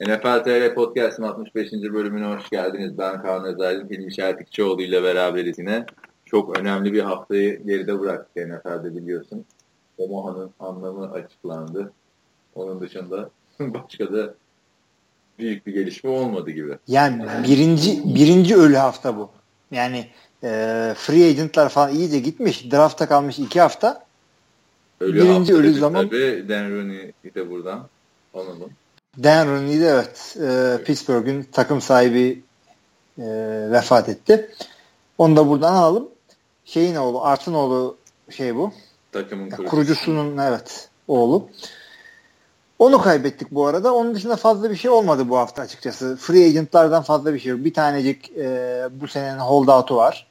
NFL TR Podcast'ın 65. bölümüne hoş geldiniz. Ben Kaan Özaydın, Hilmi Şertikçioğlu ile beraberiz yine. Çok önemli bir haftayı geride bıraktık NFL'de biliyorsun. Omaha'nın anlamı açıklandı. Onun dışında başka da büyük bir gelişme olmadı gibi. Yani birinci birinci ölü hafta bu. Yani e, free agentlar falan iyice gitmiş. Drafta kalmış iki hafta. Ölü birinci ölü zaman. Tabii Dan Rooney'i de buradan analım. Dan Rooney de evet e, Pittsburgh'ün takım sahibi e, vefat etti. Onu da buradan alalım. Şeyin oğlu, Art'ın oğlu şey bu. Takımın kurucusu. kurucusunun evet oğlu. Onu kaybettik bu arada. Onun dışında fazla bir şey olmadı bu hafta açıkçası. Free agentlardan fazla bir şey yok. Bir tanecik e, bu senenin holdout'u var.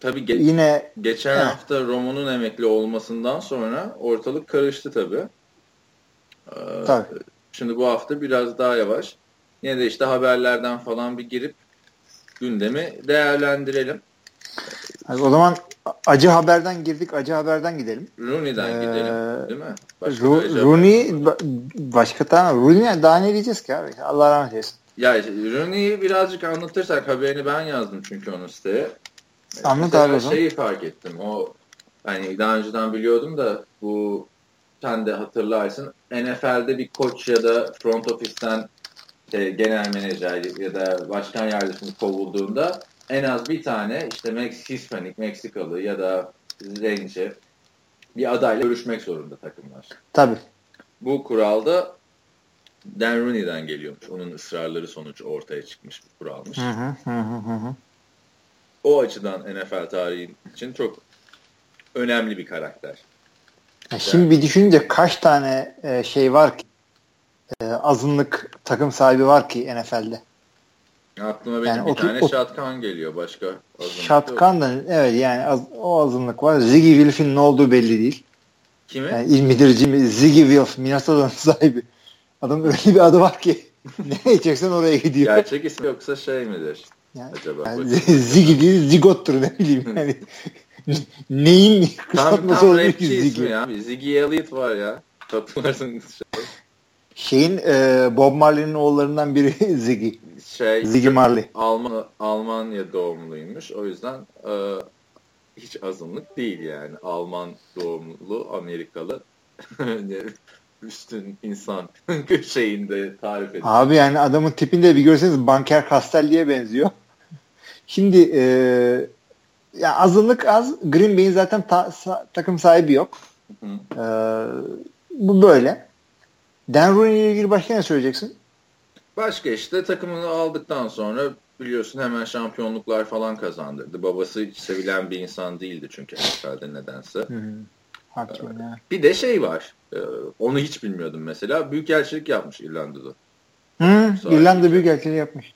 Tabii ge- yine geçen he. hafta Romo'nun emekli olmasından sonra ortalık karıştı tabii. Ee, tabii. Şimdi bu hafta biraz daha yavaş. Yine de işte haberlerden falan bir girip gündemi değerlendirelim. O zaman acı haberden girdik, acı haberden gidelim. Rooney'den ee, gidelim, değil mi? Başka Ru- Rooney başka tamam. Rooney daha ne diyeceğiz ki abi? Allah rahmet eylesin. Ya Rooney'i birazcık anlatırsak haberini ben yazdım çünkü onun siteye. Anlat abi o zaman. Şeyi fark ettim. O hani daha önceden biliyordum da bu sen de hatırlarsın. NFL'de bir koç ya da front ofisten işte genel menajer ya da başkan yardımcısı kovulduğunda en az bir tane işte Mex Hispanik, Meksikalı ya da zenci bir adayla görüşmek zorunda takımlar. Tabii. Bu kuralda Dan Rooney'den geliyormuş. Onun ısrarları sonucu ortaya çıkmış bir kuralmış. Hı hı hı hı. O açıdan NFL tarihi için çok önemli bir karakter. Şimdi bir düşününce kaç tane e, şey var ki e, azınlık takım sahibi var ki NFL'de. Aklıma benim yani bir otur, tane Şatkan geliyor başka. Şatkan da evet yani az, o azınlık var. Ziggy Wilf'in ne olduğu belli değil. Kimi? Yani İlmidirci mi? Ziggy Wilf Minnesota'nın sahibi. Adam öyle bir adı var ki ne çeksen oraya gidiyor. Gerçek ismi yoksa şey midir? Yani, Acaba yani Ziggy değil Zigot'tur ne bileyim yani. Neyin kısaltması olabilir ki Ziggy? Ya. Ziggy Elliott var ya. Hatırlarsın. Şeyin e, Bob Marley'nin oğullarından biri Ziggy. Şey, Ziggy Marley. Alman, Almanya doğumluymuş. O yüzden e, hiç azınlık değil yani. Alman doğumlu, Amerikalı üstün insan şeyinde tarif ediyor. Abi yani adamın tipinde bir görseniz Banker Castelli'ye benziyor. Şimdi e, ya azınlık az. Green Bay'in zaten ta, sa, takım sahibi yok. Hı. Ee, bu böyle. Dan Rooney ile ilgili başka ne söyleyeceksin? Başka işte takımını aldıktan sonra biliyorsun hemen şampiyonluklar falan kazandırdı. Babası hiç sevilen bir insan değildi çünkü NFL'de nedense. Hı hı. Hakim, ee, bir de şey var. E, onu hiç bilmiyordum mesela. Büyükelçilik yapmış İrlanda'da. Hı, İrlanda Büyükelçiliği yapmış.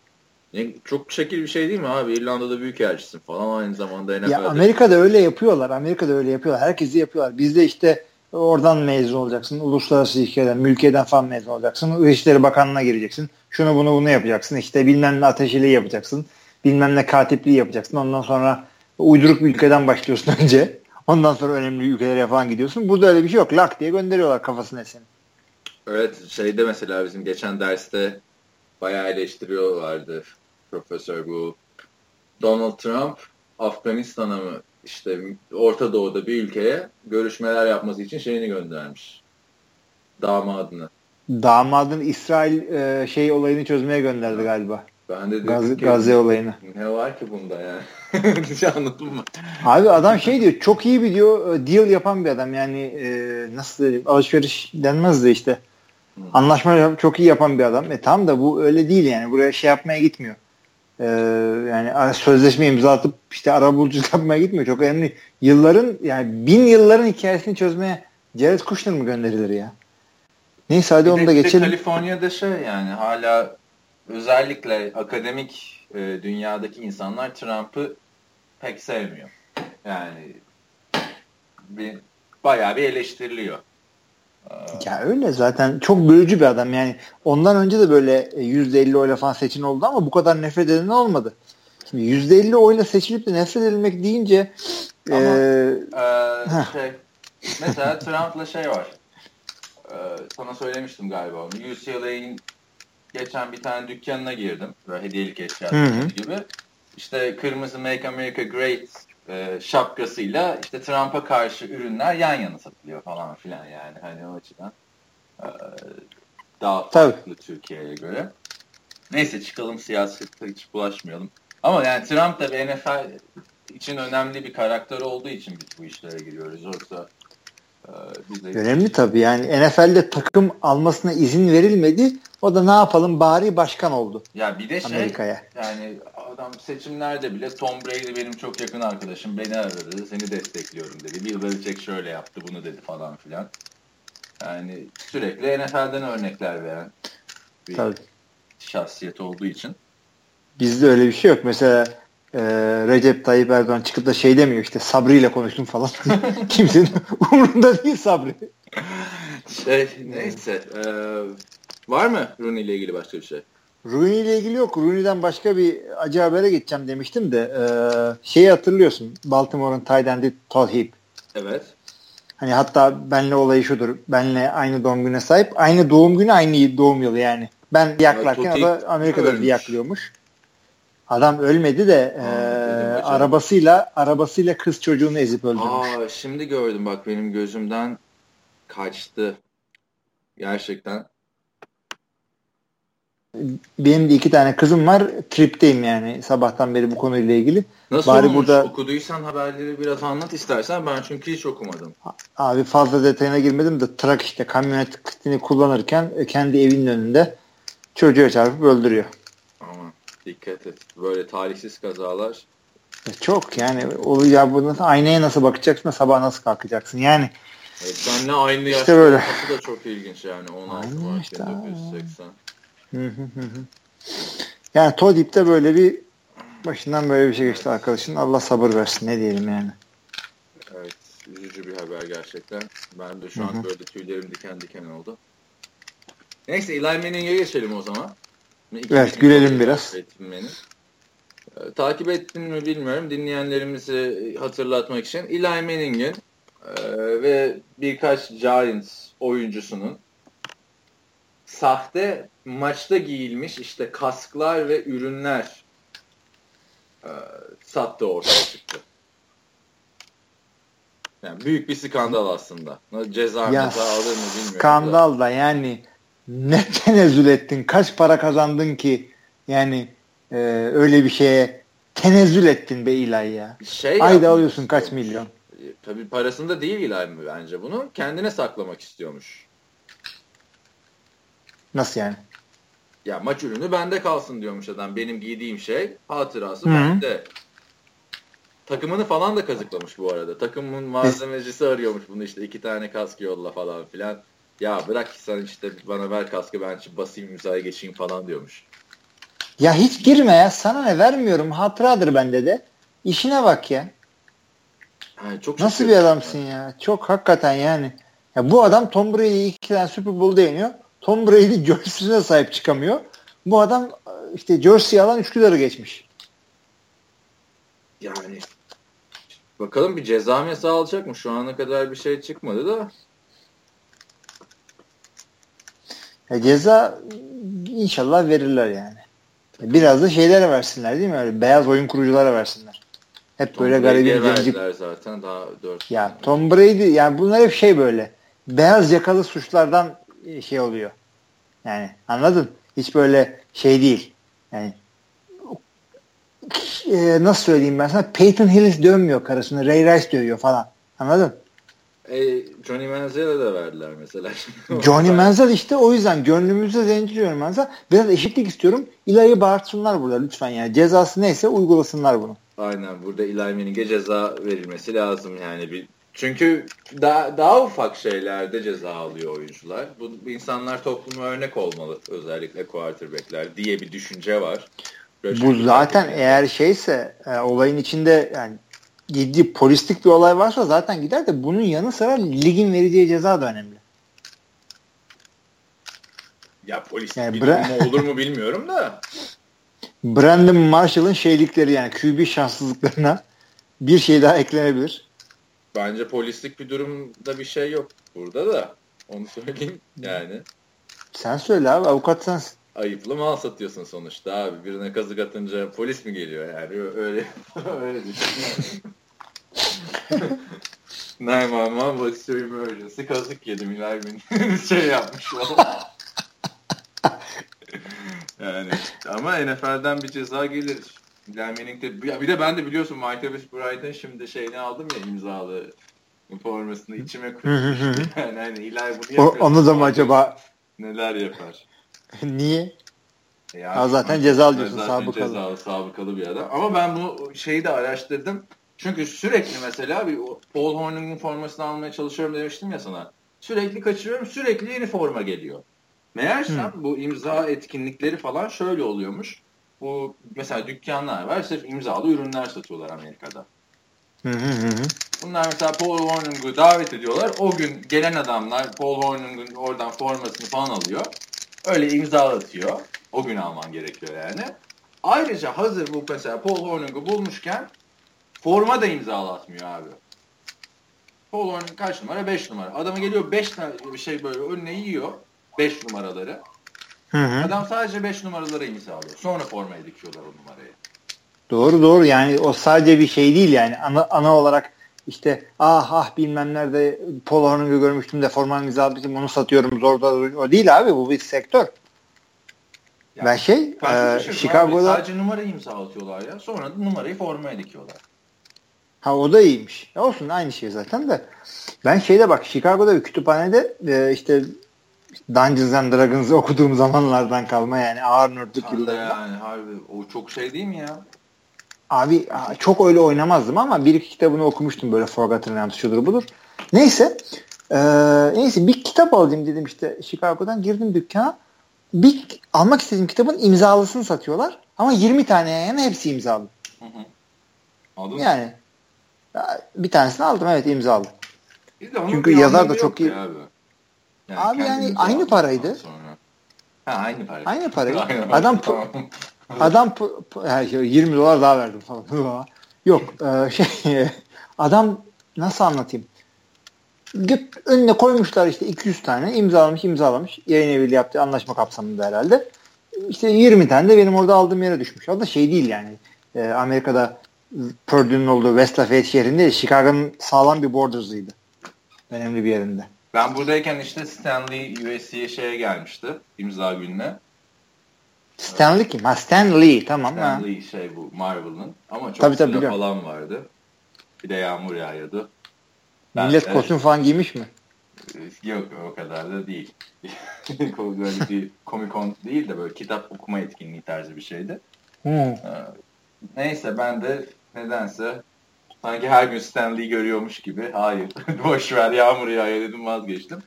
Çok şekil bir şey değil mi abi? İrlanda'da büyük elçisin falan aynı zamanda NFL'de. Ya Amerika'da öyle yapıyorlar. Amerika'da öyle yapıyorlar. Herkesi yapıyorlar. Bizde işte oradan mezun olacaksın. Uluslararası ilişkilerden, mülkiyeden falan mezun olacaksın. İçişleri Bakanlığı'na gireceksin. Şunu bunu bunu yapacaksın. İşte bilmem ne ateşiliği yapacaksın. Bilmem ne katipliği yapacaksın. Ondan sonra uyduruk bir ülkeden başlıyorsun önce. Ondan sonra önemli ülkelere falan gidiyorsun. Burada öyle bir şey yok. Lak diye gönderiyorlar kafasına seni. Evet şeyde mesela bizim geçen derste bayağı eleştiriyorlardı profesör bu Donald Trump Afganistan'a mı işte Orta Doğu'da bir ülkeye görüşmeler yapması için şeyini göndermiş. Damadını. Damadın İsrail e, şey olayını çözmeye gönderdi galiba. Ben de Gaz, ki, Gazze olayını. Ne var ki bunda yani? Anladın mı? Abi adam şey diyor çok iyi bir diyor e, deal yapan bir adam yani e, nasıl diyeyim alışveriş denmez de işte. Anlaşma çok iyi yapan bir adam. E tam da bu öyle değil yani. Buraya şey yapmaya gitmiyor. Ee, yani sözleşme imzalatıp işte arabuluculuk yapmaya gitmiyor. Çok önemli. Yılların yani bin yılların hikayesini çözmeye Jared Kushner mı gönderilir ya? Neyse hadi bir onu da geçelim. Kaliforniya'da şey yani hala özellikle akademik e, dünyadaki insanlar Trump'ı pek sevmiyor. Yani bir, bayağı bir eleştiriliyor. Ya öyle zaten çok bölücü bir adam yani ondan önce de böyle %50 oyla falan seçin oldu ama bu kadar nefret eden olmadı. Şimdi %50 oyla seçilip de nefret edilmek deyince ama, e, e, şey, mesela Trump'la şey var e, sana söylemiştim galiba onu UCLA'in geçen bir tane dükkanına girdim. Böyle hediyelik eşya gibi. İşte kırmızı Make America Great e, şapkasıyla işte Trump'a karşı ürünler yan yana satılıyor falan filan yani. Hani o açıdan e, daha Tabii. farklı Türkiye'ye göre. Neyse çıkalım siyasete hiç bulaşmayalım. Ama yani Trump da NFL için önemli bir karakter olduğu için biz bu işlere giriyoruz. Yoksa e, biz de Önemli tabii yani NFL'de takım almasına izin verilmedi. O da ne yapalım bari başkan oldu Ya bir de şey Amerika'ya. yani adam seçimlerde bile Tom Brady benim çok yakın arkadaşım beni aradı seni destekliyorum dedi. Bill Belichick şöyle yaptı bunu dedi falan filan. Yani sürekli NFL'den örnekler veren bir Tabii. şahsiyet olduğu için. Bizde öyle bir şey yok. Mesela e, Recep Tayyip Erdoğan çıkıp da şey demiyor işte Sabri ile konuştum falan. Kimsenin umurunda değil Sabri. Şey, neyse. e, var mı Rooney ile ilgili başka bir şey? Rooney ile ilgili yok. Rooney'den başka bir acı habere geçeceğim demiştim de e, şeyi hatırlıyorsun. Baltimore'un tight end'i Todd Heap. Evet. Hani hatta benle olayı şudur. Benle aynı doğum güne sahip. Aynı doğum günü aynı doğum yılı yani. Ben yaklarken o da Amerika'da ölmüş. yaklıyormuş. Adam ölmedi de Aa, e, arabasıyla arabasıyla kız çocuğunu ezip öldürmüş. Aa şimdi gördüm bak benim gözümden kaçtı. Gerçekten. Benim de iki tane kızım var. Tripteyim yani sabahtan beri bu konuyla ilgili. Nasıl Bari olmuş? burada- Okuduysan haberleri biraz anlat istersen. Ben çünkü hiç okumadım. Abi fazla detayına girmedim de trak işte kamyonetini kullanırken kendi evinin önünde çocuğa çarpıp öldürüyor. Ama dikkat et. Böyle talihsiz kazalar. E, Çok yani o ya bu nasıl aynaya nasıl bakacaksın sabah nasıl kalkacaksın yani Evet, benle aynı yaşta İşte böyle. olması da çok ilginç yani. 16 Aynı Mart yaşta. 1980. Hı hı hı hı. yani Todip'te böyle bir başından böyle bir şey geçti arkadaşın Allah sabır versin ne diyelim yani. Evet. Üzücü bir haber gerçekten. Ben de şu an böyle tüylerim diken diken oldu. Neyse Eli Manning'e geçelim o zaman. İkinci Evet, gülelim biraz. takip ettim beni. Ee, takip ettin mi bilmiyorum. Dinleyenlerimizi hatırlatmak için Eli Manning'in e, ve birkaç Giants oyuncusunun sahte maçta giyilmiş işte kasklar ve ürünler e, sattığı ortaya çıktı. Yani büyük bir skandal aslında. Ceza Ya alır mı bilmiyorum. da. skandal da yani ne tenezzül ettin kaç para kazandın ki yani e, öyle bir şeye tenezzül ettin be ilahi ya. Şey Ayda alıyorsun kaç milyon. E, Tabii parasında değil İlay mı bence bunu. Kendine saklamak istiyormuş. Nasıl yani? Ya maç ürünü bende kalsın diyormuş adam. Benim giydiğim şey hatırası Hı. bende. Takımını falan da kazıklamış bu arada. Takımın malzemecisi arıyormuş bunu işte iki tane kask yolla falan filan. Ya bırak sen işte bana ver kaskı ben basayım imzaya geçeyim falan diyormuş. Ya hiç girme ya sana ne vermiyorum hatıradır bende de. İşine bak ya. Yani çok Nasıl bir adamsın ya? Çok hakikaten yani. Ya bu adam Tom Brady'yi iki tane Super Bowl yeniyor. Tom Brady jersey'sine sahip çıkamıyor. Bu adam işte jersey alan Üsküdar'ı geçmiş. Yani bakalım bir ceza mesa alacak mı? Şu ana kadar bir şey çıkmadı da. Ya ceza inşallah verirler yani. Biraz da şeylere versinler değil mi? Öyle beyaz oyun kuruculara versinler. Hep böyle Tom Brady'ye garibin zenci. zaten daha 4 Ya Tom Brady yani bunlar hep şey böyle. Beyaz yakalı suçlardan şey oluyor. Yani anladın? Hiç böyle şey değil. Yani e, nasıl söyleyeyim ben sana? Peyton Hillis dövmüyor karısını. Ray Rice dövüyor falan. Anladın? E, Johnny Manziel'e de verdiler mesela. Johnny Manziel işte o yüzden gönlümüzde zenci Johnny Manziel. Biraz eşitlik istiyorum. İlayı bağırtsınlar burada lütfen yani. Cezası neyse uygulasınlar bunu. Aynen burada Eli Manning'e ceza verilmesi lazım yani bir çünkü daha, daha ufak şeylerde ceza alıyor oyuncular. Bu, insanlar topluma örnek olmalı özellikle quarterback'ler diye bir düşünce var. Böyle Bu zaten eğer şeyse e, olayın içinde yani ciddi polislik bir olay varsa zaten gider de bunun yanı sıra ligin vereceği ceza da önemli. ya polis Yani durumu olur mu bilmiyorum da Brandon Marshall'ın şeylikleri yani QB şanssızlıklarına bir şey daha eklenebilir. Bence polislik bir durumda bir şey yok burada da onu söyleyeyim yani. Sen söyle abi avukat sensin. ayıplı mal satıyorsun sonuçta abi. Birine kazık atınca polis mi geliyor yani? Öyle öyle düşün. 911 what's your emergency? Kazık yedim İlay şey yapmış yani ama NFL'den bir ceza gelir. Eli Manning'de bir de ben de biliyorsun Michael Bryant'ın şimdi şeyini aldım ya imzalı formasını içime koymuştum. yani hani Eli bunu yapıyor. Onu da mı acaba neler yapar? Niye? Ya, ya zaten ceza alıyorsun zaten sabıkalı. Cezalı, sabıkalı bir adam. Ama ben bu şeyi de araştırdım. Çünkü sürekli mesela bir Paul Hornung'un formasını almaya çalışıyorum demiştim ya sana. Sürekli kaçırıyorum. Sürekli yeni forma geliyor. Meğersem hmm. bu imza etkinlikleri falan şöyle oluyormuş. Bu mesela dükkanlar var. Sırf imzalı ürünler satıyorlar Amerika'da. Hı hı hı. Bunlar mesela Paul Hornung'u davet ediyorlar. O gün gelen adamlar Paul Hornung'un oradan formasını falan alıyor. Öyle imzalatıyor. O gün alman gerekiyor yani. Ayrıca hazır bu mesela Paul Hornung'u bulmuşken forma da imzalatmıyor abi. Paul Hornung kaç numara? 5 numara. Adama geliyor 5 tane bir şey böyle önüne yiyor. 5 numaraları. Hı hı. Adam sadece 5 numaraları imzalıyor. Sonra formaya dikiyorlar o numarayı. Doğru doğru yani o sadece bir şey değil yani ana, ana olarak işte ah ah bilmem nerede Paul Hornung'u görmüştüm de formanı imzalamıştım onu satıyorum zor da o değil abi bu bir sektör. Yani, ben şey ben e, Chicago'da abi, sadece numarayı imzalatıyorlar ya sonra da numarayı formaya dikiyorlar. Ha o da iyiymiş. Ya olsun aynı şey zaten de. Ben şeyde bak Chicago'da bir kütüphanede e, işte Dungeons and Dragons'ı okuduğum zamanlardan kalma yani ağır nörtlük yıllarında. Yani harbi o çok şey değil mi ya? Abi çok öyle oynamazdım ama bir iki kitabını okumuştum böyle Forgotten Realms şudur budur. Neyse ee, neyse bir kitap alayım dedim işte Chicago'dan girdim dükkana. Bir almak istediğim kitabın imzalısını satıyorlar. Ama 20 tane yani hepsi imzalı. Hı hı. Aldın yani bir tanesini aldım evet imzalı. Çünkü yazar da çok iyi. Abi, yani, abi yani aynı paraydı. Sonra. Ha aynı paraydı. Aynı parayı. Adam adam 20 dolar daha verdim falan. Yok e, şey adam nasıl anlatayım? önüne koymuşlar işte 200 tane imzalamış imzalamış yayın eviyle yaptığı anlaşma kapsamında herhalde. İşte 20 tane de benim orada aldığım yere düşmüş. O da şey değil yani. E, Amerika'da Purdue'nun olduğu West Lafayette şehrinde. Chicago'nın sağlam bir borders'ıydı. Önemli bir yerinde. Ben buradayken işte Stanley USC'ye şeye gelmişti imza gününe. Stanley kim? Ha Stanley tamam. Stanley ha. şey bu Marvel'ın ama çok tabii, tabii, falan vardı. Bir de yağmur yağıyordu. Ben Millet de, kostüm falan giymiş mi? Yok o kadar da değil. böyle bir Comic Con değil de böyle kitap okuma etkinliği tarzı bir şeydi. Hmm. Neyse ben de nedense sanki her gün Stanley'i görüyormuş gibi hayır boş ver yağmur yağıyor dedim vazgeçtim.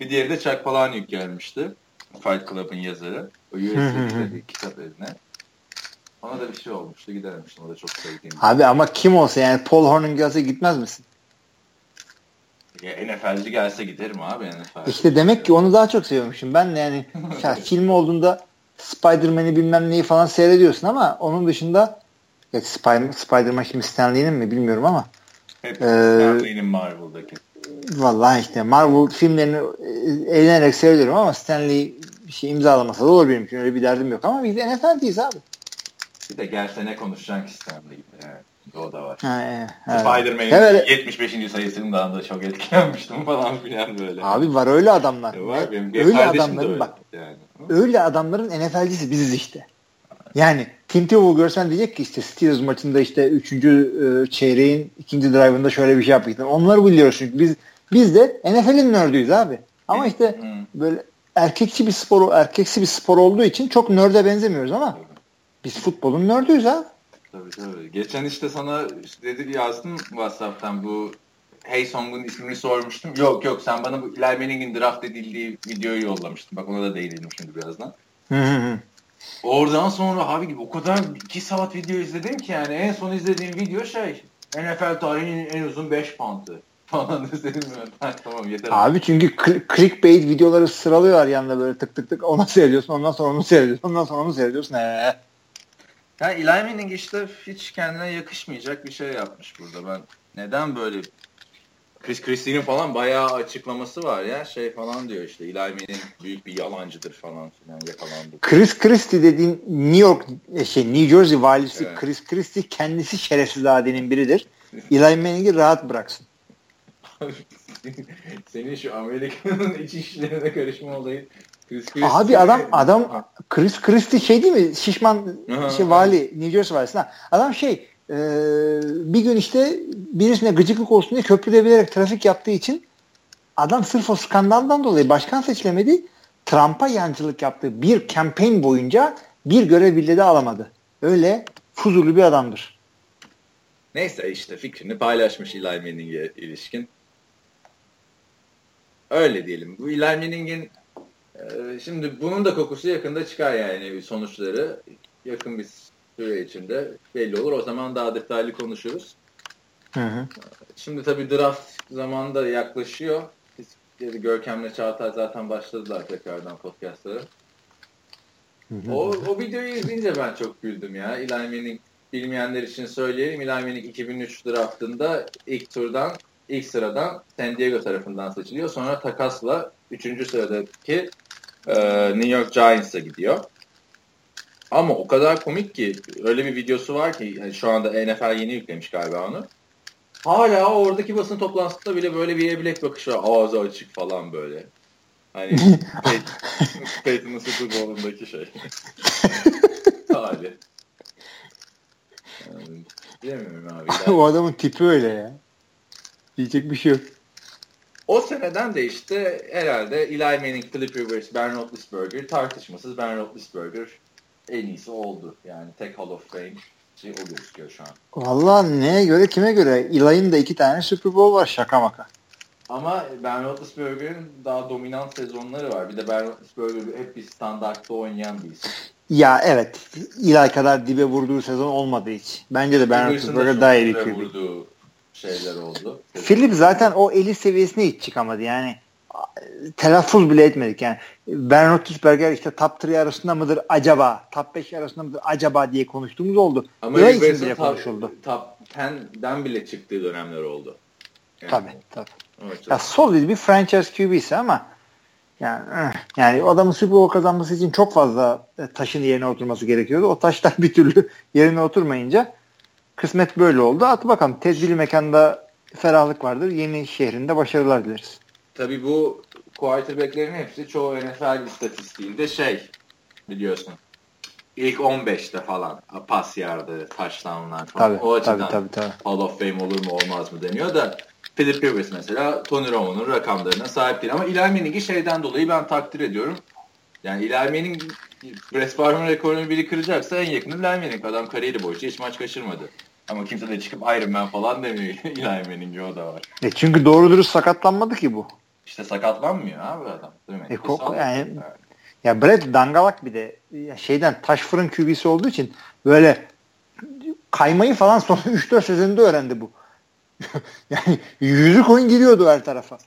Bir diğeri de Chuck Palahniuk gelmişti. Fight Club'ın yazarı. O USA'deki kitap eline. Ona da bir şey olmuştu gidermiştim. O da çok sevdiğim. Abi ama kim olsa yani Paul Horn'un gelse gitmez misin? Ya NFL'ci gelse giderim abi NFL. İşte demek ki onu daha çok seviyormuşum. Ben de yani ya, film olduğunda Spider-Man'i bilmem neyi falan seyrediyorsun ama onun dışında ya Spider- Spider-Man şimdi Stanley'nin mi bilmiyorum ama Hep e, Stanley'nin Marvel'daki. Vallahi işte Marvel filmlerini e, eğlenerek seyrediyorum ama Stanley bir şey imzalamasa da olur benim için. Öyle bir derdim yok ama biz NFL'deyiz abi. Bir de gelse ne konuşacaksın ki Stanley gibi. Evet. O da var. Ha, evet. Spider-Man'in evet. 75. sayısından da çok etkilenmiştim falan filan böyle. Abi var öyle adamlar. Ya var benim öyle adamların öyle. bak. Yani. Öyle adamların NFL'cisi biziz işte. Yani Tim Tebow görsen diyecek ki işte Steelers maçında işte 3. E, çeyreğin ikinci drive'ında şöyle bir şey yaptık. Onları biliyoruz çünkü biz biz de NFL'in nördüyüz abi. Ama işte böyle erkekçi bir spor, erkeksi bir spor olduğu için çok nörde benzemiyoruz ama biz futbolun nördüyüz abi. Tabii tabii. Geçen işte sana işte dedi yazdım WhatsApp'tan bu Hey Song'un ismini sormuştum. Yok yok sen bana bu Eli Manning'in draft edildiği videoyu yollamıştın. Bak ona da değinelim şimdi birazdan. Hı hı. Oradan sonra abi gibi o kadar 2 saat video izledim ki yani en son izlediğim video şey NFL tarihinin en uzun 5 pantı falan dedim ben. tamam yeter. Abi çünkü clickbait videoları sıralıyorlar yanında böyle tık tık tık ona seyrediyorsun ondan sonra onu seyrediyorsun ondan sonra onu seyrediyorsun. Ee. Yani Eli Manning işte hiç kendine yakışmayacak bir şey yapmış burada. Ben neden böyle Chris Christie'nin falan bayağı açıklaması var ya. Şey falan diyor işte Eli Manning büyük bir yalancıdır falan filan yakalandı. Chris Christie dediğin New York e, şey New Jersey valisi evet. Chris Christie kendisi şerefsiz adenin biridir. Eli Manning'i rahat bıraksın. Senin şu Amerika'nın iç işlerine karışma olayı Chris Christie. Abi adam adam Chris Christie şey değil mi? Şişman şey vali New Jersey valisi. Adam şey e, bir gün işte birisine gıcıklık olsun diye köprüde bilerek trafik yaptığı için adam sırf o skandaldan dolayı başkan seçilemedi. Trump'a yancılık yaptığı bir kampanya boyunca bir görev bile de alamadı. Öyle fuzurlu bir adamdır. Neyse işte fikrini paylaşmış Eli Manning'e ilişkin. Öyle diyelim. Bu Eli Manning'in e, şimdi bunun da kokusu yakında çıkar yani sonuçları. Yakın bir süre içinde belli olur. O zaman daha detaylı konuşuruz. Hı hı. Şimdi tabii draft zamanı da yaklaşıyor. Görkem'le Çağatay zaten başladılar tekrardan podcastlara. O, o videoyu izleyince ben çok güldüm ya. Eli Manning bilmeyenler için söyleyelim. Eli Manning 2003 draftında ilk turdan ilk sıradan San Diego tarafından seçiliyor. Sonra takasla 3. sıradaki e, New York Giants'a gidiyor. Ama o kadar komik ki öyle bir videosu var ki yani şu anda NFL yeni yüklemiş galiba onu. Hala oradaki basın toplantısında bile böyle bir bilek bakışı var. Ağzı açık falan böyle. Hani Peyton'ın Super Bowl'undaki şey. Hali. Yani, bilemiyorum abi. o adamın tipi öyle ya. Diyecek bir şey yok. O seneden de işte herhalde Eli Manning, Philip Rivers, Ben Roethlisberger tartışmasız Ben Roethlisberger en iyisi oldu. Yani tek Hall of Fame şey o gözüküyor şu an. Valla neye göre kime göre? Eli'nin de iki tane Super Bowl var şaka maka. Ama Ben Roethlisberger'in daha dominant sezonları var. Bir de Ben Roethlisberger hep bir standartta oynayan bir isim. Ya evet. Eli kadar dibe vurduğu sezon olmadı hiç. Bence de Ben Roethlisberger daha iyi bir vurduğu şeyler oldu. Philip zaten o eli seviyesine hiç çıkamadı. Yani telaffuz bile etmedik yani. Ben Roethlisberger işte top 3 arasında mıdır acaba? Top 5 arasında mıdır acaba diye konuştuğumuz oldu. Ama Rivers'ın top, konuşuldu. top 10'den bile çıktığı dönemler oldu. Yani. Tabii tabii. Evet, ya solid bir franchise QB'si ama yani eh, yani adamın Super Bowl kazanması için çok fazla e, taşın yerine oturması gerekiyordu. O taşlar bir türlü yerine oturmayınca kısmet böyle oldu. At bakalım tedbirli mekanda ferahlık vardır. Yeni şehrinde başarılar dileriz. Tabii bu quarterback'lerin hepsi çoğu NFL istatistiğinde şey biliyorsun. İlk 15'te falan pas yardı, touchdownlar falan. Tabii, o açıdan tabii, tabii, tabii. Hall of Fame olur mu olmaz mı deniyor da Philip Rivers mesela Tony Romo'nun rakamlarına sahip değil. Ama Eli Manning'i şeyden dolayı ben takdir ediyorum. Yani Eli Manning Brett Favre'ın rekorunu biri kıracaksa en yakını Eli Manning. Adam kariyeri boyunca hiç maç kaçırmadı. Ama kimse de çıkıp Iron Man falan demiyor Eli Manning'e o da var. E çünkü doğru dürüst sakatlanmadı ki bu. İşte sakatlanmıyor abi adam. Değil mi? E, kok, yani, evet. Ya Brett dangalak bir de şeyden taş fırın QB'si olduğu için böyle kaymayı falan son 3-4 sezonunda öğrendi bu. yani yüzü koyun giriyordu her tarafa.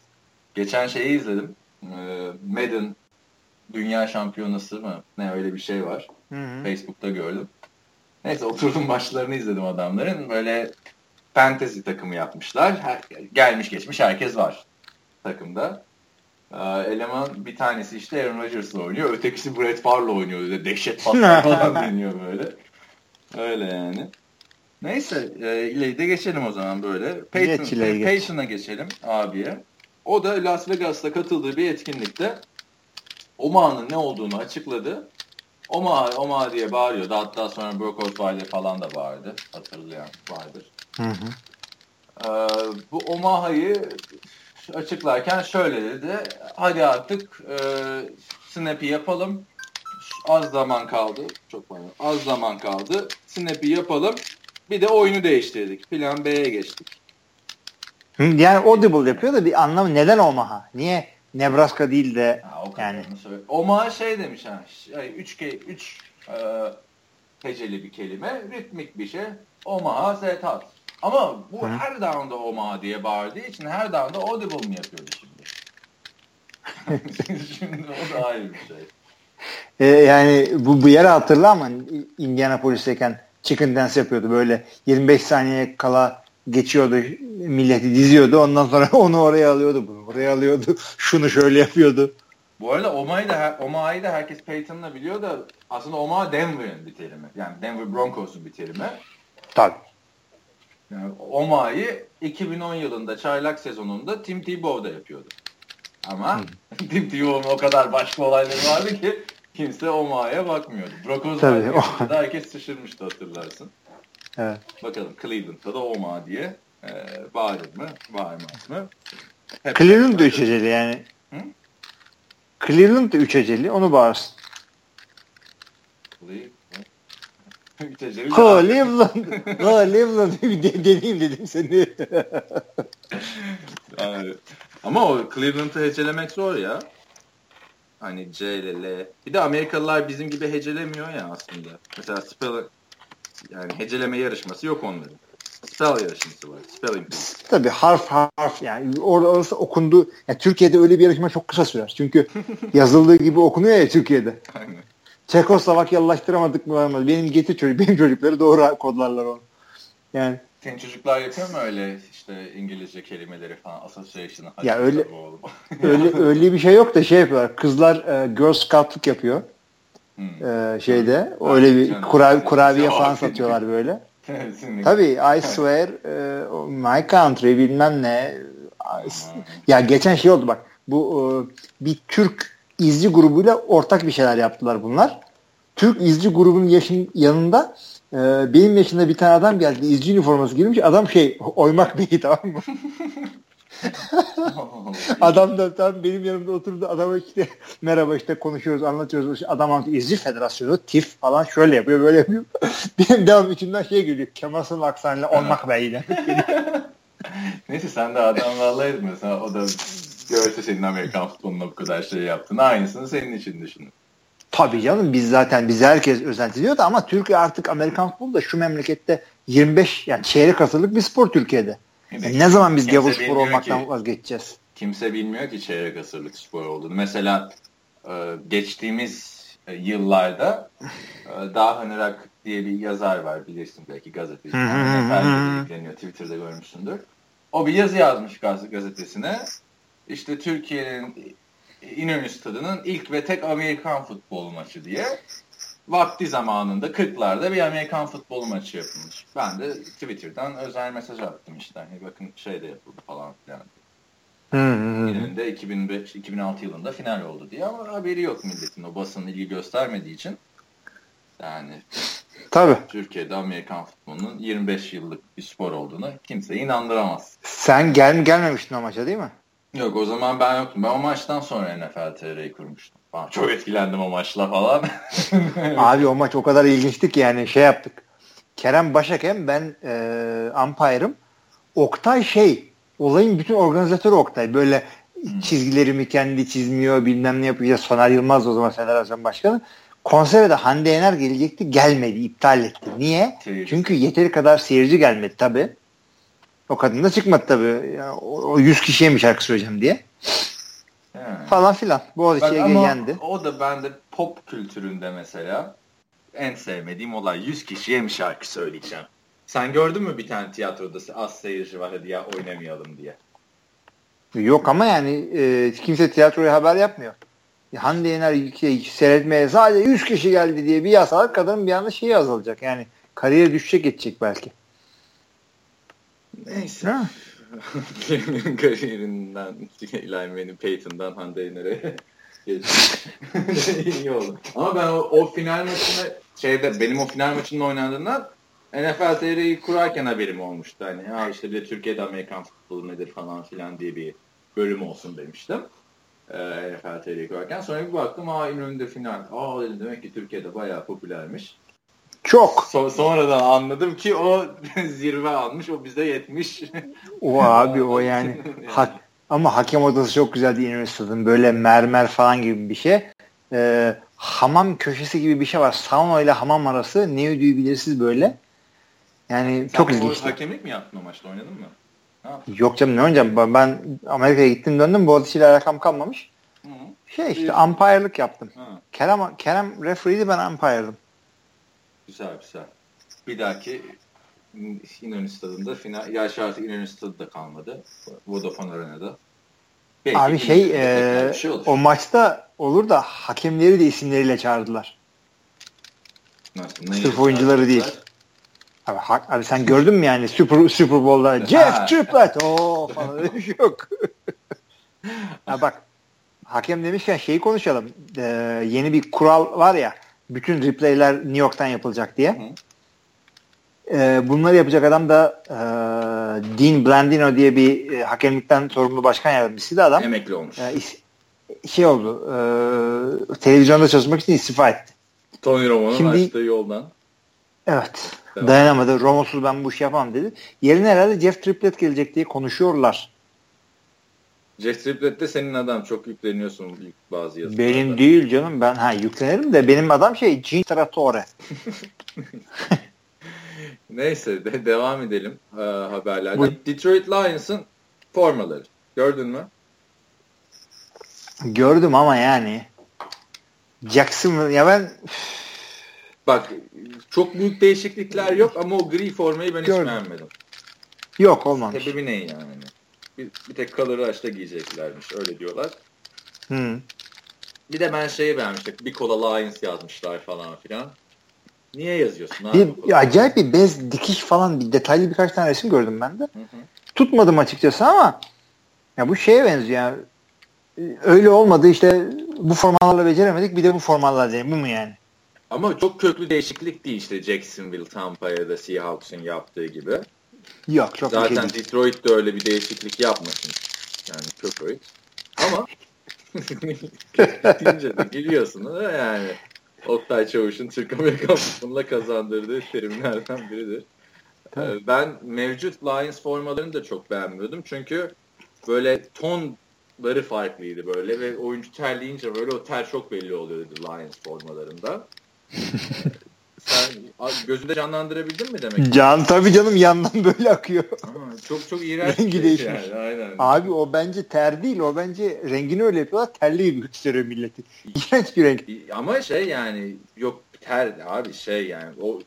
Geçen şeyi izledim. Ee, Madden Dünya Şampiyonası mı? Ne öyle bir şey var. Hı-hı. Facebook'ta gördüm. Neyse oturdum maçlarını izledim adamların. Böyle fantasy takımı yapmışlar. Her, gelmiş geçmiş herkes var takımda. Ee, eleman bir tanesi işte Aaron Rodgers'la oynuyor. Ötekisi Brett Favre'la oynuyor. Öyle dehşet paslar falan deniyor böyle. Öyle yani. Neyse e, ileri geçelim o zaman böyle. Peyton, geç, Peyton'a geçelim abiye. O da Las Vegas'ta katıldığı bir etkinlikte Omaha'nın ne olduğunu açıkladı. Omaha, Omaha diye bağırıyordu. Hatta sonra Brock Osweiler falan da bağırdı. Hatırlayan vardır. Hı hı. Ee, bu Omaha'yı açıklarken şöyle dedi. Hadi artık e, snap'i yapalım. Az zaman kaldı. Çok pardon. Az zaman kaldı. Snap'i yapalım. Bir de oyunu değiştirdik. Plan B'ye geçtik. Yani audible yapıyor da bir anlamı neden Omaha? Niye Nebraska değil de ha, o yani. Omaha şey demiş ha. Şey, üç, ke, üç e, heceli bir kelime. Ritmik bir şey. Omaha Zetat. Ama bu Hı. her down'da Omaha diye bağırdığı için her down'da audible mi yapıyordu şimdi? şimdi o da ayrı bir şey. Ee, yani bu, bu yere hatırla ama Indianapolis'teyken chicken dance yapıyordu böyle 25 saniye kala geçiyordu milleti diziyordu ondan sonra onu oraya alıyordu bunu buraya alıyordu şunu şöyle yapıyordu. Bu arada Oma'yı da, Oma'yı da herkes Peyton'la biliyor da aslında Oma Denver'ın bir terimi. Yani Denver Broncos'un bir terimi. Tabii. Yani Oma'yı 2010 yılında çaylak sezonunda Tim Tebow'da yapıyordu. Ama Tim Tebow'un o kadar başka olayları vardı ki kimse Oma'ya bakmıyordu. Broncos da herkes şaşırmıştı hatırlarsın. Evet. Bakalım Cleveland'da da Oma diye e, bağırır mı, bağırmaz mı? Hep Cleveland da üç eceli yani. Hı? Cleveland da üç eceli, onu bağırsın. Cleveland. Cleveland deneyim dedim seni. evet. Ama o Cleveland'ı hecelemek zor ya. Hani C ile L. Bir de Amerikalılar bizim gibi hecelemiyor ya aslında. Mesela spell yani heceleme yarışması yok onların. Spell yarışması var. Spelling bee. Tabii harf harf yani orada orası okundu. Yani Türkiye'de öyle bir yarışma çok kısa sürer. Çünkü yazıldığı gibi okunuyor ya Türkiye'de. Aynen. Çekoslovakyalılaştıramadık mı? Benim getir çocuk, benim çocukları doğru kodlarlar onu. Yani senin çocuklar yapıyor mu öyle işte İngilizce kelimeleri falan association'ı? Ya öyle öyle öyle bir şey yok da şey yapıyorlar. Kızlar e, Girl Scout'luk yapıyor. Hmm. E, şeyde hmm. öyle bir kurabiye, kurabiye falan satıyorlar böyle. Tabii I swear e, my country bilmem ne. Ya geçen şey oldu bak. Bu e, bir Türk izci grubuyla ortak bir şeyler yaptılar bunlar. Türk izci grubunun yaşın yanında e, benim yaşında bir tane adam geldi. izci üniforması giymiş. Adam şey oymak beyi tamam mı? adam da tam benim yanımda oturdu. Adama işte merhaba işte konuşuyoruz, anlatıyoruz. Adam anlatıyor. İzci Federasyonu, TIF falan şöyle yapıyor, böyle yapıyor. benim devam içinden şey geliyor. Kemal Sunal aksanıyla olmak beyiyle. Neyse sen de adamla alay etmiyorsun. O da görse senin Amerikan futboluna bu kadar şey yaptın. Aynısını senin için düşünün. Tabii canım biz zaten bizi herkes özentiliyordu ama Türkiye artık Amerikan futbolu da şu memlekette 25 yani çeyrek asırlık bir spor Türkiye'de. Yani ne zaman biz gavur spor olmaktan ki, vazgeçeceğiz? Kimse bilmiyor ki çeyrek asırlık spor olduğunu. Mesela e, geçtiğimiz e, yıllarda e, Dahan Irak diye bir yazar var bilirsin belki gazeteci. ilgileniyor Twitter'da görmüşsündür. O bir yazı yazmış gazetesine. İşte Türkiye'nin İnönü Stadı'nın ilk ve tek Amerikan futbol maçı diye vakti zamanında 40'larda bir Amerikan futbol maçı yapılmış. Ben de Twitter'dan özel mesaj attım işte. Hani bakın şey de yapıldı falan filan. İnönü'nde 2005, 2006 yılında final oldu diye ama haberi yok milletin. O basın ilgi göstermediği için. Yani Tabii. Türkiye'de Amerikan futbolunun 25 yıllık bir spor olduğunu kimse inandıramaz. Sen gel gelmemiştin o maça değil mi? Yok o zaman ben yoktum. Ben o maçtan sonra NFL TR'yi kurmuştum. Ben çok etkilendim o maçla falan. Abi o maç o kadar ilginçti ki yani şey yaptık. Kerem Başakem ben e, umpire'ım. Oktay şey olayın bütün organizatörü Oktay. Böyle hmm. çizgilerimi kendi çizmiyor bilmem ne yapacağız. Soner Yılmaz o zaman federasyon başkanı. Konsere de Hande Yener gelecekti. Gelmedi. iptal etti. Niye? Seyirci. Çünkü yeteri kadar seyirci gelmedi tabii. O kadın da çıkmadı tabii. Yani o, o 100 kişiye mi şarkı söyleyeceğim diye. He. Falan filan. Boğaziçi'ye yendi. O da bende pop kültüründe mesela en sevmediğim olay 100 kişiye mi şarkı söyleyeceğim? Sen gördün mü bir tane tiyatroda az seyirci var hadi ya oynamayalım diye? Yok ama yani e, kimse tiyatroya haber yapmıyor. Hande Yener şey, seyretmeye sadece 100 kişi geldi diye bir yasalar kadının bir anda şeyi azalacak. Yani kariyer düşecek geçecek belki. Neyse. Benim kariyerinden Eli Manning, Peyton'dan Hande Yener'e iyi oldu. Ama ben o, o final maçını şeyde benim o final maçının oynandığından NFL TR'yi kurarken haberim olmuştu. Hani ya işte bir de Türkiye'de Amerikan futbolu nedir falan filan diye bir bölüm olsun demiştim. Ee, NFL TR'yi kurarken. Sonra bir baktım aa önünde final. Aa dedim demek ki Türkiye'de bayağı popülermiş. Çok. So sonradan anladım ki o zirve almış, o bize yetmiş. o abi o yani. ha ama hakem odası çok güzeldi İnönü Böyle mermer falan gibi bir şey. Ee, hamam köşesi gibi bir şey var. Sauna ile hamam arası. Ne ödüğü belirsiz böyle. Yani Sen çok ilginç. hakemlik mi yaptın o maçta oynadın mı? Yok canım ne oynayacağım? Ben Amerika'ya gittim döndüm. Boğaziçi ile alakam kalmamış. Hı -hı. Şey işte umpire'lık yaptım. Hı. Kerem, Kerem referee'di ben umpire'dım. Güzel güzel. Bir dahaki İnönü Stadı'nda final. Gerçi artık İnönü Stadı da kalmadı. Vodafone Arena'da. Belki Abi şey, e, şey olur. o maçta olur da hakemleri de isimleriyle çağırdılar. Nasıl? sırf oyuncuları değil. çağırdılar? Abi, ha- abi sen gördün mü yani Super, Super Bowl'da Jeff Triplett o falan öyle bir şey yok. ha bak hakem demişken şeyi konuşalım. Ee, yeni bir kural var ya bütün replayler New York'tan yapılacak diye. Hı. Ee, bunları yapacak adam da e, Dean Blandino diye bir e, hakemlikten sorumlu başkan yardımcısıydı adam. Emekli olmuş. E, şey oldu. e, televizyonda çalışmak için istifa etti. Tony Romo'nun Şimdi- açtığı yoldan. Evet. Devam. Dayanamadı. Romosuz ben bu işi yapamam dedi. Yerine herhalde Jeff Triplett gelecek diye konuşuyorlar. Jeff Triplett de senin adam. Çok yükleniyorsun bazı yazılarda. Benim değil canım. Ben ha yüklenirim de benim adam şey Gene Trattore. Neyse de devam edelim e, haberlerden. Detroit Lions'ın formaları. Gördün mü? Gördüm ama yani Jackson ya ben Bak çok büyük değişiklikler yok ama o gri formayı ben hiç Gördüm. beğenmedim. yok olmamış. Sebebi ne yani? Bir, bir tek color rush'ta giyeceklermiş öyle diyorlar. Hı. Bir de ben şeyi beğenmiştim. Bir kola Lions yazmışlar falan filan. Niye yazıyorsun abi? Bir, kola? acayip bir bez dikiş falan bir detaylı birkaç tane resim gördüm ben de. Hı hı. Tutmadım açıkçası ama ya bu şeye benziyor yani. Öyle olmadı işte bu formalarla beceremedik bir de bu formalarla deneyelim. Bu mu yani? Ama çok köklü değişiklik değil işte Jacksonville, Tampa ya da Seahawks'ın yaptığı gibi. Yok çok şey Zaten. Detroit de öyle bir değişiklik yapmasın. Yani Detroit. Ama deyince de gülüyorsun ha yani. Oktay Çavuş'un Türk Amerikan futboluna kazandırdığı terimlerden biridir. Ee, Ben mevcut Lions formalarını da çok beğenmiyordum. Çünkü böyle tonları farklıydı böyle ve oyuncu terleyince böyle o ter çok belli oluyordu Lions formalarında. Sen gözünde canlandırabildin mi demek? Can tabii canım yandan böyle akıyor. Aa, çok çok iğrenç Rengi bir şey. Yani, aynen. Abi o bence ter değil o bence rengini öyle yapıyorlar terli gibi gösteriyor milleti. İğrenç bir renk. Ama şey yani yok ter abi şey yani o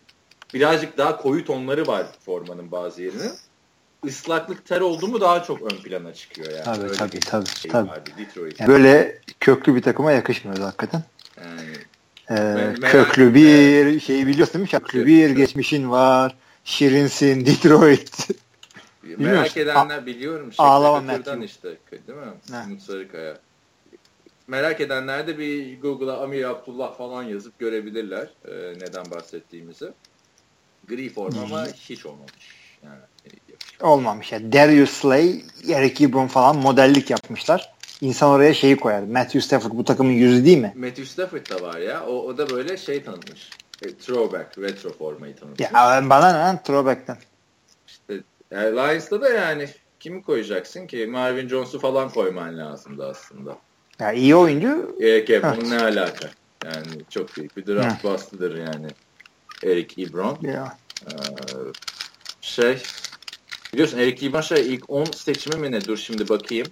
birazcık daha koyu tonları var formanın bazı yerinin. Islaklık ter oldu mu daha çok ön plana çıkıyor yani. Tabii Öyle tabii tabii. şey tabii. vardı Detroit. Yani böyle köklü bir takıma yakışmıyor hakikaten. Yani, Ee, köklü bir şeyi biliyorsun? Köklü bir geçmişin var. Şirinsin Detroit. merak edenler biliyorum. Ağlama Matthew. işte değil mi? Umut Sarıkaya. Merak edenler de bir Google'a Amir Abdullah falan yazıp görebilirler e, neden bahsettiğimizi. Gri forma ama hiç olmamış. Yani, e, Olmamış ya. Darius Slay, Eric Ebron falan modellik yapmışlar. İnsan oraya şeyi koyar. Matthew Stafford bu takımın yüzü değil mi? Matthew Stafford da var ya. O, o da böyle şey tanıtmış. E, throwback, retro formayı tanıtmış. Ya bana ne lan throwback'ten. İşte yani Lions'ta da yani kimi koyacaksın ki? Marvin Jones'u falan koyman lazımdı aslında. Ya iyi oyuncu Gerek yok. Evet. Bunun ne alaka? Yani çok büyük bir draft bastıdır yani. Eric Ebron. ya. Ee, şey biliyorsun Eric Ebron şey ilk 10 seçimi mi ne? Dur şimdi bakayım.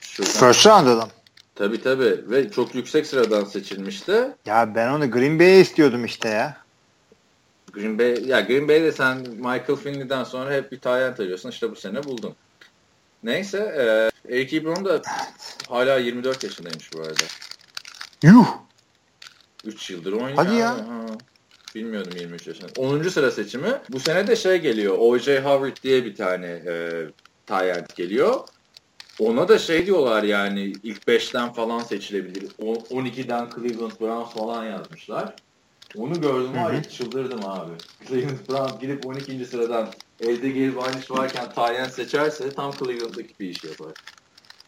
Şuradan. First round adam. Tabii tabii ve çok yüksek sıradan seçilmişti. Ya ben onu Green Bay'e istiyordum işte ya. Green Bay ya Green Bay'de sen Michael Finley'den sonra hep bir tayyant arıyorsun. İşte bu sene buldun. Neyse e, Eric Ebron da hala 24 yaşındaymış bu arada. Yuh. 3 yıldır oynuyor. Hadi ya. Ha. Bilmiyordum 23 yaşında. 10. sıra seçimi. Bu sene de şey geliyor. O.J. Howard diye bir tane e, tayyant geliyor. Ona da şey diyorlar yani ilk 5'ten falan seçilebilir. O- 12'den Cleveland Browns falan yazmışlar. Onu gördüm ya çıldırdım abi. Cleveland Browns gidip 12. sıradan elde gelip aynı varken tayyant seçerse tam Cleveland'daki bir iş yapar.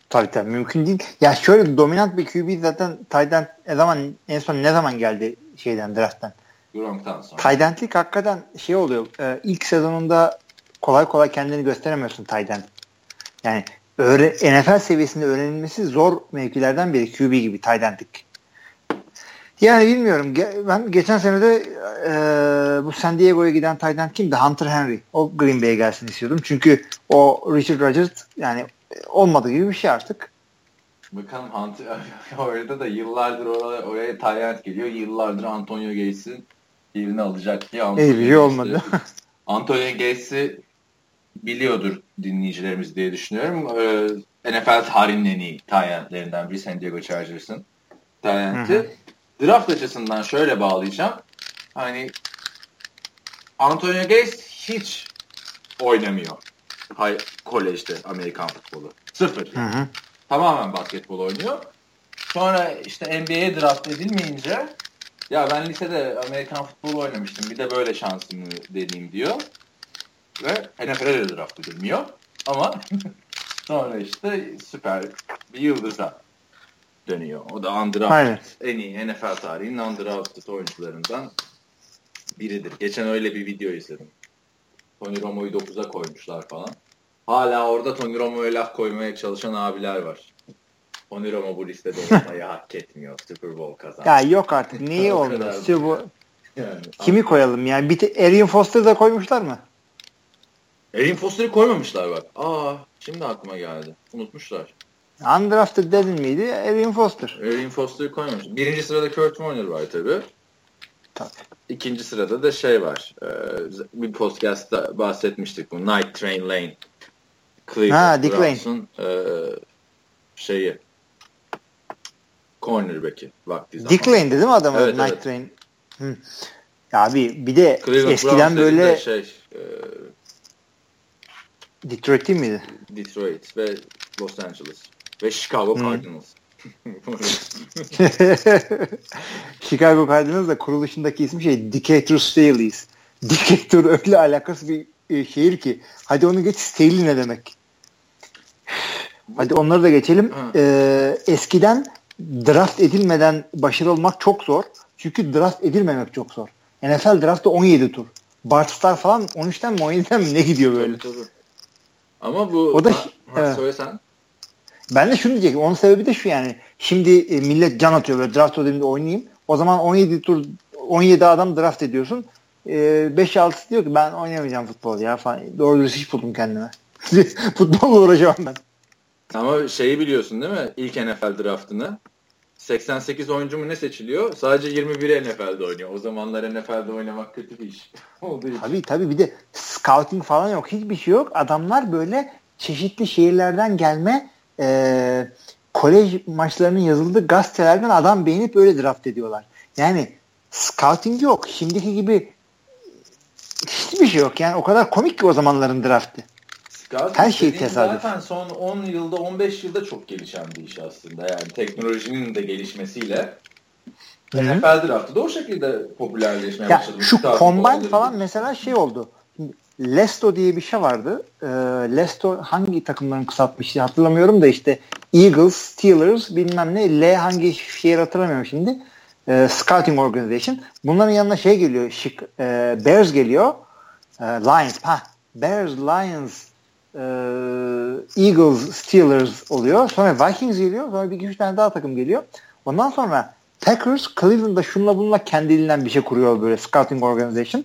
Tabii tabii mümkün değil. Ya şöyle dominant bir QB zaten Tayden ne zaman en son ne zaman geldi şeyden drafttan. Gronk'tan sonra. Taydentlik hakikaten şey oluyor. E, ilk sezonunda kolay kolay kendini gösteremiyorsun Tayden. Yani öğre, NFL seviyesinde öğrenilmesi zor mevkilerden biri QB gibi Taydentlik. Yani bilmiyorum. Ben geçen sene de e, bu San Diego'ya giden Tayden kimdi? Hunter Henry. O Green Bay'e gelsin istiyordum. Çünkü o Richard Rodgers yani olmadığı gibi bir şey artık. Bakalım Hunter orada da yıllardır oraya, oraya Tayyant geliyor. Yıllardır Antonio Gates'in yerini alacak diye İyi bir şey olmadı. Antonio Gates'i biliyordur dinleyicilerimiz diye düşünüyorum. Ee, NFL tarihinin en iyi tayentlerinden biri San Diego Chargers'ın tayenti. Draft açısından şöyle bağlayacağım. Hani Antonio Gates hiç oynamıyor. Hay kolejde Amerikan futbolu. Sıfır. Hı hı. Tamamen basketbol oynuyor. Sonra işte NBA'ye draft edilmeyince ya ben lisede Amerikan futbolu oynamıştım. Bir de böyle şansımı deneyeyim diyor. Ve NFL'e de draft edilmiyor. Ama sonra işte süper bir yıldıza dönüyor. O da undrafted. Aynen. En iyi NFL tarihinin undrafted oyuncularından biridir. Geçen öyle bir video izledim. Tony Romo'yu 9'a koymuşlar falan. Hala orada Tony Romo'ya laf koymaya çalışan abiler var. Tony Romo bu listede olmayı hak etmiyor. Super Bowl kazandı. Ya yok artık. Niye olmuyor? Super Yani, Kimi koyalım yani? Bir te- Arian Foster'ı da koymuşlar mı? Erin Foster'ı koymamışlar bak. Aa şimdi aklıma geldi. Unutmuşlar. Undrafted dedin miydi? Arian Foster. Erin Foster'ı koymamış. Birinci sırada Kurt Warner var tabii. Tabii. İkinci sırada da şey var. Ee, bir podcast'ta bahsetmiştik bu. Night Train Lane. Cleveland Ha, Dick. Browns'un e, şeyi cornerback'i vakti zaman. Dick Lane'di değil mi adam? Evet, Night evet. Train. Hı. Ya abi bir de Cleveland eskiden Browns böyle şey e, Detroit değil miydi? Detroit ve Los Angeles ve Chicago Hı. Cardinals. Chicago Cardinals da kuruluşundaki ismi şey Decatur Staleys. Decatur öyle alakası bir e, şehir ki. Hadi onu geç Staley ne demek? Hadi onları da geçelim. Ha. Ee, eskiden draft edilmeden başarılı olmak çok zor. Çünkü draft edilmemek çok zor. NFL draftı 17 tur. Bart Starr falan 13'ten mi 17'den mi ne gidiyor böyle? Tabii, tabii. Ama bu O da- ha, ha, söylesen. Ben de şunu diyecektim. Onun sebebi de şu yani. Şimdi e, millet can atıyor böyle draft ödeminde oynayayım. O zaman 17 tur 17 adam draft ediyorsun. E, 5-6'sı diyor ki ben oynayamayacağım futbol ya falan. Doğru dürüst iş buldum kendime. Futbolla uğraşamam ben. Ama şeyi biliyorsun değil mi? İlk NFL draftını. 88 oyuncu mu ne seçiliyor? Sadece 21'i NFL'de oynuyor. O zamanlar NFL'de oynamak kötü bir iş. Olduğu için. Tabii tabii bir de scouting falan yok. Hiçbir şey yok. Adamlar böyle çeşitli şehirlerden gelme e, kolej maçlarının yazıldığı gazetelerden adam beğenip öyle draft ediyorlar. Yani scouting yok. Şimdiki gibi hiçbir şey yok. Yani o kadar komik ki o zamanların draftı. Scouting Her şey tesadüf. Zaten son 10 yılda 15 yılda çok gelişen bir iş aslında. Yani teknolojinin de gelişmesiyle. NFL draftı da o şekilde popülerleşmeye Ya başladı. şu olayları falan gibi. mesela şey oldu. Lesto diye bir şey vardı. Ee, Lesto hangi takımların kısaltmıştı hatırlamıyorum da işte Eagles, Steelers bilmem ne L hangi şehir hatırlamıyorum şimdi. Ee, Scouting Organization. Bunların yanına şey geliyor. Şık, e, Bears geliyor. E, Lions. Ha, Bears, Lions, e, Eagles, Steelers oluyor. Sonra Vikings geliyor. Sonra bir iki tane daha takım geliyor. Ondan sonra Packers, Cleveland'da şunla bununla kendiliğinden bir şey kuruyor böyle Scouting Organization.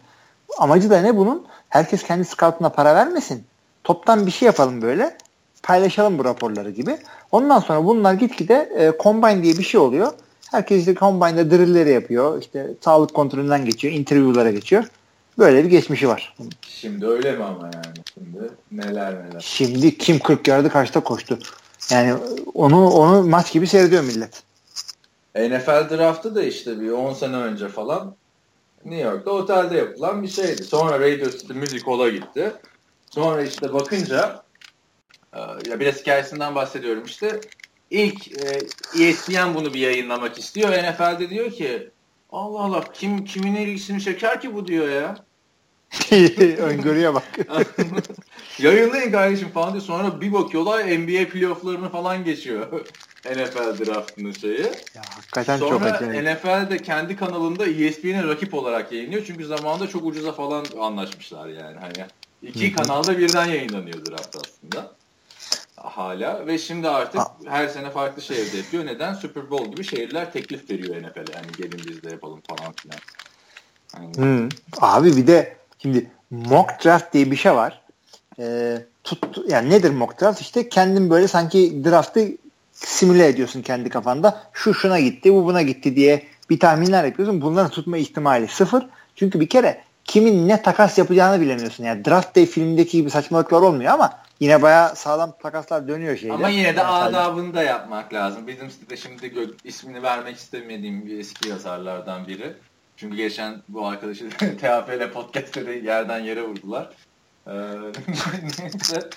Amacı da ne bunun? Herkes kendi scout'una para vermesin. Toptan bir şey yapalım böyle. Paylaşalım bu raporları gibi. Ondan sonra bunlar gitgide e, combine diye bir şey oluyor. Herkes işte combine'da drillleri yapıyor. İşte sağlık kontrolünden geçiyor. Interview'lara geçiyor. Böyle bir geçmişi var. Şimdi öyle mi ama yani? Şimdi neler neler. Şimdi kim 40 yardı kaçta koştu? Yani onu onu maç gibi seyrediyor millet. NFL draftı da işte bir 10 sene önce falan New York'ta otelde yapılan bir şeydi. Sonra Radio City Music Hall'a gitti. Sonra işte bakınca e, ya biraz hikayesinden bahsediyorum işte. İlk e, ESPN bunu bir yayınlamak istiyor. NFL'de diyor ki Allah Allah kim kimin ilgisini çeker ki bu diyor ya. Öngörüye bak. Yayınlayın kardeşim falan diyor. Sonra bir bakıyorlar NBA playofflarını falan geçiyor. NFL draftının şeyi. Ya, hakikaten çok Sonra acayip. NFL de kendi kanalında ESPN'e rakip olarak yayınlıyor. Çünkü zamanında çok ucuza falan anlaşmışlar yani. Hani iki kanalda birden yayınlanıyor draft aslında. Hala ve şimdi artık Ha. her sene farklı şehirde yapıyor. Neden? Super Bowl gibi şehirler teklif veriyor NFL'e. Hani gelin biz de yapalım falan filan. Hı. Abi bir de şimdi mock draft diye bir şey var. Ee, tut, yani nedir mock draft? İşte kendin böyle sanki draftı simüle ediyorsun kendi kafanda. Şu şuna gitti, bu buna gitti diye bir tahminler yapıyorsun. Bunların tutma ihtimali sıfır. Çünkü bir kere kimin ne takas yapacağını bilemiyorsun. Yani Draft Day filmindeki gibi saçmalıklar olmuyor ama yine bayağı sağlam takaslar dönüyor şeyde. Ama yine de yani adabını da yapmak lazım. Bizim sitede şimdi gö- ismini vermek istemediğim bir eski yazarlardan biri. Çünkü geçen bu arkadaşı TAFL podcast'te de yerden yere vurdular. Ee, neyse.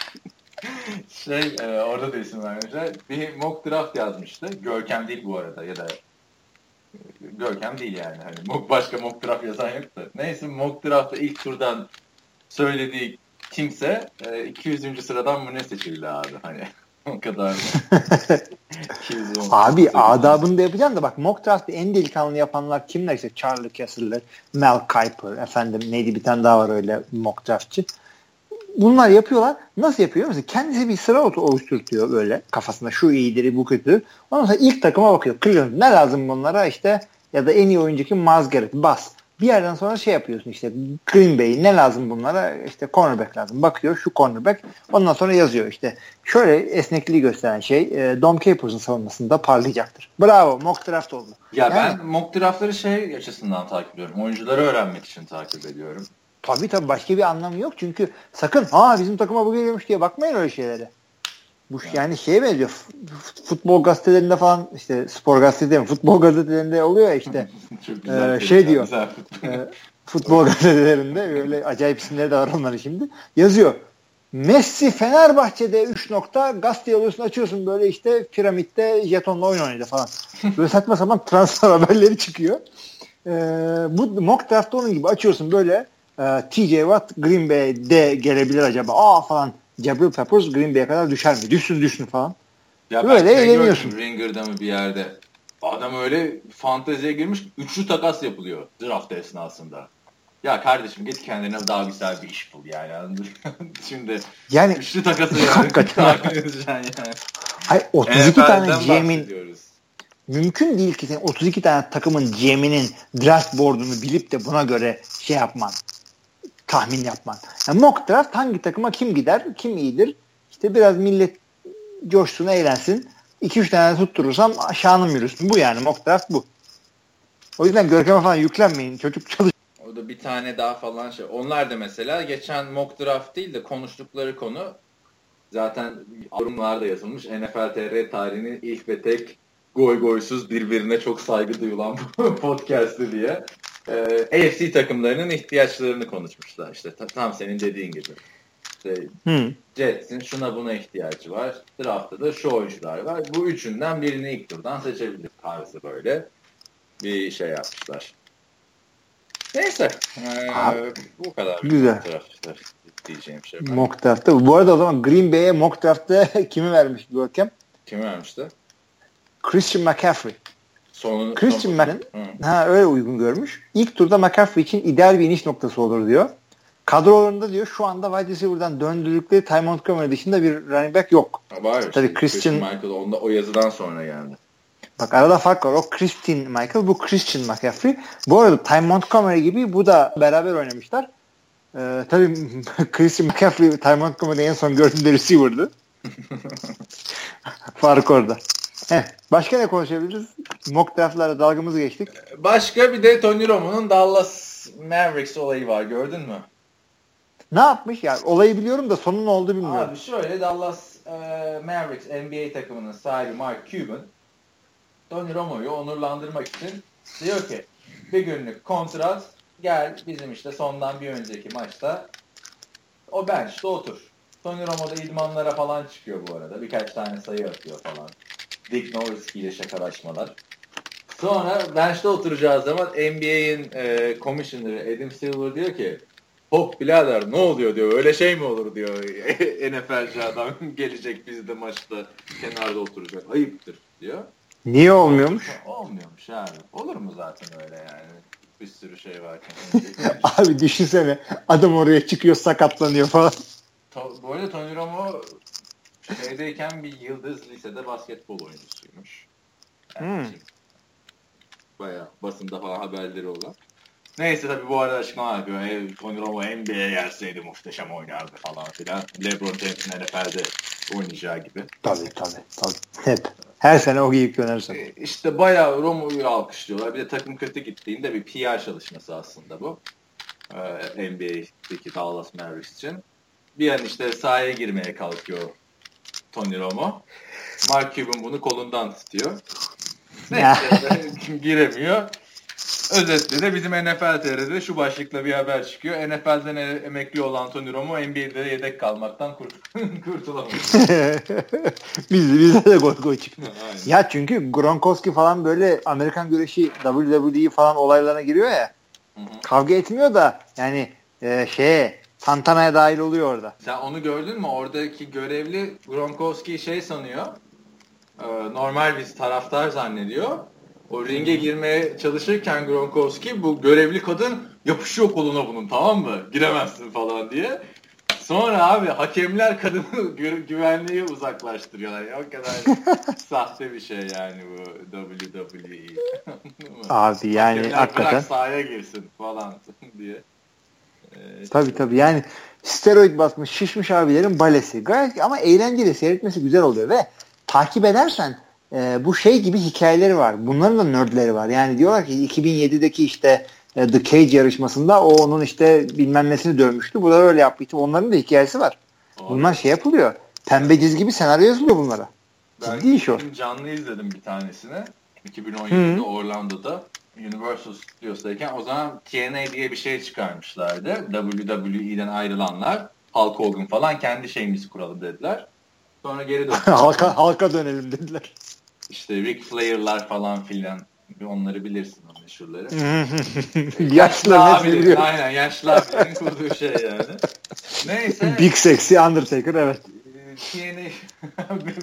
şey e, orada da isim vermişler. Bir mock draft yazmıştı. Görkem değil bu arada ya da e, Görkem değil yani. Hani mock, başka mock draft yazan yok da. Neyse mock draft'ta ilk turdan söylediği kimse e, 200. sıradan mı ne seçildi abi hani o kadar. 210. Abi adabını da yapacaksın da bak mock draft'ı en delikanlı yapanlar kimler işte Charlie Kessler, Mel Kiper, efendim neydi bir tane daha var öyle mock draftçı. Bunlar yapıyorlar. Nasıl yapıyor musun? Kendisi bir sıra oluşturuyor böyle kafasında şu iyidir bu kötü. Ondan sonra ilk takıma bakıyor. Cleveland ne lazım bunlara işte ya da en iyi oyuncu kim? Mazgaret, bas. Bir yerden sonra şey yapıyorsun işte Green Bay ne lazım bunlara? İşte cornerback lazım. Bakıyor şu cornerback. Ondan sonra yazıyor işte. Şöyle esnekliği gösteren şey e, Dom Capers'ın savunmasında parlayacaktır. Bravo mock draft oldu. Ya Yani- ben mock draftları şey açısından takip ediyorum. Oyuncuları öğrenmek için takip ediyorum. Tabii tabii başka bir anlamı yok. Çünkü sakın ha bizim takıma bu geliyormuş diye bakmayın öyle şeylere. Bu yani şeye benziyor. Futbol gazetelerinde falan işte spor gazetelerinde mi? Futbol gazetelerinde oluyor ya işte. Çok Ee, güzel. şey diyor. Güzel. e, futbol gazetelerinde öyle acayip isimleri de var onların şimdi. Yazıyor. Messi Fenerbahçe'de 3 nokta gazete alıyorsun açıyorsun böyle işte piramitte jetonla oyun oynadı falan. Böyle saçma sapan transfer haberleri çıkıyor. Ee, bu mock draft'ta onun gibi açıyorsun böyle e, TJ Watt Green Bay'de gelebilir acaba aa falan Jabril Peppers Green Bay'e kadar düşer mi? Düşsün düşsün falan. Ya Böyle eğleniyorsun. Ringer'da mı bir yerde. Adam öyle fanteziye girmiş. Üçlü takas yapılıyor draft esnasında. Ya kardeşim git kendine daha güzel bir iş bul yani. Şimdi Yani üçlü takası yani. Hakikaten. Yani. hay, 32 tane NFL'den GM'in mümkün değil ki senin 32 tane takımın GM'inin draft board'unu bilip de buna göre şey yapman. Tahmin yapman. Yani mock draft hangi takıma kim gider, kim iyidir? İşte biraz millet coşsun, eğlensin. 2-3 tane tutturursam şanım yürüsün. Bu yani mock draft bu. O yüzden Görkem'e falan yüklenmeyin. Çocuk çalış. O da bir tane daha falan şey. Onlar da mesela geçen mock draft değil de konuştukları konu zaten yorumlarda yazılmış. NFL TR tarihinin ilk ve tek goy goysuz birbirine çok saygı duyulan podcast'ı diye. Ee, AFC takımlarının ihtiyaçlarını konuşmuşlar. İşte ta- tam senin dediğin gibi. İşte Hmm. Jets'in şuna buna ihtiyacı var. Draft'ta da şu oyuncular var. Bu üçünden birini ilk turdan seçebilir tarzı böyle bir şey yapmışlar. Neyse. Ee, Abi, bu kadar. güzel. Draft'ta diyeceğim şey. Mock draft'ta. Bu arada o zaman Green Bay'e mock draft'ta kimi vermiş Görkem? Kim vermişti? Christian McCaffrey. Sonunu, Christian son- ha öyle uygun görmüş. İlk turda McCaffrey için ideal bir iniş noktası olur diyor. Kadrolarında diyor şu anda wide receiver'dan döndürdükleri Ty Montgomery dışında bir running back yok. Var. Tabii işte Christian- Michael onda o yazıdan sonra geldi. Bak arada fark var. O Christian Michael, bu Christian McCaffrey. Bu arada Ty Montgomery gibi bu da beraber oynamışlar. Ee, tabii Christian McCaffrey, Ty Montgomery en son gördüğümde receiver'dı. fark orada. Heh, başka ne konuşabiliriz? Mock draft'lara dalgamızı geçtik. Başka bir de Tony Romo'nun Dallas Mavericks olayı var gördün mü? Ne yapmış? Yani olayı biliyorum da sonun ne oldu bilmiyorum. Abi şöyle Dallas e, Mavericks NBA takımının sahibi Mark Cuban Tony Romo'yu onurlandırmak için diyor ki bir günlük kontrat gel bizim işte sondan bir önceki maçta o bench'te otur. Tony Romo da idmanlara falan çıkıyor bu arada. Birkaç tane sayı atıyor falan. Dick Nowitzki ile şakalaşmalar. Sonra bench'te oturacağı zaman NBA'in e, commissioner'ı Adam Silver diyor ki Hop birader ne oluyor diyor. Öyle şey mi olur diyor. NFL'ci adam gelecek bizde maçta kenarda oturacak. Ayıptır diyor. Niye olmuyormuş? Olmuyormuş abi. Olur mu zaten öyle yani? Bir sürü şey varken. Abi düşünsene adam oraya çıkıyor sakatlanıyor falan. Bu arada Tony Romo şeydeyken bir yıldız lisede basketbol oyuncusuymuş. Yani Hmm. Bayağı basında falan haberleri olan. Neyse tabii bu arada açıklama yapıyor. E, Tony Romo NBA'ye gelseydi muhteşem oynardı falan filan. LeBron James'in NFL'de oynayacağı gibi. Tabii tabii. tabii. Hep. Her sene o giyip dönersen. E, işte bayağı Romo'yu alkışlıyorlar. Bir de takım kötü gittiğinde bir PR çalışması aslında bu. Ee, NBA'deki Dallas Mavericks için. Bir an işte sahaya girmeye kalkıyor Tony Romo. Mark Cuban bunu kolundan tutuyor. Neyse giremiyor. Özetle de bizim NFL TR'de şu başlıkla bir haber çıkıyor. NFL'den emekli olan Tony Romo NBA'de yedek kalmaktan kurt kurtulamadı. biz, bizde de gol gol çıktı. ya çünkü Gronkowski falan böyle Amerikan güreşi WWE falan olaylarına giriyor ya. Hı hı. Kavga etmiyor da yani e, şeye Tantana'ya dahil oluyor orada. Sen onu gördün mü? Oradaki görevli Gronkowski şey sanıyor. E, normal bir taraftar zannediyor. O ringe girmeye çalışırken Gronkowski bu görevli kadın yapışıyor koluna bunun tamam mı? Giremezsin falan diye. Sonra abi hakemler kadını gü güvenliği uzaklaştırıyorlar. Ya, o kadar sahte bir şey yani bu WWE. abi yani hakemler hakikaten. Bırak sahaya girsin falan diye. Ee, tabii tabii yani steroid basmış şişmiş abilerin balesi. Gayet ama eğlenceli seyretmesi güzel oluyor ve takip edersen e, bu şey gibi hikayeleri var. Bunların da nerdleri var. Yani diyorlar ki 2007'deki işte e, The Cage yarışmasında o onun işte bilmem nesini dövmüştü. Bu da öyle yapmıştı. Onların da hikayesi var. Abi. Bunlar şey yapılıyor. Pembe diz gibi senaryo yazılıyor bunlara. Ben Ciddi iş o. Canlı izledim bir tanesini. 2017'de Hı. Orlando'da. Universal Studios'dayken o zaman TNA diye bir şey çıkarmışlardı. WWE'den ayrılanlar Hulk Hogan falan kendi şeyimizi kuralım dediler. Sonra geri döndüler. halka, halka dönelim dediler. İşte Ric Flair'lar falan filan. Onları bilirsin o meşhurları. yaşlı abilerin, aynen yaşlı abilerin kurduğu şey yani. Neyse. Big Sexy Undertaker evet. TNA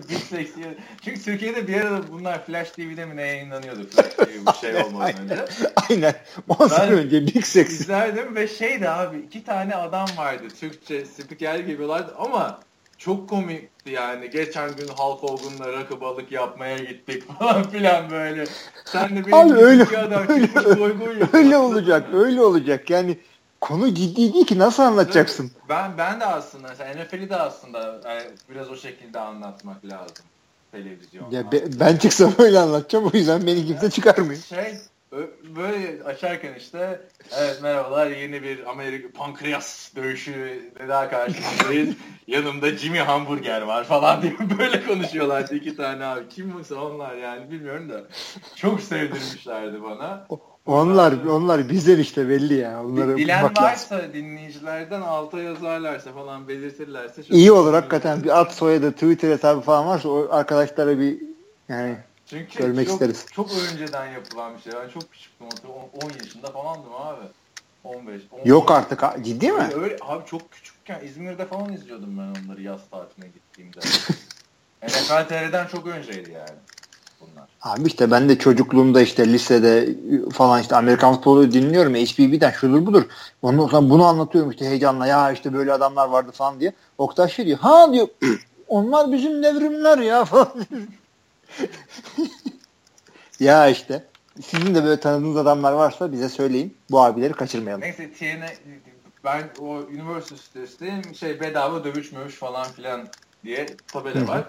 Big Sexy. Çünkü Türkiye'de bir arada bunlar Flash TV'de mi ne yayınlanıyordu Flash TV bu şey olmadan önce. Aynen. 10 sene önce Big Sexy. İzlerdim ve şeydi abi iki tane adam vardı Türkçe spiker gibilerdi ama çok komikti yani. Geçen gün Hulk Hogan'la rakı balık yapmaya gittik falan filan böyle. Sen de benim Abi öyle, adam öyle, boy öyle olacak. Öyle olacak. Yani konu ciddi değil ki nasıl anlatacaksın? Ben ben de aslında NFL'i de aslında yani biraz o şekilde anlatmak lazım televizyonda. Ya be, ben çıksam öyle anlatacağım o yüzden beni kimse çıkarmıyor. Şey böyle açarken işte evet merhabalar yeni bir Amerika pankreas dövüşü daha karşınızdayız. Yanımda Jimmy Hamburger var falan diye böyle konuşuyorlardı iki tane abi. Kim bu onlar yani bilmiyorum da. Çok sevdirmişlerdi bana. Onlar onlar bizden işte belli ya. Onları Bilen varsa lazım. dinleyicilerden alta yazarlarsa falan belirtirlerse. Çok İyi olur hakikaten bir at soyadı Twitter hesabı falan varsa o arkadaşlara bir yani çünkü Görmek çok, isteriz. çok önceden yapılan bir şey. Ben çok küçüktüm. 10 yaşında falandım abi. 15. 10, Yok 10, artık. Ciddi mi? Öyle, abi çok küçükken İzmir'de falan izliyordum ben onları yaz tatiline gittiğimde. NFL TR'den çok önceydi yani. Bunlar. Abi işte ben de çocukluğumda işte lisede falan işte Amerikan futbolu dinliyorum. HBB'den şudur budur. Ondan sonra bunu anlatıyorum işte heyecanla. Ya işte böyle adamlar vardı falan diye. Oktay şey diyor. Ha diyor. Onlar bizim devrimler ya falan. ya işte. Sizin de böyle tanıdığınız adamlar varsa bize söyleyin. Bu abileri kaçırmayalım. Neyse TN ben o Universal sitesinde şey bedava dövüş mövüş falan filan diye tabela var.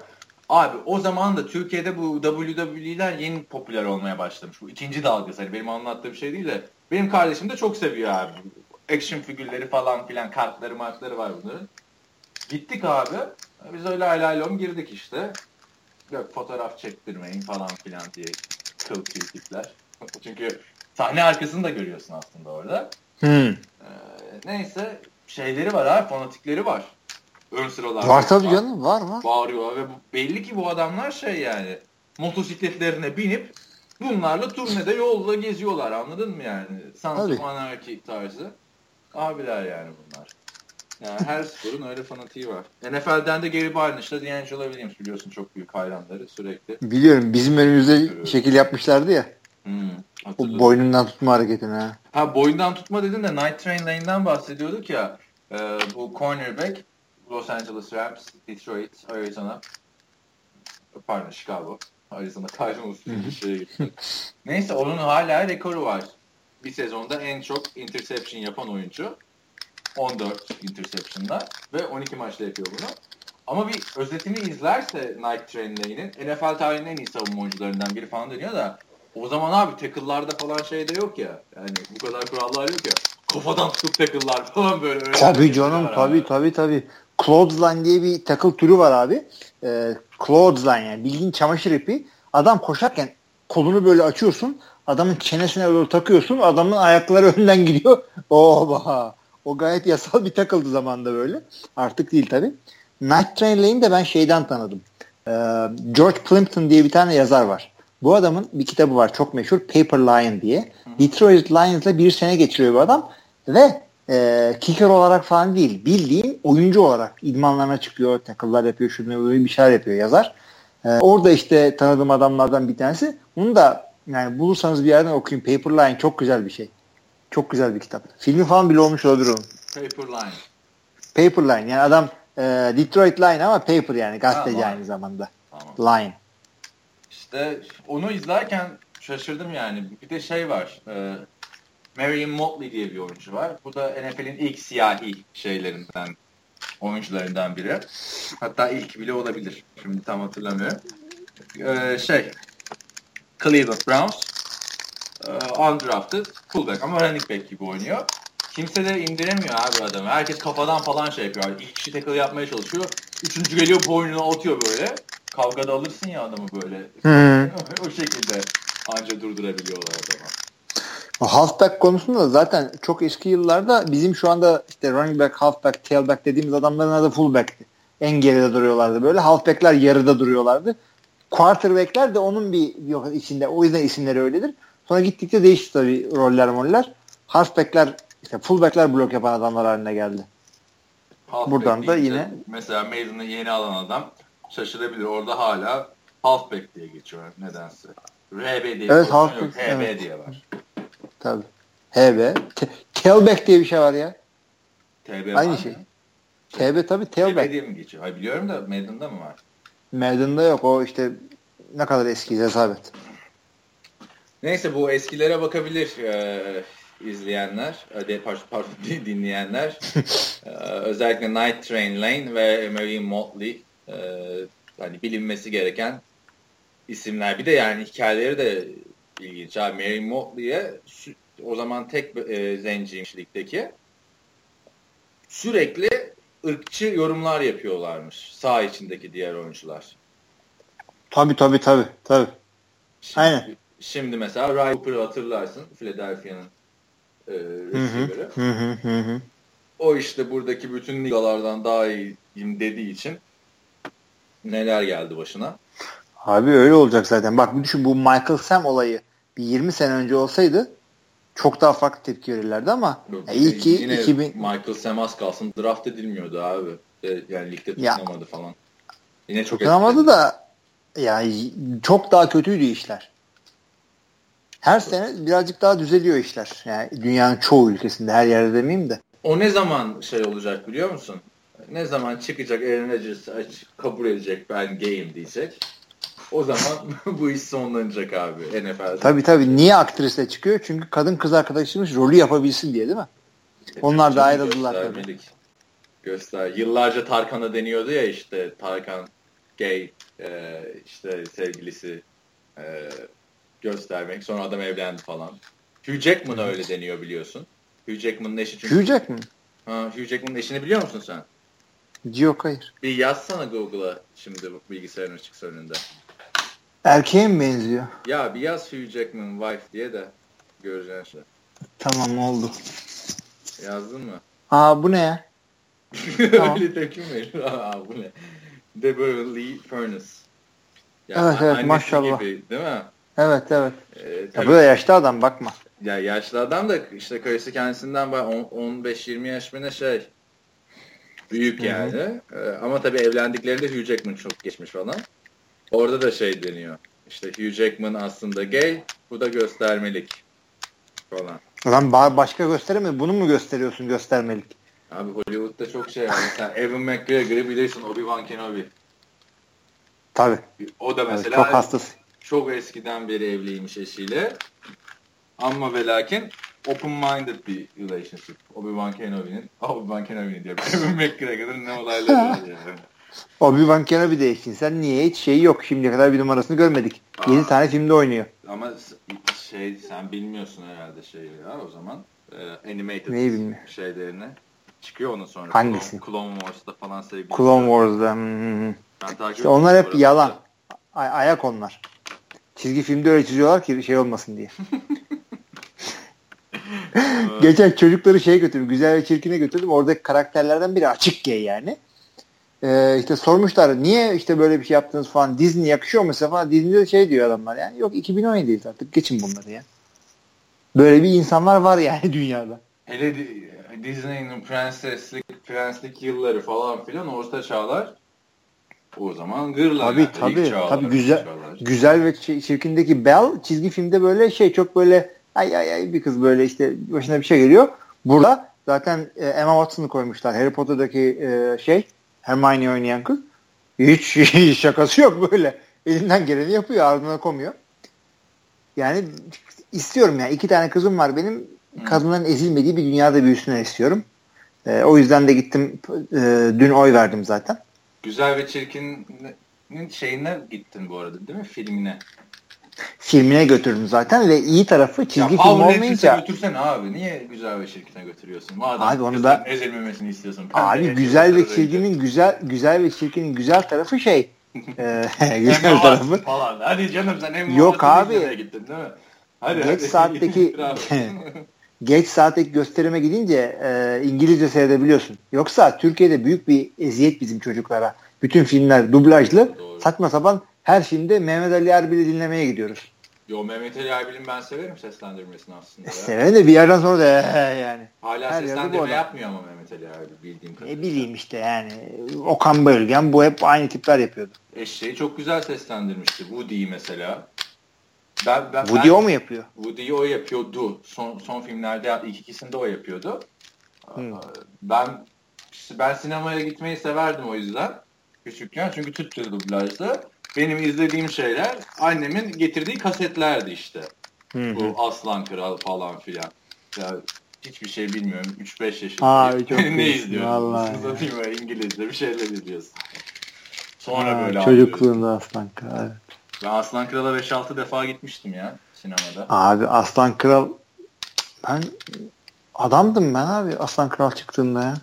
Abi o zaman da Türkiye'de bu WWE'ler yeni popüler olmaya başlamış. Bu ikinci dalgası. Hani benim anlattığım şey değil de benim kardeşim de çok seviyor abi. Action figürleri falan filan kartları martları var bunların. Gittik abi. Biz öyle alaylom girdik işte yok fotoğraf çektirmeyin falan filan diye kıl tipler. Çünkü sahne arkasını da görüyorsun aslında orada. Hmm. Ee, neyse şeyleri var abi fanatikleri var. Ön sıralarda. Var tabii var. canım var mı? Bağırıyorlar ve belli ki bu adamlar şey yani motosikletlerine binip bunlarla turnede yolda geziyorlar anladın mı yani? Sons of Anarchy tarzı. Abiler yani bunlar. Yani her sporun öyle fanatiği var. NFL'den de Gary Barnage'la D'Angelo Williams biliyorsun çok büyük hayranları sürekli. Biliyorum. Bizim önümüzde Görüyorum. şekil yapmışlardı ya. Hmm, o boynundan tutma hareketini ha. Ha boynundan tutma dedin de Night Train Lane'den bahsediyorduk ya. E, bu cornerback Los Angeles Rams, Detroit, Arizona pardon Chicago. Arizona Cardinals bir şeye gitti. Neyse onun hala rekoru var. Bir sezonda en çok interception yapan oyuncu. 14 interception'la ve 12 maçta yapıyor bunu. Ama bir özetini izlerse Night Train Lane'in NFL tarihinin en iyi savunma oyuncularından biri falan deniyor da o zaman abi tackle'larda falan şey de yok ya. Yani bu kadar kurallar yok ya. Kafadan tutup tackle'lar falan böyle. öyle Tabii canım tabii abi. tabii tabii. Clothesline diye bir tackle türü var abi. Ee, clothesline yani bildiğin çamaşır ipi. Adam koşarken kolunu böyle açıyorsun. Adamın çenesine doğru takıyorsun. Adamın ayakları önden gidiyor. Oha. O gayet yasal bir takıldı zamanda böyle. Artık değil tabii. Night Train Lane'i de ben şeyden tanıdım. Ee, George Plimpton diye bir tane yazar var. Bu adamın bir kitabı var çok meşhur Paper Lion diye. Detroit Lions'la bir sene geçiriyor bu adam ve e, kicker olarak falan değil bildiğin oyuncu olarak idmanlarına çıkıyor, tackle'lar yapıyor, şunu böyle bir şeyler yapıyor yazar. E, orada işte tanıdığım adamlardan bir tanesi. Bunu da yani bulursanız bir yerden okuyun. Paper Lion çok güzel bir şey. Çok güzel bir kitap. Filmi falan bile olmuş olabilir onun. Paper Line. Paper Line yani adam e, Detroit Line ama Paper yani gazeteci ha, aynı zamanda. Tamam. Line. İşte onu izlerken şaşırdım yani. Bir de şey var. E, Marion Motley diye bir oyuncu var. Bu da NFL'in ilk siyahi şeylerinden, oyuncularından biri. Hatta ilk bile olabilir. Şimdi tam hatırlamıyorum. Ee, şey, Cleveland Browns uh, undrafted fullback ama running back gibi oynuyor. Kimse de indiremiyor abi adamı. Herkes kafadan falan şey yapıyor. İlk kişi tackle yapmaya çalışıyor. Üçüncü geliyor boynuna atıyor böyle. Kavgada alırsın ya adamı böyle. Hmm. o şekilde anca durdurabiliyorlar adamı. Halfback konusunda zaten çok eski yıllarda bizim şu anda işte running back, halfback, tailback dediğimiz adamların adı fullback'ti. En geride duruyorlardı böyle. Halfback'ler yarıda duruyorlardı. Quarterback'ler de onun bir yok içinde. O yüzden isimleri öyledir. Sonra gittikçe değişti tabii roller moller. Halfback'ler işte fullback'ler blok yapan adamlar haline geldi. Halfback Buradan da yine mesela Maiden'ı yeni alan adam şaşırabilir. Orada hala halfback diye geçiyor nedense. RB diye evet, halfback, yok. Evet. diye var. Tabii. HB. tailback diye bir şey var ya. TB Aynı şey. TB tabii tailback. TB diye mi geçiyor? Hayır biliyorum da Maiden'da mı var? Maiden'da yok. O işte ne kadar eski hesap et. Neyse bu eskilere bakabilir e, izleyenler, e, pardon, pardon dinleyenler. e, özellikle Night Train Lane ve Marion Motley e, hani bilinmesi gereken isimler. Bir de yani hikayeleri de ilginç. Abi Mary Motley'e o zaman tek e, zenciymiş ligdeki sürekli ırkçı yorumlar yapıyorlarmış sağ içindeki diğer oyuncular. Tabi tabi tabi tabi. Şimdi, Aynen. Şimdi mesela Ray Cooper'ı hatırlarsın Philadelphia'nın e, receiver'ı. O işte buradaki bütün ligalardan daha iyiyim dediği için neler geldi başına. Abi öyle olacak zaten. Bak bir düşün bu Michael Sam olayı bir 20 sene önce olsaydı çok daha farklı tepki verirlerdi ama Yok, ya iyi ki 2000 Michael Sam az kalsın draft edilmiyordu abi. E, yani ligde tutunamadı ya, falan. Yine çok tutunamadı da yani çok daha kötüydü işler. Her sene birazcık daha düzeliyor işler. Yani dünyanın çoğu ülkesinde her yerde demeyeyim de. O ne zaman şey olacak biliyor musun? Ne zaman çıkacak Aaron Rodgers kabul edecek ben game diyecek. O zaman bu iş sonlanacak abi NFL'de. Tabii tabii. Niye aktrisle çıkıyor? Çünkü kadın kız arkadaşımız rolü yapabilsin diye değil mi? Onlar da ayrıldılar tabii. Göster. Yıllarca Tarkan'a deniyordu ya işte Tarkan gay e, işte sevgilisi e, göstermek. Sonra adam evlendi falan. Hugh Jackman öyle deniyor biliyorsun. Hugh Jackman'ın eşi çünkü. Hugh Jackman? Ha, Hugh Jackman'ın eşini biliyor musun sen? Yok hayır. Bir yazsana Google'a şimdi bilgisayarın açık önünde. Erkeğe mi benziyor? Ya bir yaz Hugh Jackman wife diye de göreceksin işte. Tamam oldu. Yazdın mı? Aa bu ne ya? tamam. Öyle tepki mi Aa bu ne? Deborah Lee Furness. Yani evet evet maşallah. Gibi, değil mi? Evet evet. Ee, tabii, ya bu da yaşlı adam bakma. Ya yaşlı adam da işte karısı kendisinden 15-20 yaş mı ne şey. Büyük yani. Hı hı. Ee, ama tabii evlendiklerinde Hugh Jackman çok geçmiş falan. Orada da şey deniyor. İşte Hugh Jackman aslında gay, bu da göstermelik falan. Lan başka gösteremiyor. Bunu mu gösteriyorsun göstermelik? Abi Hollywood'da çok şey var. Sen Evan McGregor'ı bilirsin Obi-Wan Kenobi. Tabii. O da mesela Tabii, çok hastası. Çok eskiden beri evliymiş eşiyle. Ama ve lakin open-minded bir relationship. Obi-Wan Kenobi'nin, Obi-Wan Kenobi'nin diyorum. Evan McGregor'ın ne olayları var yani. Obi-Wan Kenobi değiştin. Sen niye? Hiç şeyi yok. Şimdiye kadar bir numarasını görmedik. Aa. 7 tane filmde oynuyor. Ama şey sen bilmiyorsun herhalde şeyi ya o zaman. Ee, animated Neyi bilmiyorum? şeylerini. Çıkıyor onun sonra. Hangisi? Clone, Wars'ta falan sevgili. Clone Wars'da. hmm. Ben takip İşte onlar hep ediyorum yalan. Ay- ayak onlar. Çizgi filmde öyle çiziyorlar ki şey olmasın diye. Geçen çocukları şeye götürdüm. Güzel ve çirkine götürdüm. Oradaki karakterlerden biri açık gay yani. Ee, işte sormuşlar niye işte böyle bir şey yaptınız falan. Disney yakışıyor mu falan. Disney'de şey diyor adamlar yani. Yok 2017'deyiz artık. Geçin bunları ya. Böyle bir insanlar var yani dünyada. Hele Di- Disney'nin prenseslik, prenslik yılları falan filan orta çağlar o zaman gırla. Tabii yani. İlk tabii. çağlar, tabii güzel çağlar. güzel ve çi- çirkindeki Belle çizgi filmde böyle şey çok böyle ay ay ay bir kız böyle işte başına bir şey geliyor. Burada zaten e, Emma Watson'ı koymuşlar. Harry Potter'daki e, şey Hermione oynayan kız. Hiç şakası yok böyle. Elinden geleni yapıyor. Ardına komuyor. Yani istiyorum yani. iki tane kızım var benim. Kadınların ezilmediği bir dünyada büyüsünler istiyorum. E, o yüzden de gittim e, dün oy verdim zaten. Güzel ve çirkinin şeyine gittin bu arada değil mi? Filmine. Filmine götürdüm zaten ve iyi tarafı çizgi ya film olmayınca götürsene abi. Niye güzel ve çirkine götürüyorsun? Madem Abi onu ben- ezilmemesini istiyorsun. abi güzel ve çirkinin güzel güzel ve çirkinin güzel tarafı şey e, güzel tarafı falan. Hadi canım sen Emma Yok abi. gittin değil mi? Hadi Geç hadi. saatteki- geç saatteki gösterime gidince e, İngilizce seyredebiliyorsun. Yoksa Türkiye'de büyük bir eziyet bizim çocuklara. Bütün filmler dublajlı. Doğru. Saçma sapan her filmde Mehmet Ali Erbil'i dinlemeye gidiyoruz. Yo Mehmet Ali Erbil'in ben severim seslendirmesini aslında. ya. Seven de bir yerden sonra da "Ee," yani. Hala Her seslendirme yapmıyor ama Mehmet Ali Erbil bildiğim kadarıyla. Ne bileyim işte yani. Okan Bölgen bu hep aynı tipler yapıyordu. Eşeği çok güzel seslendirmişti. Woody'yi mesela. Ben, ben, Woody ben, o mu yapıyor? Woody'yi o yapıyordu. Son, son filmlerde ilk ikisinde o yapıyordu. Hmm. Ben ben sinemaya gitmeyi severdim o yüzden. Küçükken çünkü Türkçe dublajdı. Benim izlediğim şeyler annemin getirdiği kasetlerdi işte. Hı hı. Bu Aslan Kral falan filan. Ya hiçbir şey bilmiyorum. 3-5 yaşındayım. Ne izliyorsun? Siz ya. atayım böyle İngilizce bir şeyler izliyorsun. Sonra Ha, böyle anlıyorsun. Çocukluğunda Aslan Kral. evet. Ben Aslan Kral'a 5-6 defa gitmiştim ya sinemada. Abi Aslan Kral ben adamdım ben abi Aslan Kral çıktığında ya.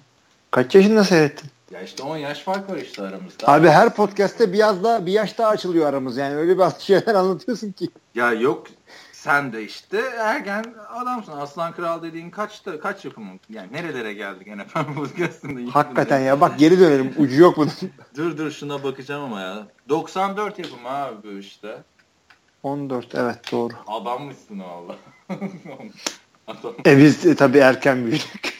Kaç yaşında seyrettin? Ya işte 10 yaş fark var işte aramızda. Abi her podcast'te bir yaz daha bir yaş daha açılıyor aramız yani öyle bir şeyler anlatıyorsun ki. Ya yok sen de işte ergen adamsın. Aslan Kral dediğin kaçta kaç yapımı? Yani nerelere geldik efendim podcastında. Hakikaten ya bak geri dönelim ucu yok bunun. Dur dur şuna bakacağım ama ya. 94 yapımı abi bu işte. 14 evet doğru. Adammışsın valla. Adam. E biz e, tabii erken büyüdük.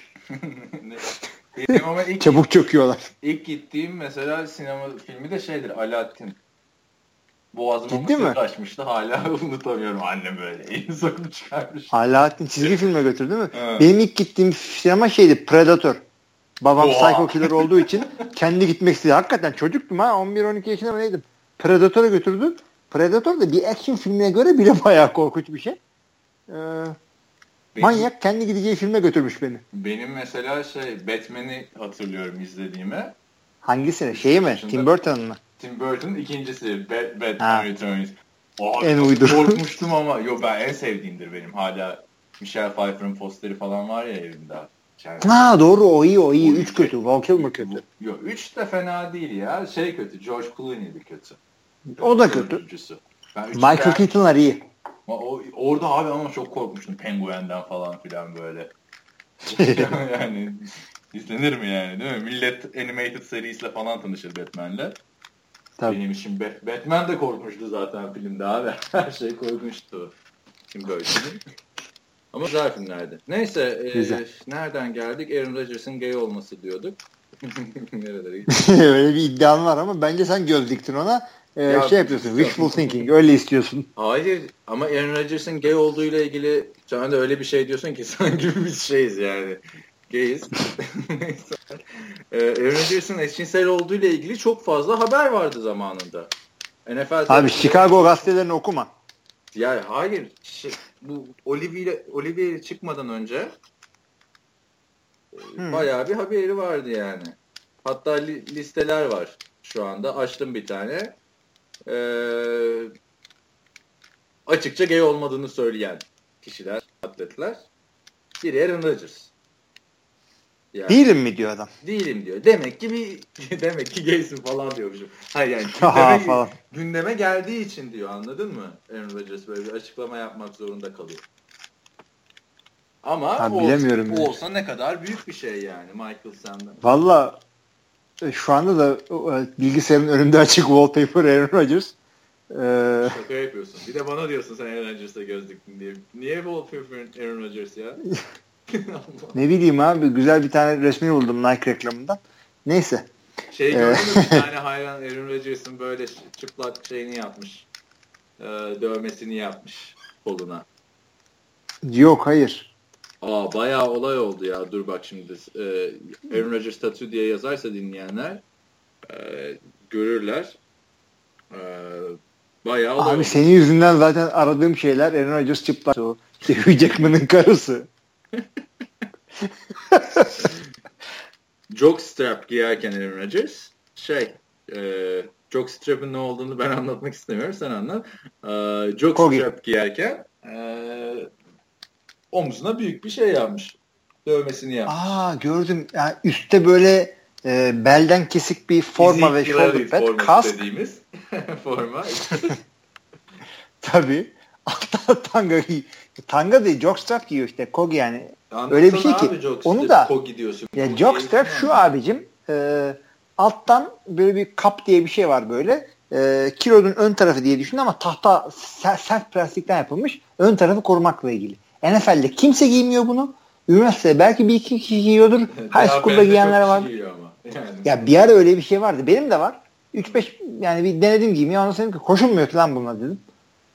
Benim ama ilk, Çabuk çöküyorlar. ilk gittiğim mesela sinema filmi de şeydir Alaaddin. Boğazıma mi? mısır açmıştı hala unutamıyorum annem böyle elini sokup çıkarmış. Alaaddin çizgi filme götürdü mü? Evet. Benim ilk gittiğim sinema şeydi Predator. Babam Oha. psycho killer olduğu için kendi gitmek istedi. Hakikaten çocuktum ha 11-12 yaşında mı neydim? Predator'a götürdü. Predator da bir action filmine göre bile bayağı korkunç bir şey. Ee, Benim- manyak kendi gideceği filme götürmüş beni. Benim mesela şey Batman'i hatırlıyorum izlediğimi. Hangisini? Şeyi mi? Tim Burton'un mu? Tim Burton'ın ikincisi Bat- Batman Ha. Returns. Abi En uydur. Korkmuştum ama yo ben en sevdiğimdir benim hala Michelle Pfeiffer'ın posteri falan var ya evimde. Yani, Ha doğru o iyi o iyi. O Üç kötü. Val Kilmer kötü. Yo 3 de fena değil ya. Şey kötü. George Clooney de kötü. O da kötü. Ben Michael Keaton'lar iyi. O, orada abi ama çok korkmuştum Penguen'den falan filan böyle. yani izlenir mi yani değil mi? Millet animated serisiyle falan tanışır Batman'le. Tabii. Benim için Bat- Batman de korkmuştu zaten filmde abi. Her şey korkmuştu. Kim böyle Ama güzel filmlerdi. Neyse e, Güzel. nereden geldik? Aaron Rodgers'ın gay olması diyorduk. Nerelere gittik? Öyle bir iddian var ama bence sen göz diktin ona. Ee, Ya- şey yapıyorsun. Wishful thinking. Öyle istiyorsun. Hayır ama Aaron Rodgers'ın gay olduğuyla ilgili sen de öyle bir şey diyorsun ki sanki biz şeyiz yani. Gayiz. Ee, Aaron Rodgers'ın eşcinsel olduğuyla ilgili çok fazla haber vardı zamanında. NFL Abi Chicago gazetelerini okuma. Ya hayır. Şey, bu Olivier Olivier çıkmadan önce e, Hmm. bayağı bir haberi vardı yani. Hatta li- listeler var. şu anda. Açtım bir tane. Ee, açıkça gay olmadığını söyleyen kişiler, atletler. Biri Aaron Rodgers. Yani, Değilim mi diyor adam? Değilim diyor. Demek ki bir demek ki gaysin falan diyormuşum. Hayır yani gündeme, falan. gündeme geldiği için diyor anladın mı? Aaron Rodgers böyle bir açıklama yapmak zorunda kalıyor. Ama ha, bilemiyorum olsa, olsa ne kadar büyük bir şey yani Michael Sam'dan. Valla e, şu anda da e, bilgisayarın önünde açık wallpaper Aaron Rodgers. Ee... Şaka yapıyorsun. Bir de bana diyorsun sen Aaron Rodgers'a göz diktin diye. Niye wallpaper Aaron Rodgers ya? ne bileyim abi güzel bir tane resmi buldum Nike reklamından. Neyse. Şey gördün mü bir tane hayran Aaron Rodgers'ın böyle çıplak şeyini yapmış. Ee, dövmesini yapmış koluna. Yok hayır. Aa bayağı olay oldu ya. Dur bak şimdi. Ee, Aaron Rodgers tattoo diye yazarsa dinleyenler e, görürler. Ee, bayağı olay Abi oldu. senin yüzünden zaten aradığım şeyler Aaron Rodgers çıplak. O. Hugh Jackman'ın karısı. Jockstrap giyerken Aaron Rodgers şey e, jockstrap'ın ne olduğunu ben anlatmak istemiyorum. Sen anlat. E, jockstrap giyerken e, omzuna büyük bir şey yapmış. Dövmesini yapmış. Aa gördüm. Yani üstte böyle e, belden kesik bir forma ve shoulder pad. Kask. dediğimiz forma. Tabii. Altta tanga giy. Tanga değil, jockstrap giyiyor işte. Kogi yani. Anlatsana Öyle bir şey ki. Onu da Kogi diyorsun. Ya jockstrap şu abicim. E, alttan böyle bir kap diye bir şey var böyle. E, kilodun ön tarafı diye düşün ama tahta sert plastikten yapılmış. Ön tarafı korumakla ilgili. NFL'de kimse giymiyor bunu. Üniversite belki bir iki kişi giyiyordur. High school'da giyenler var. Yani. Ya bir ara öyle bir şey vardı. Benim de var. 3-5 yani bir denedim giymeyi. Ondan sonra koşulmuyor falan bununla dedim.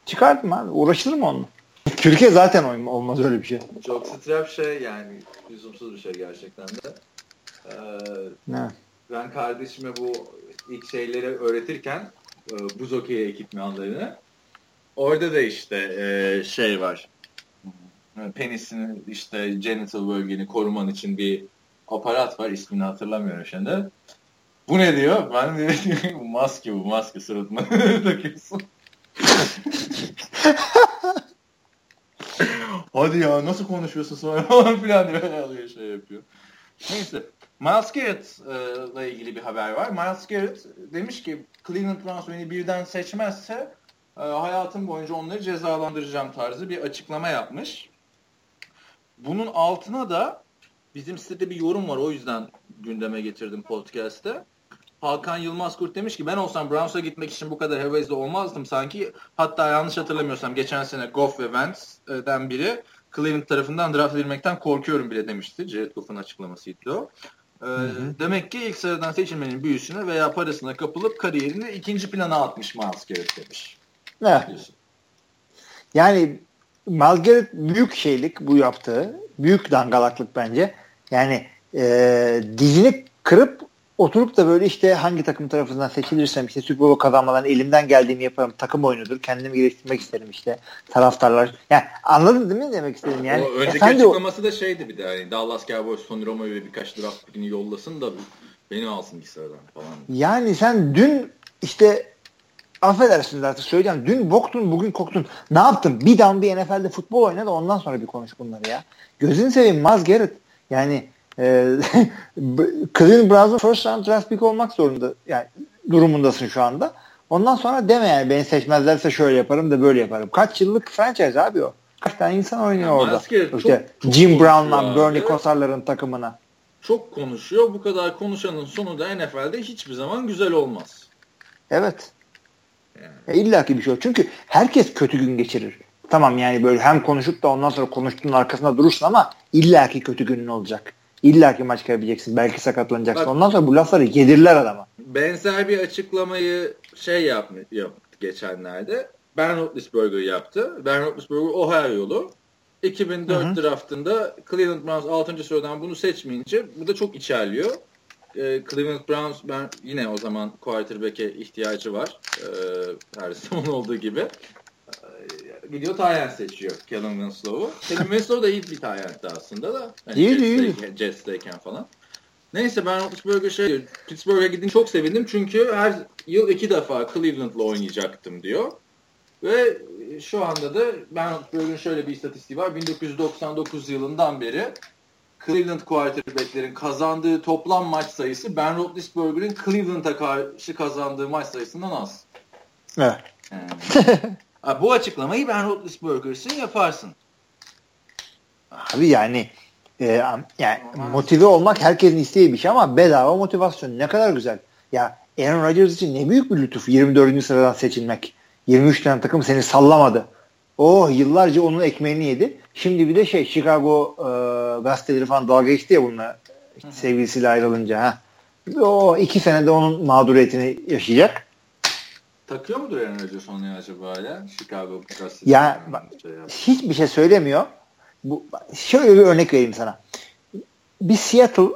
Çıkardım abi. Uğraşılır mı onunla? Türkiye zaten olmaz öyle bir şey. Çok strap şey yani lüzumsuz bir şey gerçekten de. Ee, ne? Ben kardeşime bu ilk şeyleri öğretirken e, buz okeyi ekipmanlarını orada da işte e, şey var penisini işte genital bölgeni koruman için bir aparat var. ismini hatırlamıyorum şimdi. Bu ne diyor? Ben de maske bu maske suratına takıyorsun. Hadi ya nasıl konuşuyorsun sonra falan filan diye alıyor şey yapıyor. Neyse. Miles Garrett'la ilgili bir haber var. Miles Garrett demiş ki Cleveland Browns beni birden seçmezse hayatım boyunca onları cezalandıracağım tarzı bir açıklama yapmış. Bunun altına da bizim sitede bir yorum var o yüzden gündeme getirdim podcast'te. Hakan Yılmaz Kurt demiş ki ben olsam Browns'a gitmek için bu kadar hevesli olmazdım sanki. Hatta yanlış hatırlamıyorsam geçen sene Goff ve Vance'den biri Cleveland tarafından draft edilmekten korkuyorum bile demişti. Jared Goff'un açıklamasıydı o. Ee, hı hı. Demek ki ilk sıradan seçilmenin büyüsüne veya parasına kapılıp kariyerini ikinci plana atmış Miles Garrett demiş. Ne? Yani Malgaret büyük şeylik bu yaptığı. Büyük dangalaklık bence. Yani e, dizini kırıp oturup da böyle işte hangi takım tarafından seçilirsem işte Super Bowl kazanmadan elimden geldiğimi yaparım. Takım oyunudur. Kendimi geliştirmek isterim işte. Taraftarlar. Yani anladın değil mi demek istedim yani. O önceki Efendi açıklaması o... da şeydi bir de hani Dallas Cowboys Tony Romo'yu birkaç draft pickini yollasın da beni alsın bir sıradan falan. Yani sen dün işte affedersiniz artık söyleyeceğim. Dün boktun bugün koktun. Ne yaptın? Bir down bir NFL'de futbol oyna da ondan sonra bir konuş bunları ya. Gözünü seveyim Maz Garrett. Yani e, Cleveland Browns'un first round draft pick olmak zorunda. Yani durumundasın şu anda. Ondan sonra deme yani beni seçmezlerse şöyle yaparım da böyle yaparım. Kaç yıllık franchise abi o. Kaç tane insan oynuyor yani orada. İşte çok Jim Brown'la Bernie evet. Kosar'ların takımına. Çok konuşuyor. Bu kadar konuşanın sonu da NFL'de hiçbir zaman güzel olmaz. Evet. E, İlla ki bir şey yok. Çünkü herkes kötü gün geçirir. Tamam yani böyle hem konuşup da ondan sonra konuştuğun arkasında durursun ama illa ki kötü günün olacak. İlla ki maç kaybedeceksin. Belki sakatlanacaksın. Bak, ondan sonra bu lafları yedirler adama. Benzer bir açıklamayı şey yaptı geçenlerde. Ben Roethlisberger yaptı. Ben Roethlisberger Ohio yolu. 2004 Hı-hı. draftında Cleveland Browns 6. sıradan bunu seçmeyince bu da çok içerliyor e, Cleveland Browns ben yine o zaman quarterback'e ihtiyacı var. E, her zaman olduğu gibi. E, gidiyor Tyen seçiyor Kellen Winslow'u. Kellen Winslow da iyi bir Tyen'di aslında da. Yani iyi iyi. Jets'teyken falan. Neyse ben Pittsburgh'a şey Pittsburgh'a gidin çok sevindim çünkü her yıl iki defa Cleveland'la oynayacaktım diyor. Ve şu anda da Ben Roethlisberger'in şöyle bir istatistiği var. 1999 yılından beri Cleveland quarterback'lerin kazandığı toplam maç sayısı Ben Roethlisberger'in Cleveland'a karşı kazandığı maç sayısından az. Evet. Yani. bu açıklamayı Ben Roethlisberger'sin yaparsın. Abi yani e, yani motive olmak herkesin istediği bir şey ama bedava motivasyon ne kadar güzel. Ya Aaron Rodgers için ne büyük bir lütuf 24. sıradan seçilmek. 23 tane takım seni sallamadı. Oh yıllarca onun ekmeğini yedi. Şimdi bir de şey Chicago e, gazeteleri falan dalga geçti ya bununla işte sevgilisiyle ayrılınca. Ha. O iki senede onun mağduriyetini yaşayacak. Takıyor mudur Aaron Rodgers onu acaba ya? Chicago gazeteleri. Ya şey hiçbir şey söylemiyor. Bu, şöyle bir örnek vereyim sana. Bir Seattle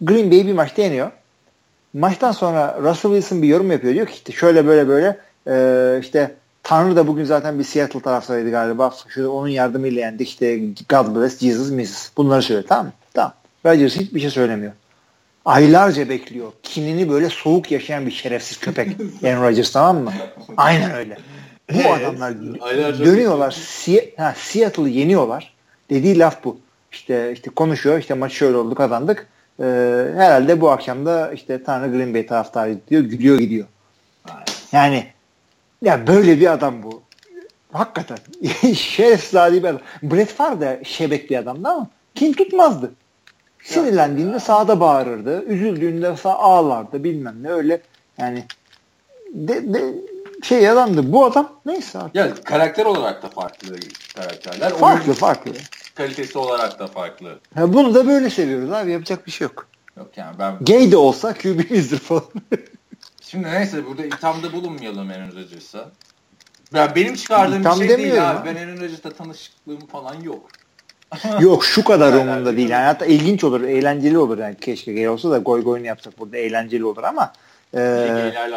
Green Bay bir maçta yeniyor. Maçtan sonra Russell Wilson bir yorum yapıyor. Diyor ki işte şöyle böyle böyle ee, işte Tanrı da bugün zaten bir Seattle taraftarıydı galiba. Şu onun yardımıyla yendik. İşte God bless Jesus Mrs. Bunları söyle tamam mı? Tamam. Rodgers hiçbir şey söylemiyor. Aylarca bekliyor. Kinini böyle soğuk yaşayan bir şerefsiz köpek. Aaron Rodgers tamam mı? Aynen öyle. Bu evet. adamlar dönüyorlar. Si ha, Seattle'ı yeniyorlar. Dediği laf bu. İşte işte konuşuyor. İşte maç şöyle oldu kazandık. Ee, herhalde bu akşam da işte Tanrı Green Bay taraftarı diyor. Gülüyor gidiyor. Yani ya böyle bir adam bu. Hakikaten. Şerefsiz bir adam. Brett Favre de şebek bir adamdı ama kim tutmazdı. Sinirlendiğinde sağda bağırırdı. Üzüldüğünde sağ ağlardı bilmem ne öyle. Yani de, de, şey adamdı. Bu adam neyse artık. Ya karakter olarak da farklı karakterler. Farklı Oyun farklı. Kalitesi olarak da farklı. Ha, bunu da böyle seviyoruz abi. Yapacak bir şey yok. Yok yani ben... Gay de olsa QB'mizdir falan. Şimdi neyse burada ithamda bulunmayalım Aaron Rodgers'a. Ya benim çıkardığım İtham bir şey değil abi. Ben Aaron Rodgers'la tanışıklığım falan yok. yok şu kadar umurumda değil. Yani hatta ilginç olur, eğlenceli olur yani keşke gay olsa da goy goyunu yapsak burada eğlenceli olur ama e,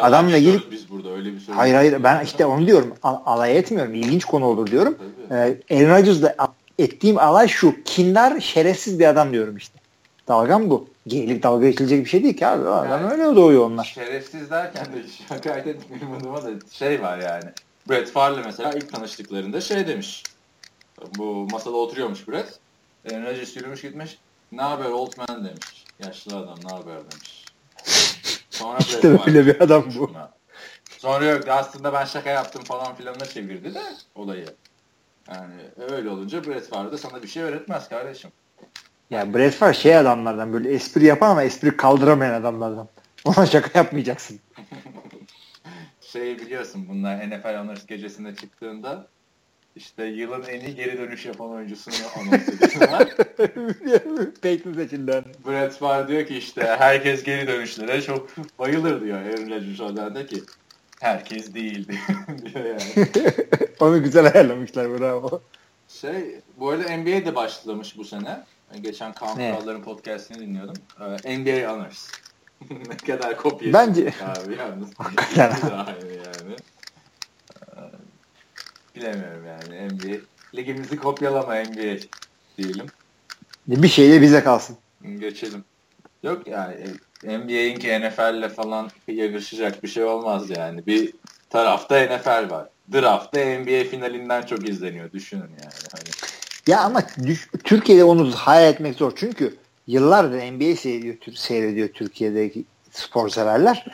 adamla ilgili biz burada öyle bir Hayır hayır ben işte onu diyorum. Al, alay etmiyorum. İlginç konu olur diyorum. Ee, Aaron Rodgers'la ettiğim alay şu. Kindar şerefsiz bir adam diyorum işte. Dalgam bu. Geylik dalga geçilecek bir şey değil ki abi. Adam yani, öyle doğuyor onlar. Şerefsiz derken de hakaret etmiyorum adıma da şey var yani. Brett Favre mesela ilk tanıştıklarında şey demiş. Bu masada oturuyormuş Brett. Aaron Rodgers yürümüş gitmiş. Ne haber old man demiş. Yaşlı adam ne haber demiş. Sonra işte Brett böyle bir adam bu. Sonra yok aslında ben şaka yaptım falan filanına çevirdi de olayı. Yani öyle olunca Brett Favre de sana bir şey öğretmez kardeşim. Ya Brett Favre şey adamlardan böyle espri yapan ama espri kaldıramayan adamlardan. Ona şaka yapmayacaksın. şey biliyorsun bunlar NFL Honors gecesinde çıktığında işte yılın en iyi geri dönüş yapan oyuncusunu anons ediyorlar. Peyton seçildi. Brett Favre diyor ki işte herkes geri dönüşlere çok bayılır diyor Aaron Rodgers'dan da ki herkes değil diyor yani. Onu güzel ayarlamışlar bravo. Şey bu arada NBA de başlamış bu sene. Geçen Kaan Kurallar'ın podcastini dinliyordum. Ee, NBA Honors. ne kadar kopya Bence abi yalnız. Hakikaten. aynı yani. Ee, bilemiyorum yani NBA. Ligimizi kopyalama NBA diyelim. Bir şey de bize kalsın. Geçelim. Yok yani NBA'inki NFL'le falan yarışacak bir şey olmaz yani. Bir tarafta NFL var. Draft'ta NBA finalinden çok izleniyor. Düşünün yani. Hani ya ama Türkiye'de onu hayal etmek zor. Çünkü yıllardır NBA seyrediyor, seyrediyor Türkiye'deki spor severler.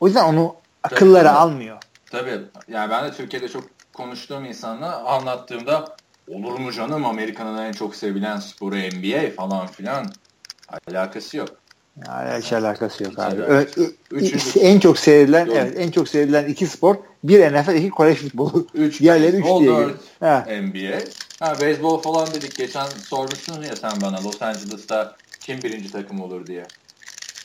O yüzden onu akılları Tabii, almıyor. Tabii. Yani ben de Türkiye'de çok konuştuğum insanla anlattığımda olur mu canım Amerika'nın en çok sevilen sporu NBA falan filan alakası yok. Yani hiç alakası yok hiç abi. Alakası. Üçüncü, en çok seyredilen evet en çok seyredilen iki spor bir NFL iki Kore futbolu. Üç Diğerleri üç diye. Dört NBA. Ha beyzbol falan dedik. Geçen sormuştun ya sen bana Los Angeles'ta kim birinci takım olur diye.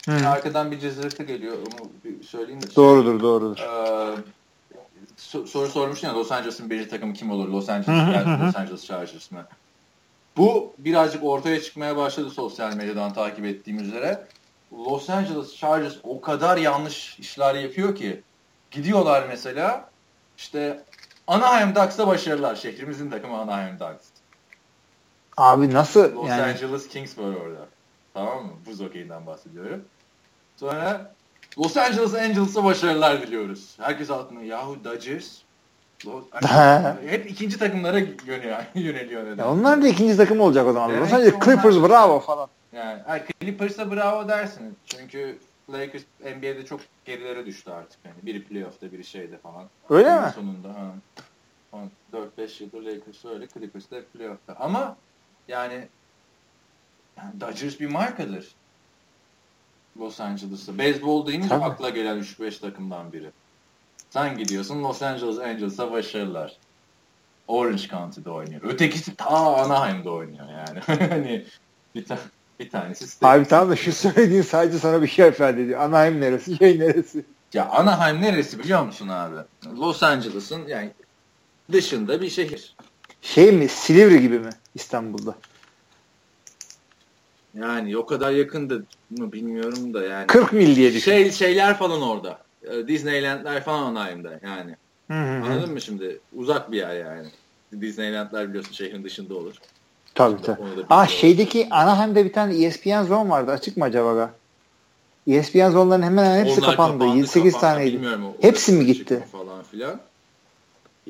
Hmm. Arkadan bir cızırtı geliyor. Onu bir söyleyeyim de. Doğrudur doğrudur. Ee, soru sormuştun ya Los Angeles'ın birinci takımı kim olur? Los Angeles, yani Los Angeles Chargers mı? Bu birazcık ortaya çıkmaya başladı sosyal medyadan takip ettiğim üzere. Los Angeles Chargers o kadar yanlış işler yapıyor ki gidiyorlar mesela işte Anaheim Ducks'ta başarılar. Şehrimizin takımı Anaheim Ducks. Abi nasıl Los yani? Angeles Kings var orada. Tamam mı? Buz hokeyinden bahsediyorum. Sonra Los Angeles Angels'a başarılar diliyoruz. Herkes altına yahu Dodgers hep ikinci takımlara yöneliyor, yöneliyor neden. Ya onlar da ikinci takım olacak o zaman. Evet, Los Angeles Clippers onlar- bravo falan. Yani ay, Clippers'a bravo dersin. Çünkü Lakers NBA'de çok gerilere düştü artık. Yani biri playoff'ta biri şeyde falan. Öyle Yılın mi? Sonunda ha. 4-5 yıldır Lakers öyle Clippers de playoff'ta. Ama yani, yani Dodgers bir markadır. Los Angeles'ta. Beyzbol deyince Tabii. akla gelen 3-5 takımdan biri. Sen gidiyorsun Los Angeles Angels'a başarılar. Orange County'de oynuyor. Ötekisi ta Anaheim'de oynuyor yani. hani bir, ta bir tanesi state. Abi tamam da şu söylediğin sadece sana bir şey ifade ediyor. Anaheim neresi, şey neresi? Ya Anaheim neresi biliyor musun abi? Los Angeles'ın yani dışında bir şehir. Şey mi? Silivri gibi mi İstanbul'da? Yani o kadar yakındı mı bilmiyorum da yani. 40 mil diye düşün. Şey şeyler falan orada. Ee, Disneyland'ler falan Anaheim'de yani. Hı hı. Anladın mı şimdi? Uzak bir yer yani. Disneyland'ler biliyorsun şehrin dışında olur. Tabii tabii. Biliyorum. şeydeki Anaheim'de bir tane ESPN Zone vardı. Açık mı acaba? ESPN Zone'ların hemen hemen hepsi Onlar kapandı. kapandı, 7-8 kapandı. taneydi. Bilmiyorum, Hepsi mi gitti? Falan filan.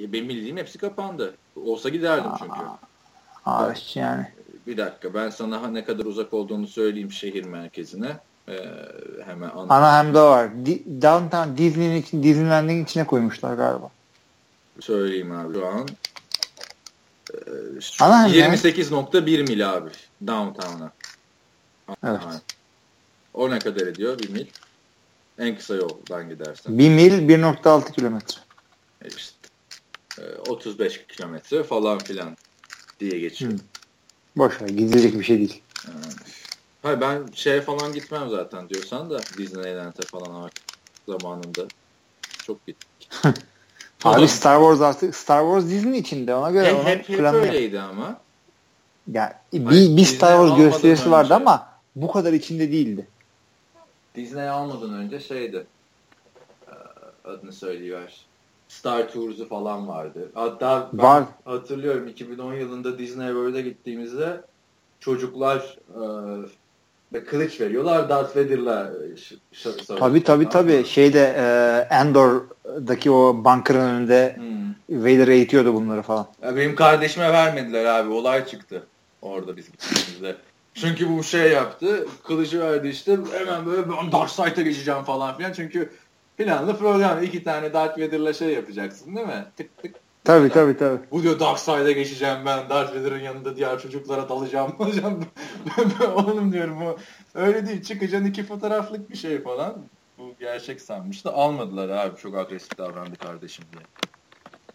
E, benim bildiğim hepsi kapandı. Olsa giderdim çünkü. Aa yani. Bir dakika ben sana ne kadar uzak olduğunu söyleyeyim şehir merkezine. Ee, hemen an- Anaheim'de var. Di- Downtown Disney'nin için, Disneyland'in içine koymuşlar galiba. söyleyeyim abi şu an. Ee, şu Anaheim ya. 28.1 mil abi downtown'a. Evet. O ne kadar ediyor bir mil? En kısa yoldan gidersen. 1 mil 1.6 kilometre. E işte, e, 35 kilometre falan filan diye geçiyor. Hı. Boş ver. Gidilecek bir şey değil. Yani. Hayır ben şeye falan gitmem zaten diyorsan da Disneyland'e falan artık zamanında çok gittik. Abi Star Wars artık Star Wars Disney içinde ona göre hep, ona hep, hep öyleydi ama. Ya bir, bir Star Wars gösterisi vardı önce- ama bu kadar içinde değildi. Disney almadan önce şeydi. e, Adını söyleyiver. Star Tours'u falan vardı. Hatta ben Var. hatırlıyorum 2010 yılında Disney World'e gittiğimizde çocuklar e, ve kılıç veriyorlar Darth Vader'la e, savaşıyorlar. Tabii tabii tabii. Şeyde e, Endor'daki o bunkerın önünde Hmm. Vader eğitiyordu bunları falan. Ya benim kardeşime vermediler abi. Olay çıktı. Orada biz gittiğimizde. Çünkü bu şey yaptı. Kılıcı verdi işte. Hemen böyle ben Dark Side'a geçeceğim falan filan. Çünkü planlı program. iki tane Darth Vader'la şey yapacaksın değil mi? Tık tık. Tabii tabii tabii. Bu diyor Dark Side'a geçeceğim ben. Darth Vader'ın yanında diğer çocuklara dalacağım. dalacağım. Oğlum diyorum bu öyle değil. Çıkacaksın iki fotoğraflık bir şey falan. Bu gerçek sanmış da almadılar abi. Çok agresif davrandı kardeşim diye.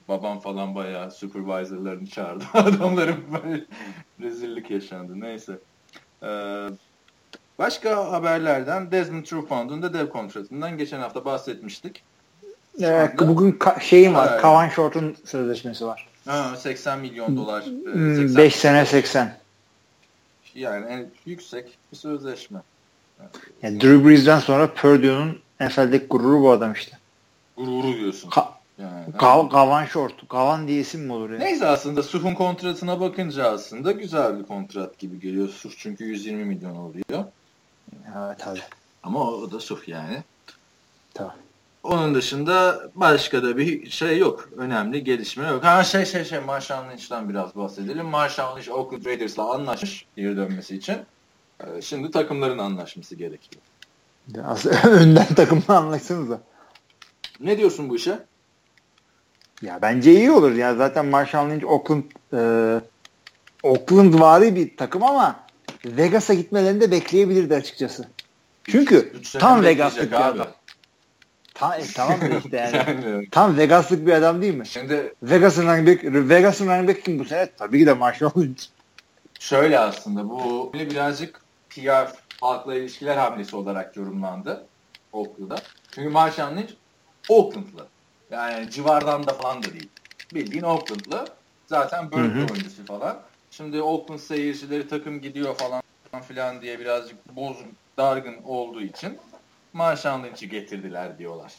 Babam falan bayağı supervisorlarını çağırdı. Adamların böyle rezillik yaşandı. Neyse. Ee, başka haberlerden Desmond Trufant'un da dev kontratından geçen hafta bahsetmiştik. Anda- bugün ka- şeyim var. Evet. Kavan Short'un sözleşmesi var. Ha, 80 milyon dolar. e, Hmm, 80 5 sene 80. Yani en yüksek bir sözleşme. Yani Drew Brees'den sonra Purdue'nun NFL'deki gururu bu adam işte. Gururu diyorsun. Ka- Yani, Ka- Kavan Short. Kavan diye isim mi olur ya? Neyse aslında Suf'un kontratına bakınca aslında güzel bir kontrat gibi geliyor. Suf çünkü 120 milyon oluyor. Evet abi. Ama o, o da Suf yani. Tamam. Onun dışında başka da bir şey yok. Önemli gelişme yok. Ha şey şey şey Marshall Lynch'ten biraz bahsedelim. Marshall Lynch Oakland Raiders'la anlaşmış geri dönmesi için. Ee, Şimdi takımların anlaşması gerekiyor. Biraz önden takımla anlaşsanıza. Ne diyorsun bu işe? Ya bence iyi olur. Ya zaten Marshall Lynch Oakland e, Oakland vari bir takım ama Vegas'a gitmelerini de bekleyebilirdi açıkçası. Çünkü Üç sene tam Vegas'lık bir abi. Ta, e, tamam da işte yani. Yani tam Vegas'lık bir adam değil mi? Şimdi Vegas'ın running back, Vegas'ın running back kim bu sene? Tabii ki de Marshall Lynch. Şöyle aslında bu birazcık PR halkla ilişkiler hamlesi olarak yorumlandı Oakland'da. Çünkü Marshall Lynch Oakland'lı. Yani civardan da falan da değil. Bildiğin Oakland'lı. Zaten Berkeley oyuncusu falan. Şimdi Oakland seyircileri takım gidiyor falan filan diye birazcık bozuk, dargın olduğu için Marshall Lynch'i getirdiler diyorlar.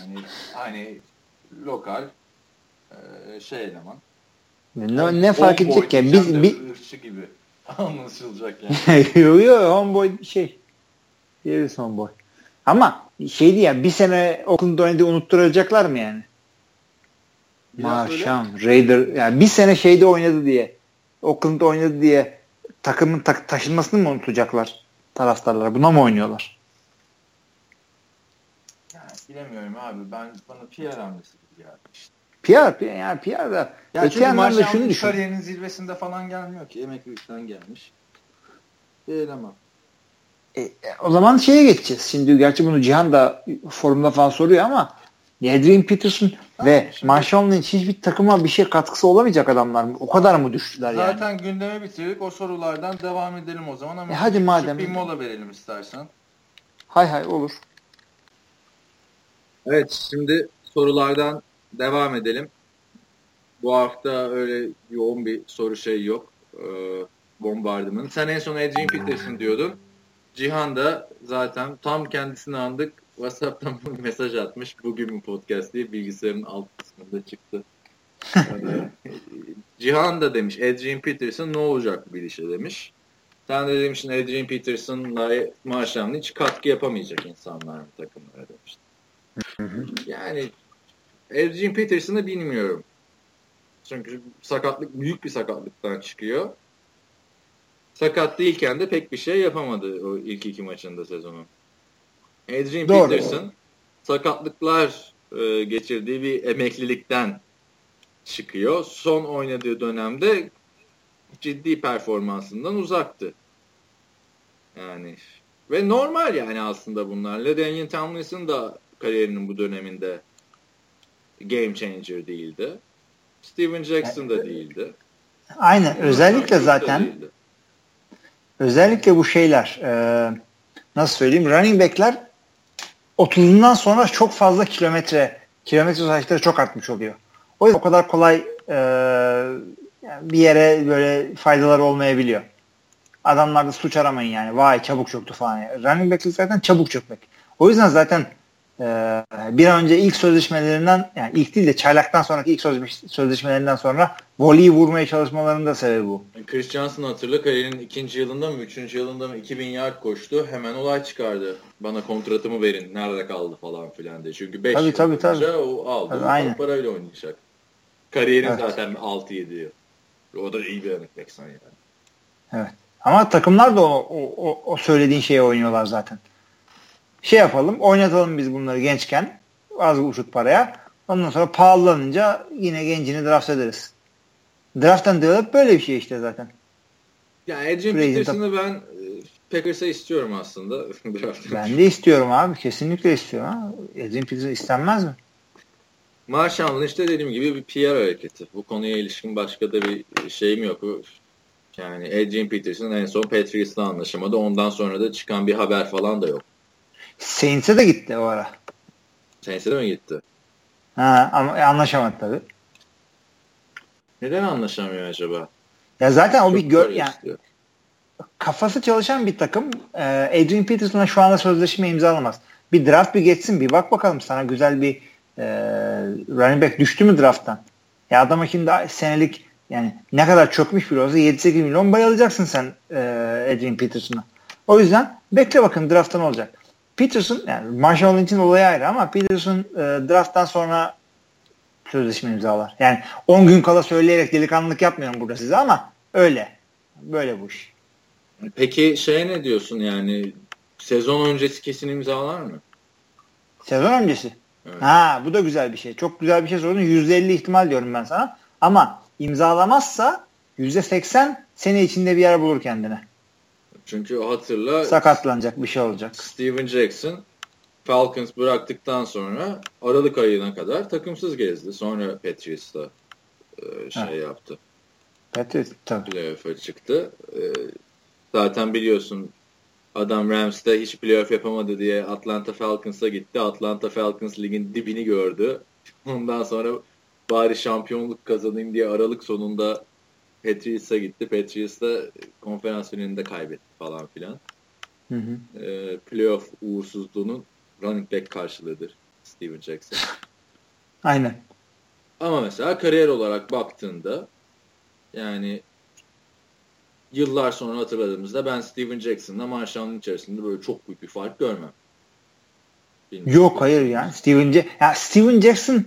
Yani hani lokal e, şey eleman. Ne, ne fark edecek ya? Biz, de bi- ırkçı gibi. anlaşılacak yani. yok yok homeboy şey. Davis homeboy. Ama şeydi ya bir sene Oakland'da oynadı unutturacaklar mı yani? Maşam, Raider yani bir sene şeyde oynadı diye Oakland'da oynadı diye takımın ta- taşınmasını mı unutacaklar taraftarlar? Buna mı oynuyorlar? Bilemiyorum abi. Ben bana PR hamlesi gibi geldi işte. PR, PR yani PR da Ya öte yandan da şunu düşün. kariyerinin zirvesinde falan gelmiyor ki. Emeklilikten gelmiş. Değil ama. E, e, o zaman şeye geçeceğiz. Şimdi gerçi bunu Cihan da forumda falan soruyor ama Adrian Peterson ve şimdi- Marshall Lynch hiçbir takıma bir şey katkısı olamayacak adamlar mı? O kadar mı düştüler yani? Zaten gündemi bitirdik. O sorulardan devam edelim o zaman ama E hadi madem. bir mola verelim istersen. Hay hay olur. Evet şimdi sorulardan devam edelim. Bu hafta öyle yoğun bir soru şey yok. Ee, bombardımanı. Sen en son Adrian Peterson diyordun. Cihan da zaten tam kendisini andık. WhatsApp'tan mesaj atmış. Bugün mü podcast diye bilgisayarın alt kısmında çıktı. Cihan da demiş Adrian Peterson ne olacak bir işe demiş. Sen de demişsin Adrian Peterson'la Marshall hiç katkı yapamayacak insanlar mı takımlara demiştin. Yani Adrian Peterson'ı bilmiyorum. Çünkü sakatlık büyük bir sakatlıktan çıkıyor. Sakat değilken de pek bir şey yapamadı o ilk iki maçında sezonun. Adrian Doğru. Peterson sakatlıklar e, geçirdiği bir emeklilikten çıkıyor. Son oynadığı dönemde ciddi performansından uzaktı. Yani ve normal yani aslında bunlarla. Daniel Tomlinson da kariyerinin bu döneminde game changer değildi. Steven Jackson da değildi. Aynen. Özellikle zaten özellikle bu şeyler e, nasıl söyleyeyim running backler 30'undan sonra çok fazla kilometre kilometre sayıları çok artmış oluyor. O yüzden o kadar kolay e, bir yere böyle faydaları olmayabiliyor. Adamlarda suç aramayın yani. Vay çabuk çöktü falan. Yani. Running back'lik zaten çabuk çökmek. O yüzden zaten e, bir an önce ilk sözleşmelerinden yani ilk değil de çaylaktan sonraki ilk sözleş- sözleşmelerinden sonra voleyi vurmaya çalışmalarının da sebebi bu. Chris Johnson hatırla kariyerinin ikinci yılında mı üçüncü yılında mı 2000 yard koştu. Hemen olay çıkardı. Bana kontratımı verin. Nerede kaldı falan filan diye. Çünkü 5 Tabii, yıl tabii, tabii. o aldı. Tabii, aynen. parayla oynayacak. Kariyerin Evet. zaten 6-7 yıl. O da iyi bir örnek backsan yani. Evet. Ama takımlar da o, o, o, o söylediğin şeye oynuyorlar zaten. Şey yapalım, oynatalım biz bunları gençken az uçut paraya. Ondan sonra pahalanınca yine gencini draft ederiz. Draft'tan develop böyle bir şey işte zaten. Ya Adrian Peterson'ı ben e, Packers'a istiyorum aslında. Ben de istiyorum abi. Kesinlikle istiyorum. Ha. Adrian Peterson istenmez mi? Marshall'ın işte dediğim gibi bir PR hareketi. Bu konuya ilişkin başka da bir şeyim yok. Yani Adrian Peterson en son Patriots'la anlaşamadı. Ondan sonra da çıkan bir haber falan da yok. Saints'e de gitti o ara. Saints'e de mi gitti? Ha, ama anlaşamadı tabii. Neden anlaşamıyor acaba? Ya zaten o Çok bir gör, yani istiyor. kafası çalışan bir takım e, Adrian Peterson'a şu anda sözleşme imzalamaz. Bir draft bir geçsin bir bak bakalım sana güzel bir e, running back düştü mü drafttan? Ya adama şimdi senelik yani ne kadar çökmüş bir olsa 7-8 milyon bayılacaksın sen e, Adrian Peterson'a. O yüzden bekle bakın drafttan olacak. Peterson yani Marshall Lynch'in olayı ayrı ama Peterson e, drafttan sonra sözleşme imzalar. Yani 10 gün kala söyleyerek delikanlılık yapmıyorum burada size ama öyle. Böyle bu iş. Peki şey ne diyorsun yani sezon öncesi kesin imzalar mı? Sezon öncesi. Evet. Ha bu da güzel bir şey. Çok güzel bir şey sordun. %50 ihtimal diyorum ben sana. Ama imzalamazsa %80 sene içinde bir yer bulur kendine. Çünkü hatırla Sakatlanacak bir şey olacak. Steven Jackson Falcons bıraktıktan sonra Aralık ayına kadar takımsız gezdi. Sonra Patriots'ta e, şey Ha. yaptı. Evet, tabii. Playoff'a çıktı. E, zaten biliyorsun adam Rams'te hiç playoff yapamadı diye Atlanta Falcons'a gitti. Atlanta Falcons ligin dibini gördü. Ondan sonra bari şampiyonluk kazanayım diye Aralık sonunda Patriots'a gitti. Patriots'ta konferans finalinde kaybetti falan filan. Hı hı. E, playoff uğursuzluğunun running back karşılığıdır Steven Jackson. Aynen. Ama mesela kariyer olarak baktığında yani yıllar sonra hatırladığımızda ben Steven Jackson'la Marshall'ın içerisinde böyle çok büyük bir fark görmem. Bilmiyorum. Yok hayır yani Steven, ja ya Steven Jackson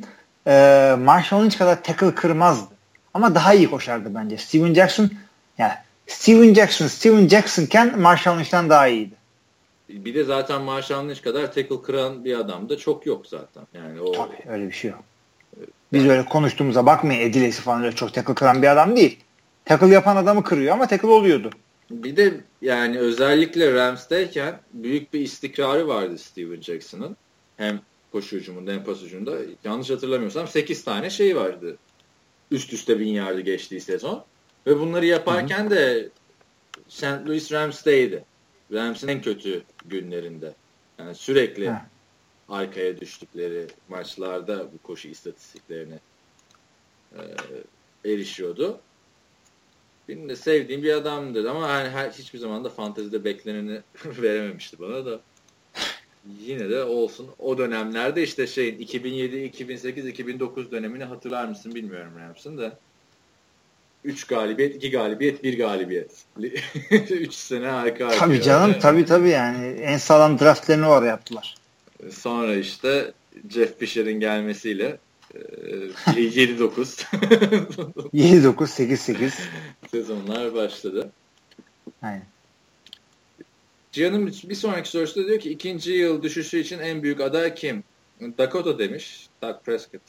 e, Marshall Lynch kadar tackle kırmazdı. Ama daha iyi koşardı bence. Steven Jackson yani Steven Jackson Steven Jackson'ken Marshall Lynch'ten daha iyiydi. Bir de zaten Marshall Lynch kadar tackle kıran bir adam da çok yok zaten. Yani o Tabii öyle bir şey yok. Biz öyle konuştuğumuza bakmayın Edilesi falan öyle çok tackle kıran bir adam değil. Tackle yapan adamı kırıyor ama tackle oluyordu. Bir de yani özellikle Rams'teyken büyük bir istikrarı vardı Steven Jackson'ın. Hem koşu hücumunda hem pas hücumunda. Yanlış hatırlamıyorsam 8 tane şey vardı. Üst üste bin yardı geçtiği sezon. Ve bunları yaparken Hı-hı. de St. Louis Rams'teydi. Rams'in en kötü günlerinde. Yani sürekli Hı. arkaya düştükleri maçlarda bu koşu istatistiklerine e, erişiyordu. Benim de sevdiğim bir adamdır ama yani her, hiçbir zaman da fantezide bekleneni verememişti bana da. Yine de olsun. O dönemlerde işte şeyin 2007, 2008, 2009 dönemini hatırlar mısın bilmiyorum Rams'ın da. 3 galibiyet, 2 galibiyet, 1 galibiyet. 3 sene arka Tabii canım yani. tabii tabii yani en sağlam draftlerini var yaptılar. Sonra işte Jeff Fisher'in gelmesiyle 7-9 7-9 8-8 sezonlar başladı. Aynen. Cihan'ın bir sonraki sorusu da diyor ki ikinci yıl düşüşü için en büyük aday kim? Dakota demiş. Doug Prescott.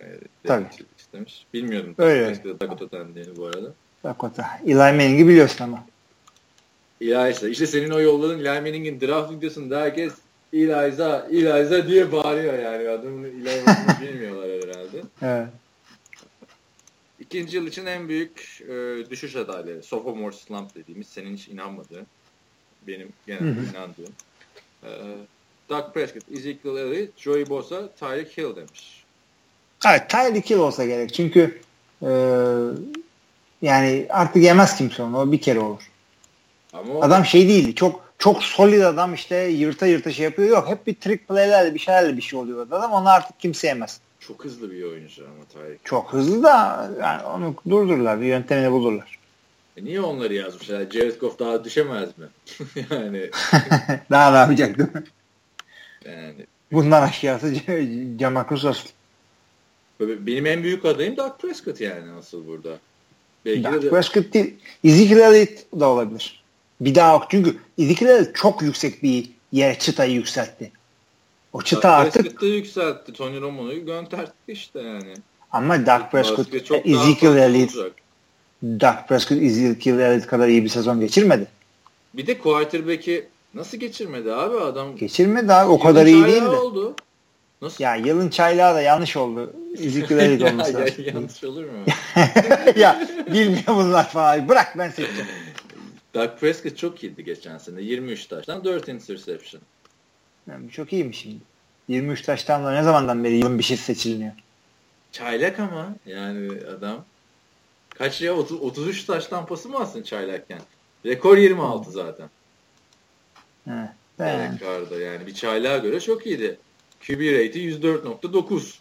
Ee, Tabii. Istemiş. Bilmiyordum. Öyle. Prescott'a Dakota dendiğini bu arada. Dakota. Eli Manning'i biliyorsun ama. Eli işte. İşte senin o yolladığın Eli Manning'in draft videosunda herkes Eliza, Eliza diye bağırıyor yani. Adamın Eliza'sını bilmiyorlar herhalde. Evet. İkinci yıl için en büyük e, düşüş adayları. Sophomore slump dediğimiz senin hiç inanmadığın. Benim genelde inandığım. E, Doug Prescott, Ezekiel Elliott, Joey Bosa, Tyreek Hill demiş. Evet Tyreek Hill olsa gerek. Çünkü e, yani artık yemez kimse onu. O bir kere olur. Ama o... Adam şey değil. Çok çok solid adam işte yırta yırta şey yapıyor. Yok hep bir trick play'lerle bir şeylerle bir şey oluyor adam. Onu artık kimse yemez. Çok hızlı bir oyuncu ama Tyreek. Çok hızlı da yani onu durdururlar. Bir yöntemini bulurlar. E niye onları yazmışlar? Jared Goff daha düşemez mi? yani. daha ne yapacak değil mi? Yani. Bundan aşağısı Jamarcus Russell. Benim en büyük adayım Dak Prescott yani asıl burada. Belki Dak de... Prescott değil. Ezekiel Elliott da olabilir. Bir daha yok. Çünkü Ezekiel çok yüksek bir yere çıtayı yükseltti. O çıta Dak artık... Prescott'ı yükseltti. Tony Romo'yu gönderdi işte yani. Ama Dak Prescott, Ezekiel Elliott Dak Prescott, Elliott kadar iyi bir sezon geçirmedi. Bir de quarterback'i nasıl geçirmedi abi adam? Geçirmedi abi. O kadar iyi değildi. oldu. Nasıl? Ya yılın çaylağı da yanlış oldu. Ezekiel Elliott olması ya, ya, yanlış olur mu? ya bilmiyor bunlar falan. Bırak ben seçeceğim. Doug Prescott çok iyiydi geçen sene. 23 taştan 4 interception. Yani çok iyiymiş şimdi. 23 taştan da ne zamandan beri yılın bir şey seçilmiyor. Çaylak ama yani adam. Kaç ya 30, 33 taştan pası mı alsın çaylakken? Rekor 26 zaten. Evet. Yani. yani bir çaylağa göre çok iyiydi. QB rate'i 104.9.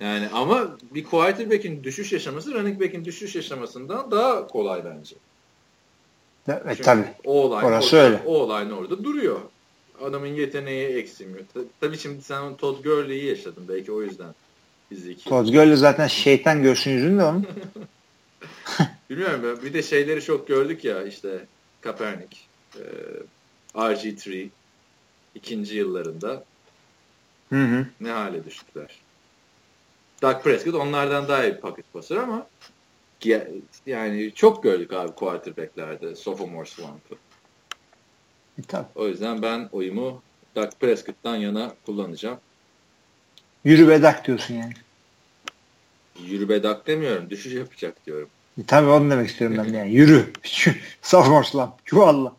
Yani ama bir quarterback'in düşüş yaşaması running back'in düşüş yaşamasından daha kolay bence. Evet tabii. O olay, Orası orada, öyle. o olay orada duruyor. Adamın yeteneği eksilmiyor. Tabii şimdi sen Todd Gurley'i yaşadın belki o yüzden. Todd Gurley zaten şeytan görsün yüzünde onun. Bilmiyorum ben. Bir de şeyleri çok gördük ya işte Kaepernick, e, RG3 ikinci yıllarında hı hı. ne hale düştüler. Doug Prescott onlardan daha iyi bir paket pasör ama yani çok gördük abi quarterbacklerde sophomore slump'ı. E, o yüzden ben oyumu Doug Prescott'tan yana kullanacağım. Yürü be Dak diyorsun yani. Yürü be Dak demiyorum. Düşüş yapacak diyorum. E, tabii onu demek istiyorum ben yani. Yürü. sophomore slump. Çuvalla.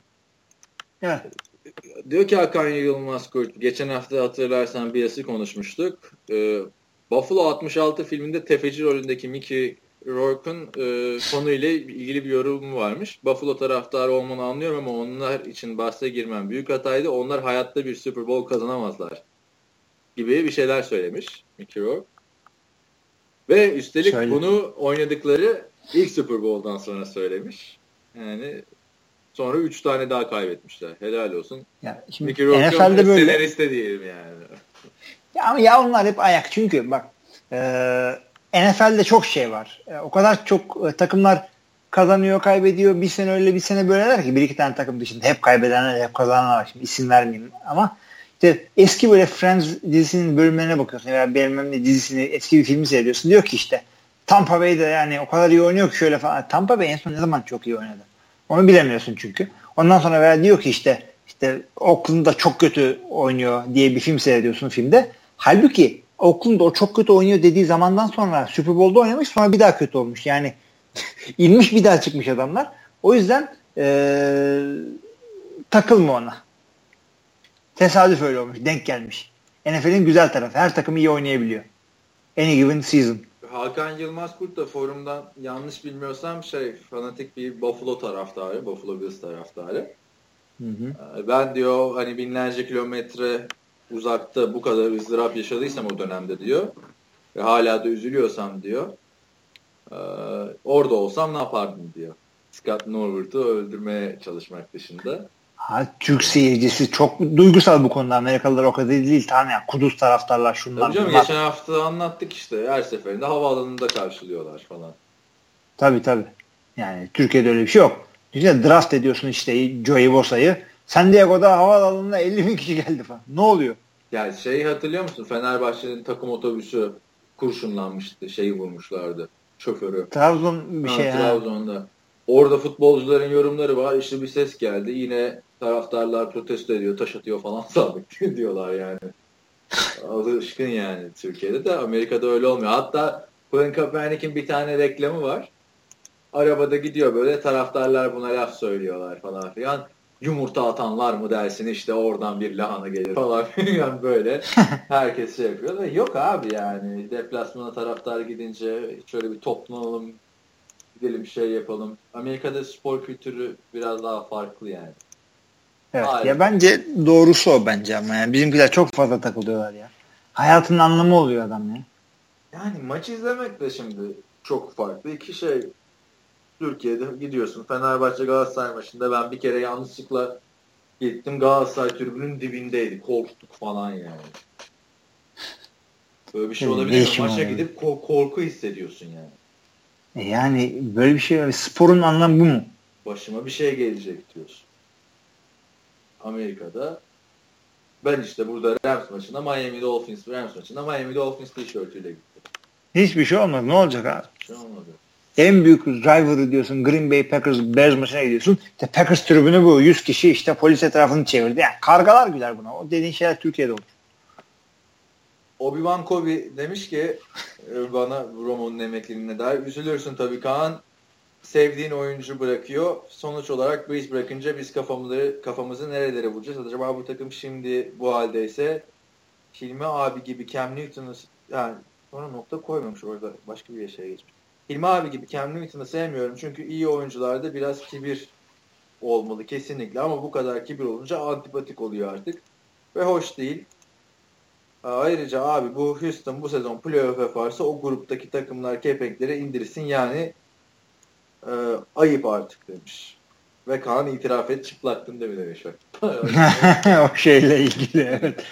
Evet. Diyor ki Hakan Yılmaz Kurt. Geçen hafta hatırlarsan bir yası konuşmuştuk. Ee, Buffalo 66 filminde tefeci rolündeki Mickey Rourke'un e, konuyla ilgili bir yorumu varmış. Buffalo taraftarı olmanı anlıyorum ama onlar için bahse girmem büyük hataydı. Onlar hayatta bir Super Bowl kazanamazlar gibi bir şeyler söylemiş Mickey Rourke. Ve üstelik Şöyle. bunu oynadıkları ilk Super Bowl'dan sonra söylemiş. Yani sonra 3 tane daha kaybetmişler. Helal olsun. Ya şimdi NFL'de böyle. Diyelim yani. Ya ama ya onlar hep ayak çünkü bak e, NFL'de çok şey var. E, o kadar çok e, takımlar kazanıyor, kaybediyor. Bir sene öyle bir sene böyleler ki bir iki tane takım dışında hep kaybedenler, hep kazananlar var. Şimdi isim vermeyeyim ama işte eski böyle Friends dizisinin bölümlerine bakıyorsun veya bilmem ne dizisini eski bir filmi seyrediyorsun. Diyor ki işte Tampa Bay'de yani o kadar iyi oynuyor ki şöyle falan. Tampa Bay en son ne zaman çok iyi oynadı? Onu bilemiyorsun çünkü. Ondan sonra veya diyor ki işte işte Oakland'da çok kötü oynuyor diye bir film seyrediyorsun filmde. Halbuki Oakland'da o çok kötü oynuyor dediği zamandan sonra Super Bowl'da oynamış sonra bir daha kötü olmuş. Yani inmiş bir daha çıkmış adamlar. O yüzden ee, takılma ona. Tesadüf öyle olmuş. Denk gelmiş. NFL'in güzel tarafı. Her takım iyi oynayabiliyor. Any given season. Hakan Yılmaz Kurt da forumdan yanlış bilmiyorsam şey fanatik bir Buffalo taraftarı. Buffalo Bills taraftarı. Hı hı. Ee, ben diyor hani binlerce kilometre uzakta bu kadar ızdırap yaşadıysam o dönemde diyor ve hala da üzülüyorsam diyor e, orada olsam ne yapardım diyor. Scott Norwood'u öldürmeye çalışmak dışında. Ha, Türk seyircisi çok duygusal bu konuda. Amerikalılar o kadar değil. Tamam ya Kudüs taraftarlar şunlar Tabii canım bunlar. geçen hafta anlattık işte. Her seferinde havaalanında karşılıyorlar falan. Tabii tabii. Yani Türkiye'de öyle bir şey yok. Düşünsene draft ediyorsun işte Joey Bosa'yı. San Diego'da havaalanına 50 bin kişi geldi falan. Ne oluyor? Yani şeyi hatırlıyor musun? Fenerbahçe'nin takım otobüsü kurşunlanmıştı. Şeyi vurmuşlardı. Şoförü. Trabzon bir ha, şey. Trabzon'da. Ha. Orada futbolcuların yorumları var. İşte bir ses geldi. Yine taraftarlar protesto ediyor, taş atıyor falan sabit diyorlar yani. Alışkın yani Türkiye'de de Amerika'da öyle olmuyor. Hatta Colin Kaepernick'in bir tane reklamı var. Arabada gidiyor böyle taraftarlar buna laf söylüyorlar falan filan. Yumurta atan var mı dersin işte oradan bir lahana gelir falan filan böyle. Herkes şey yapıyor da yok abi yani deplasmana taraftar gidince şöyle bir toplanalım gidelim şey yapalım. Amerika'da spor kültürü biraz daha farklı yani. Evet. Aynen. Ya bence doğrusu o bence ama yani bizimkiler çok fazla takılıyorlar ya. Hayatın anlamı oluyor adam ya. Yani maç izlemek de şimdi çok farklı. İki şey Türkiye'de gidiyorsun. Fenerbahçe Galatasaray maçında ben bir kere yanlışlıkla gittim Galatasaray tribünün dibindeydi. Korktuk falan yani. Böyle bir şey olabilir. Maça gidip korku hissediyorsun yani. E yani böyle bir şey sporun anlamı bu mu? Başıma bir şey gelecek diyorsun. Amerika'da ben işte burada Rams maçında Miami Dolphins Rams maçında Miami Dolphins tişörtüyle gittim. Hiçbir şey olmadı. Ne olacak abi? Hiçbir şey olmadı. En büyük rivalry diyorsun Green Bay Packers Bears maçına gidiyorsun. İşte Packers tribünü bu. 100 kişi işte polis etrafını çevirdi. Yani kargalar güler buna. O dediğin şeyler Türkiye'de olur. Obi-Wan Kobe demiş ki e, bana Romo'nun emekliliğine dair üzülürsün tabii Kaan sevdiğin oyuncu bırakıyor. Sonuç olarak Breeze bırakınca biz kafamızı, kafamızı nerelere vuracağız? Acaba bu takım şimdi bu haldeyse Hilmi abi gibi Cam Newton'u yani sonra nokta koymamış orada başka bir şeye geçmiş. Hilmi abi gibi Cam Newton'u sevmiyorum çünkü iyi oyuncularda biraz kibir olmalı kesinlikle ama bu kadar kibir olunca antipatik oluyor artık ve hoş değil. Ayrıca abi bu Houston bu sezon playoff yaparsa o gruptaki takımlar kepenkleri indirsin yani e, ayıp artık demiş. Ve Kaan itiraf et çıplaktın de mi demiş o şeyle ilgili evet.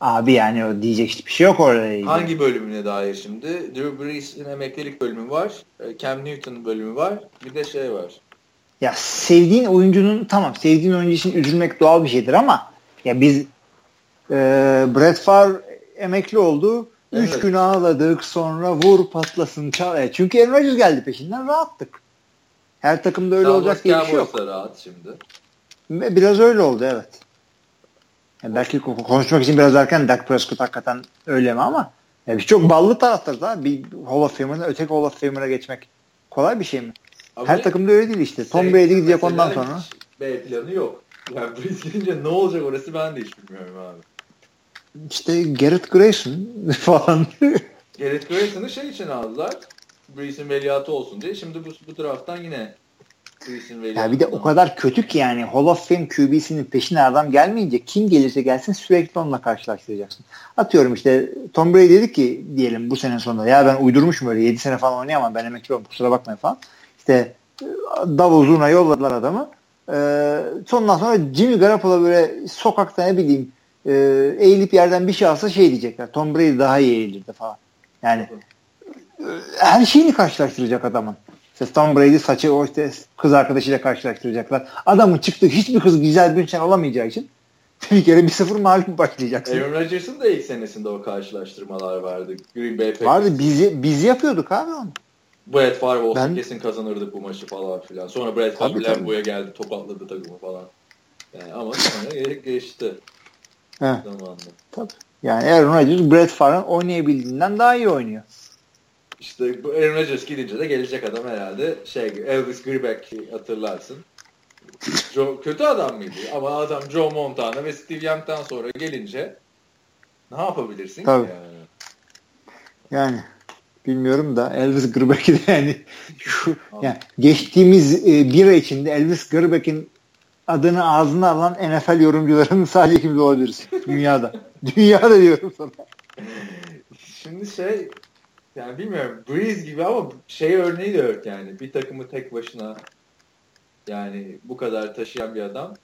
Abi yani o diyecek hiçbir şey yok orada ilgili. Hangi bölümüne dair şimdi? Drew Brees'in emeklilik bölümü var. E, Cam Newton bölümü var. Bir de şey var. Ya sevdiğin oyuncunun tamam sevdiğin oyuncu için üzülmek doğal bir şeydir ama ya biz e, Brett Favre emekli oldu. Evet. Üç gün ağladık sonra vur patlasın çal. E, çünkü Aaron Rodgers geldi peşinden rahattık. Her takımda öyle Cowboys olacak diye bir şey yok. rahat şimdi. Biraz öyle oldu evet. Yani belki konuşmak için biraz erken Dak Prescott hakikaten öyle mi ama yani biz çok ballı taraftarız ha. Bir Hall of Famer'dan öteki Hall of Famer'a geçmek kolay bir şey mi? Abi Her takımda öyle değil işte. Tom Brady gidecek ondan sonra. B planı yok. Yani Breeze gidince ne olacak orası ben de hiç bilmiyorum abi işte Garrett Grayson falan. Garrett Grayson'ı şey için aldılar. Breeze'in veliahtı olsun diye. Şimdi bu, bu taraftan yine Breeze'in veliahtı. Ya bir de o kadar kötü ki yani Hall of Fame QB'sinin peşine adam gelmeyince kim gelirse gelsin sürekli onunla karşılaştıracaksın. Atıyorum işte Tom Brady dedi ki diyelim bu sene sonunda ya ben uydurmuşum böyle 7 sene falan oynayamam ben emekli oldum kusura bakmayın falan. İşte davul zurna yolladılar adamı. Ee, sondan sonra Jimmy Garoppolo böyle sokakta ne bileyim e, eğilip yerden bir şey alsa şey diyecekler. Tom Brady daha iyi eğilirdi falan. Yani e, her şeyini karşılaştıracak adamın. İşte Tom Brady saçı o işte kız arkadaşıyla karşılaştıracaklar. Adamın çıktığı hiçbir kız güzel bir şey alamayacağı için bir kere bir sıfır mağlup başlayacaksın. Aaron Rodgers'ın da ilk senesinde o karşılaştırmalar vardı. Green Bay Packers. Vardı biz, biz yapıyorduk abi onu. Brett Favre olsa Ben- kesin kazanırdık bu maçı falan filan. Sonra Tabii, Favre. Lambeau'ya geldi tokatladı takımı falan. Yani ama sonra ge- geçti Zamanla. tabii. Yani Aaron Rodgers Brett Favre'ın oynayabildiğinden daha iyi oynuyor. İşte bu Aaron Rodgers gidince de gelecek adam herhalde şey Elvis Grbac hatırlarsın. Joe, kötü adam mıydı? Ama adam Joe Montana ve Steve Young'dan sonra gelince ne yapabilirsin Tabii. ki yani? Yani bilmiyorum da Elvis Grbaek'i de yani şu yani geçtiğimiz e, bir ay içinde Elvis Grbaek'in adını ağzına alan NFL yorumcularının sadece ikimiz olabiliriz dünyada. dünyada diyorum sana. Şimdi şey yani bilmiyorum Breeze gibi ama şey örneği de yok yani. Bir takımı tek başına yani bu kadar taşıyan bir adam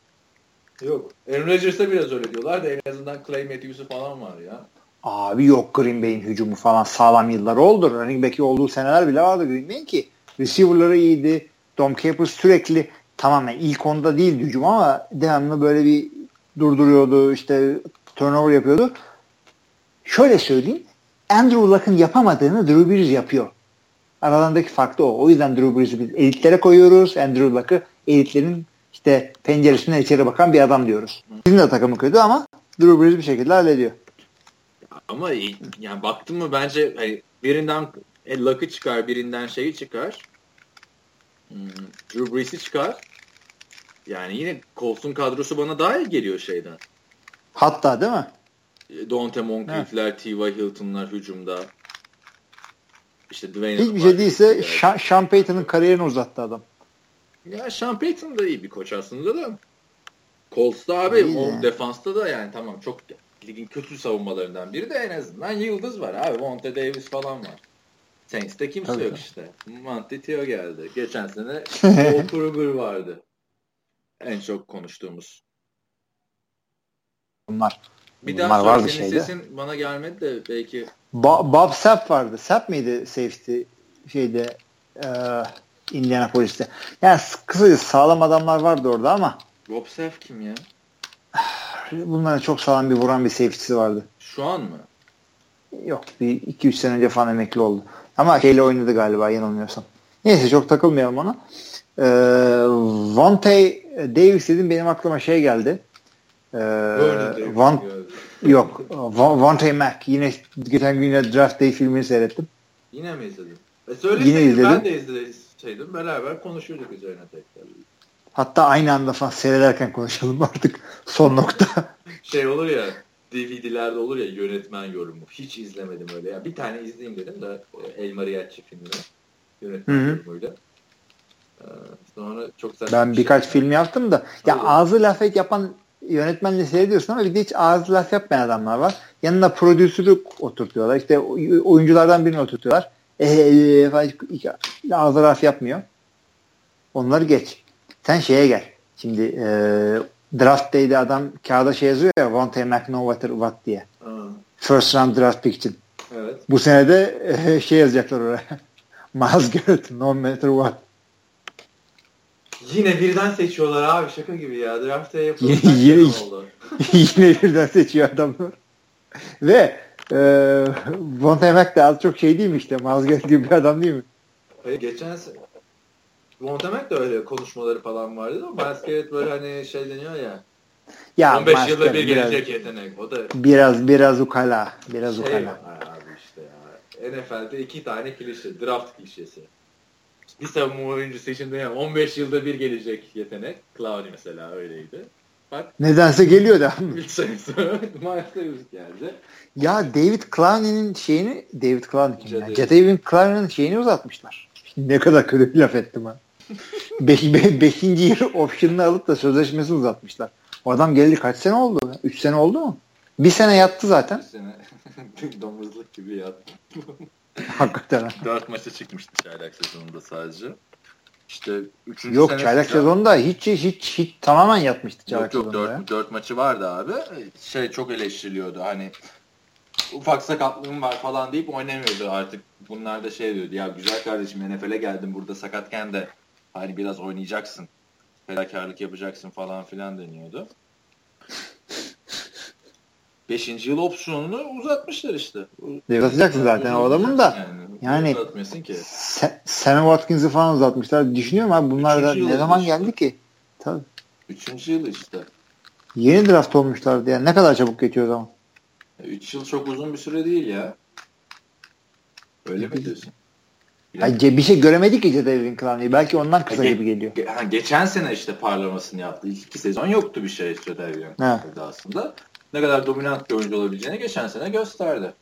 yok. Aaron Rodgers'a biraz öyle diyorlar da en azından Clay Matthews'u falan var ya. Abi yok Green Bay'in hücumu falan sağlam yıllar oldu. Running back'i olduğu seneler bile vardı Green Bay'in ki. Receiver'ları iyiydi. Dom Capers sürekli tamamen ilk onda değil hücum ama devamlı böyle bir durduruyordu. işte turnover yapıyordu. Şöyle söyleyeyim. Andrew Luck'ın yapamadığını Drew Brees yapıyor. Aralarındaki fark da o. O yüzden Drew Brees'i biz elitlere koyuyoruz. Andrew Luck'ı elitlerin işte penceresinden içeri bakan bir adam diyoruz. Bizim de takımı kötü ama Drew Brees bir şekilde hallediyor. Ama yani baktın mı bence hani birinden e, Luck'ı çıkar, birinden şeyi çıkar. Hmm, Drew Brees'i çıkar. Yani yine Colts'un kadrosu bana daha iyi geliyor şeyden. Hatta değil mi? E, Dante Moncrief'ler, T.Y. Hilton'lar hücumda. İşte Dwayne Hiçbir şey değilse Sean, Sean Payton'ın kariyerini uzattı adam. Ya Sean Payton da iyi bir koç aslında da. Colts'ta abi İyi o de. defansta da yani tamam çok ligin kötü savunmalarından biri de en azından yıldız var abi. Monte Davis falan var. Saints'te kimse Tabii, yok tabii. işte. Monte Teo geldi. Geçen sene Paul Kruger vardı. En çok konuştuğumuz. Bunlar. Bir Bunlar daha var söyle bir senin şeyde. sesin bana gelmedi de belki Ba- Bob Sapp vardı. Sapp miydi safety şeyde e, Indianapolis'te? Yani kısaca sağlam adamlar vardı orada ama Rob Saf kim ya? bunların çok sağlam bir vuran bir safety'si vardı. Şu an mı? Yok bir 2-3 sene önce falan emekli oldu. Ama şeyle oynadı galiba yanılmıyorsam. Neyse çok takılmayalım ona. Ee, Vontae Davis dedim benim aklıma şey geldi. Ee, geldi. yok. Von, Vontae Mack. Yine geçen gün yine Draft Day filmini seyrettim. Yine mi izledin? E Yine izledim. ben de izleseydim beraber konuşurduk üzerine tekrar. Hatta aynı anda falan seyrederken konuşalım artık. Son nokta. Şey olur ya DVD'lerde olur ya yönetmen yorumu. Hiç izlemedim öyle. Yani bir tane izleyeyim dedim de e, El Mariachi filmini. Yönetmen Hı hı. yorumuyla. Ee, sonra çok saçma Ben bir şey. birkaç film yaptım da. Ya Öyle. ağzı laf et yapan yönetmenle seyrediyorsun ama bir de hiç ağzı laf yapmayan adamlar var. Yanına prodüsörü oturtuyorlar. İşte oy- oyunculardan birini oturtuyorlar. Eee falan hiç- hiç ağzı laf yapmıyor. Onları geç. Sen şeye gel. Şimdi e, draft day'de adam kağıda şey yazıyor ya Vontae Mack no matter what diye. Aa, First round draft pick için. evet. Bu sene de e, şey yazacaklar oraya. Miles Garrett no matter what. Yine birden seçiyorlar abi şaka gibi ya. Draft'a yapıldı. Yine- oldu? Yine birden seçiyor adamlar. Ve e, Vontae Mack de az çok şey değil mi işte? Miles Garrett gibi bir adam değil mi? Hayır, geçen Montemek de öyle konuşmaları falan vardı ama Miles Garrett böyle hani şey deniyor ya. Ya 15 Miles yılda bir biraz, gelecek yetenek. O da biraz biraz ukala. Biraz şey ukala. abi işte ya. NFL'de iki tane klişe. Draft klişesi. Bir savunma oyuncusu için de yani 15 yılda bir gelecek yetenek. Clowney mesela öyleydi. Bak Nedense geliyor da. Miles Davis geldi. ya David Clowney'nin şeyini David Clowney kim. Jadavion Clowney'nin şeyini uzatmışlar. Ne kadar kötü bir laf ettim ha. Beş, be, beşinci yıl option'ını alıp da sözleşmesini uzatmışlar. O adam geldi kaç sene oldu? Üç sene oldu mu? Bir sene yattı Bir zaten. sene domuzluk gibi yattı. Hakikaten. ha. Dört maça çıkmıştı çaylak sezonunda sadece. işte 3. Yok çaylak sezonda hiç hiç hiç tamamen yatmıştı çaylak yok, yok, sezonda. 4, 4 maçı vardı abi. Şey çok eleştiriliyordu hani ufak sakatlığım var falan deyip oynamıyordu artık. Bunlar da şey diyordu ya güzel kardeşim NFL'e geldim burada sakatken de hani biraz oynayacaksın. Fedakarlık yapacaksın falan filan deniyordu. Beşinci yıl opsiyonunu uzatmışlar işte. Uzatacaksın zaten o adamın da. Yani, yani uzatmıyorsun ki. Sam Watkins'i falan uzatmışlar. Düşünüyorum abi bunlar da ne zaman işte. geldi ki? Tabii. Üçüncü yıl işte. Yeni draft olmuşlardı yani. Ne kadar çabuk geçiyor o zaman. Üç yıl çok uzun bir süre değil ya. Öyle mi diyorsun? Yani bir şey göremedik ki Jadavion Clowney'i. Belki ondan kısa ge- gibi geliyor. Ge- ha, geçen sene işte parlamasını yaptı. İlk iki sezon yoktu bir şey Jadavion aslında. Ne kadar dominant bir oyuncu olabileceğini geçen sene gösterdi.